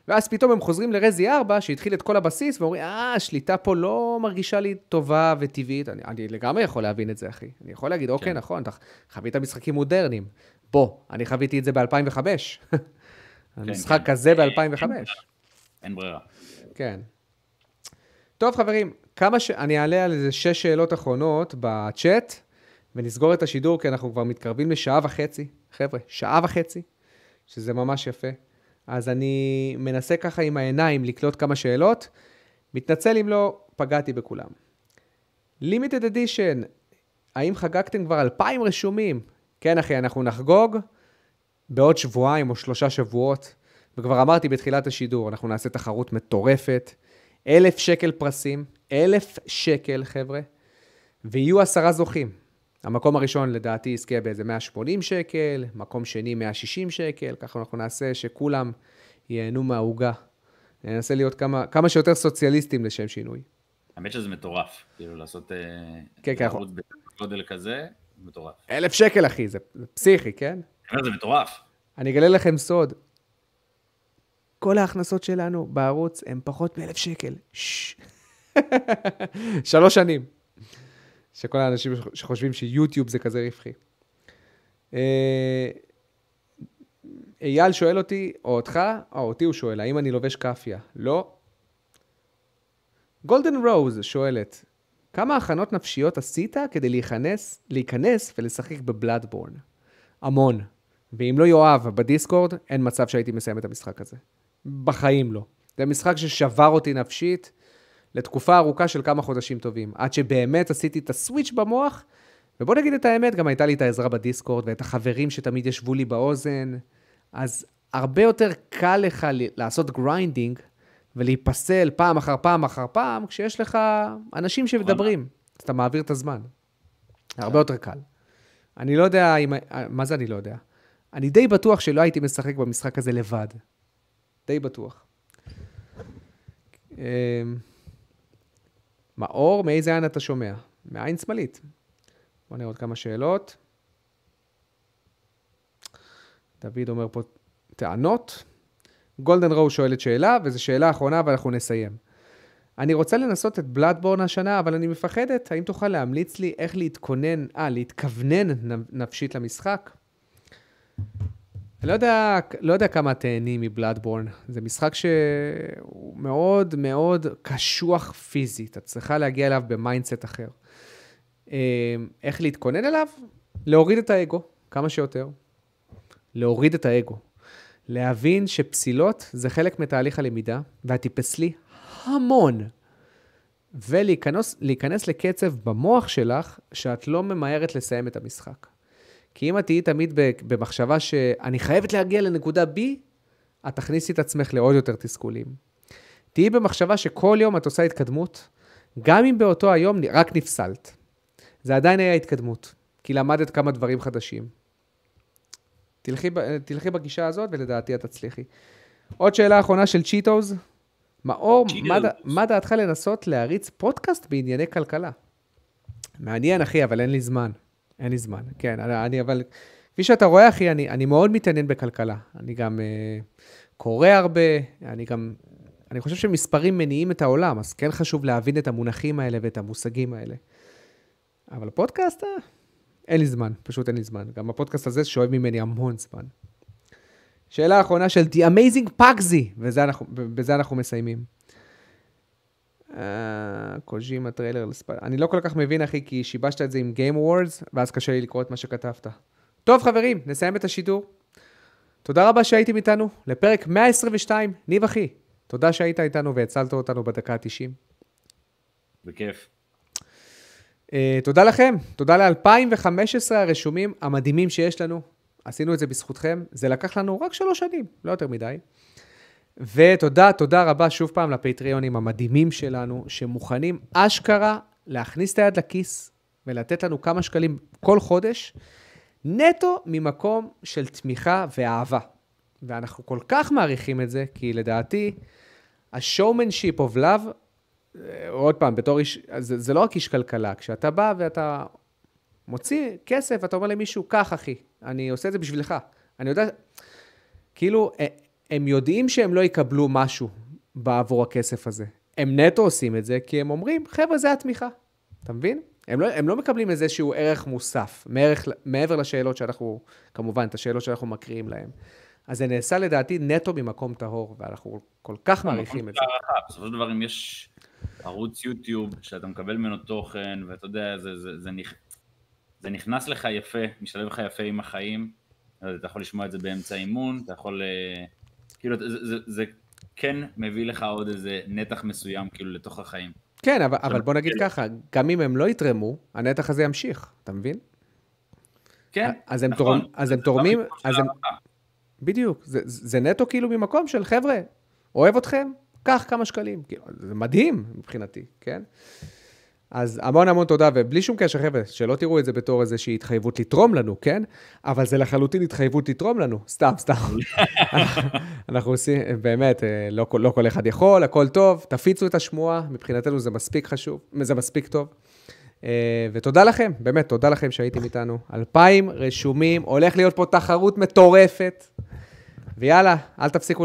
[SPEAKER 1] ואז פתאום הם חוזרים לרזי 4, שהתחיל את כל הבסיס, ואומרים, אה, השליטה פה לא מרגישה לי טובה וטבעית. אני, אני לגמרי יכול להבין את זה, אחי. אני יכול להגיד, אוקיי, כן. נכון, אתה חווית משחקים מודרניים. בוא, אני חוויתי את זה ב-2005. כן, המשחק כן. כזה ב-2005.
[SPEAKER 2] אין ברירה.
[SPEAKER 1] כן. טוב, חברים, כמה ש... אני אעלה על איזה שש שאלות אחרונות בצ'אט, ונסגור את השידור, כי אנחנו כבר מתקרבים לשעה וחצי. חבר'ה, שעה וחצי, שזה ממש יפה. אז אני מנסה ככה עם העיניים לקלוט כמה שאלות. מתנצל אם לא פגעתי בכולם. לימיטד אדישן, האם חגגתם כבר אלפיים רשומים? כן, אחי, אנחנו נחגוג בעוד שבועיים או שלושה שבועות. וכבר אמרתי בתחילת השידור, אנחנו נעשה תחרות מטורפת. אלף שקל פרסים, אלף שקל, חבר'ה, ויהיו עשרה זוכים. המקום הראשון לדעתי יזכה באיזה 180 שקל, מקום שני 160 שקל, ככה אנחנו נעשה שכולם ייהנו מהעוגה. ננסה להיות כמה, כמה שיותר סוציאליסטים לשם שינוי.
[SPEAKER 2] האמת שזה מטורף, כאילו לעשות אה,
[SPEAKER 1] כן, כן,
[SPEAKER 2] ערוץ בגודל כזה, מטורף.
[SPEAKER 1] אלף שקל, אחי, זה, זה פסיכי, כן?
[SPEAKER 2] כן, זה מטורף.
[SPEAKER 1] אני אגלה לכם סוד. כל ההכנסות שלנו בערוץ הן פחות מאלף שקל. שלוש שנים. שכל האנשים שחושבים שיוטיוב זה כזה רווחי. אה, אייל שואל אותי, או אותך, או אותי הוא שואל, האם אני לובש כאפיה? לא. גולדן רוז שואלת, כמה הכנות נפשיות עשית כדי להיכנס, להיכנס ולשחק בבלאדבורן? המון. ואם לא יואב בדיסקורד, אין מצב שהייתי מסיים את המשחק הזה. בחיים לא. זה משחק ששבר אותי נפשית לתקופה ארוכה של כמה חודשים טובים, עד שבאמת עשיתי את ה switch במוח, ובוא נגיד את האמת, גם הייתה לי את העזרה ב Discord ואת החברים שתמיד ישבו לי באוזן, אז הרבה יותר קל לך לעשות grinding ולהיפסל פעם אחר פעם אחר פעם, כשיש לך אנשים שמדברים, אז אתה מעביר את הזמן. הרבה יותר קל. אני לא יודע אם... מה זה אני לא יודע? אני די בטוח שלא הייתי משחק במשחק הזה לבד. די בטוח. מאור, מאיזה עין אתה שומע? מעין שמאלית. בוא נראה עוד כמה שאלות. דוד אומר פה טענות. גולדן רואו שואלת שאלה, וזו שאלה אחרונה ואנחנו נסיים. אני רוצה לנסות את בלאדבורן השנה, אבל אני מפחדת. האם תוכל להמליץ לי איך להתכונן, אה, להתכוונן נפשית למשחק? לא יודע, לא יודע כמה תהני מ-Bloodborne. זה משחק שהוא מאוד מאוד קשוח פיזית. את צריכה להגיע אליו ב mindset אחר. אה, איך להתכונן אליו? להוריד את האגו, כמה שיותר. להוריד את האגו. להבין שפסילות זה חלק מתהליך הלמידה, ואת תפסלי המון. ולהיכנס לקצב במוח שלך, שאת לא ממהרת לסיים את המשחק. כי אם את תהיי תמיד במחשבה שאני חייבת להגיע לנקודה B, את תכניסי את עצמך לעוד יותר תסכולים. תהיי במחשבה שכל יום את עושה התקדמות, גם אם באותו היום רק נפסלת. זה עדיין היה התקדמות, כי למדת כמה דברים חדשים. תלכי, תלכי בגישה הזאת ולדעתי את תצליחי. עוד שאלה אחרונה של צ'יטוז. מאור, מה, מה דעתך לנסות להריץ פודקאסט בענייני כלכלה? מעניין, אחי, אבל אין לי זמן. אין לי זמן. כן, אני אבל... כפי שאתה רואה, אחי, אני, אני מאוד מתעניין בכלכלה. אני גם uh, קורא הרבה, אני גם... אני חושב שמספרים מניעים את העולם, אז כן חשוב להבין את המונחים האלה ואת המושגים האלה. אבל פודקאסט, אה, אין לי זמן, פשוט אין לי זמן. גם הפודקאסט הזה שואב ממני המון זמן. שאלה אחרונה של The Amazing Pugzy, ובזה אנחנו מסיימים. אה, קוז'ימה trailer לספ... אני לא כל כך מבין, אחי, כי שיבשת את זה עם Game Awards, ואז קשה לי לקרוא את מה שכתבת. טוב, חברים, נסיים את השידור. תודה רבה שהייתם איתנו לפרק 122. ניב, אחי, תודה שהיית איתנו והצלת אותנו בדקה ה-90.
[SPEAKER 2] בכיף.
[SPEAKER 1] אה, תודה לכם, תודה ל-2015 הרשומים המדהימים שיש לנו. עשינו את זה בזכותכם. זה לקח לנו רק שלוש שנים, לא יותר מדי. ותודה, תודה רבה שוב פעם לפטריונים המדהימים שלנו, שמוכנים אשכרה להכניס את היד לכיס ולתת לנו כמה שקלים כל חודש, נטו ממקום של תמיכה ואהבה. ואנחנו כל כך מעריכים את זה, כי לדעתי, ה-showmanship of love, עוד פעם, בתור איש, זה, זה לא רק איש כלכלה, כשאתה בא ואתה מוציא כסף, אתה אומר למישהו, קח אחי, אני עושה את זה בשבילך. אני יודע, כאילו, אה, הם יודעים שהם לא יקבלו משהו בעבור הכסף הזה. הם נטו עושים את זה כי הם אומרים, חבר'ה, זה התמיכה. אתה מבין? הם לא, הם לא מקבלים איזשהו ערך מוסף, מערך, מעבר לשאלות שאנחנו, כמובן, את השאלות שאנחנו מקריאים להם. אז זה נעשה לדעתי נטו ממקום טהור, ואנחנו כל כך מעריכים את זה.
[SPEAKER 2] בסופו של דבר, אם יש ערוץ יוטיוב שאתה מקבל ממנו תוכן, ואתה יודע, זה, זה, זה, נכ... זה נכנס לך יפה, משתלב לך יפה עם החיים, אתה יכול לשמוע את זה באמצע אימון, אתה יכול... כאילו, זה, זה, זה כן מביא לך עוד איזה נתח מסוים, כאילו, לתוך החיים.
[SPEAKER 1] כן, אבל, אבל בוא נגיד ככה, גם אם הם לא יתרמו, הנתח הזה ימשיך, אתה מבין?
[SPEAKER 2] כן,
[SPEAKER 1] אז הם, נכון. תורמ, אז הם תורמים, אז הם... בדיוק, זה, זה נטו כאילו ממקום של חבר'ה, אוהב אתכם, קח כמה שקלים. כאילו, זה מדהים מבחינתי, כן? אז המון המון תודה, ובלי שום קשר, חבר'ה, שלא תראו את זה בתור איזושהי התחייבות לתרום לנו, כן? אבל זה לחלוטין התחייבות לתרום לנו, סתם, סתם. אנחנו עושים, באמת, אה, לא, לא כל אחד יכול, הכל טוב, תפיצו את השמועה, מבחינתנו זה מספיק חשוב, זה מספיק טוב. אה, ותודה לכם, באמת, תודה לכם שהייתם איתנו. אלפיים רשומים, הולך להיות פה תחרות מטורפת, ויאללה, אל תפסיקו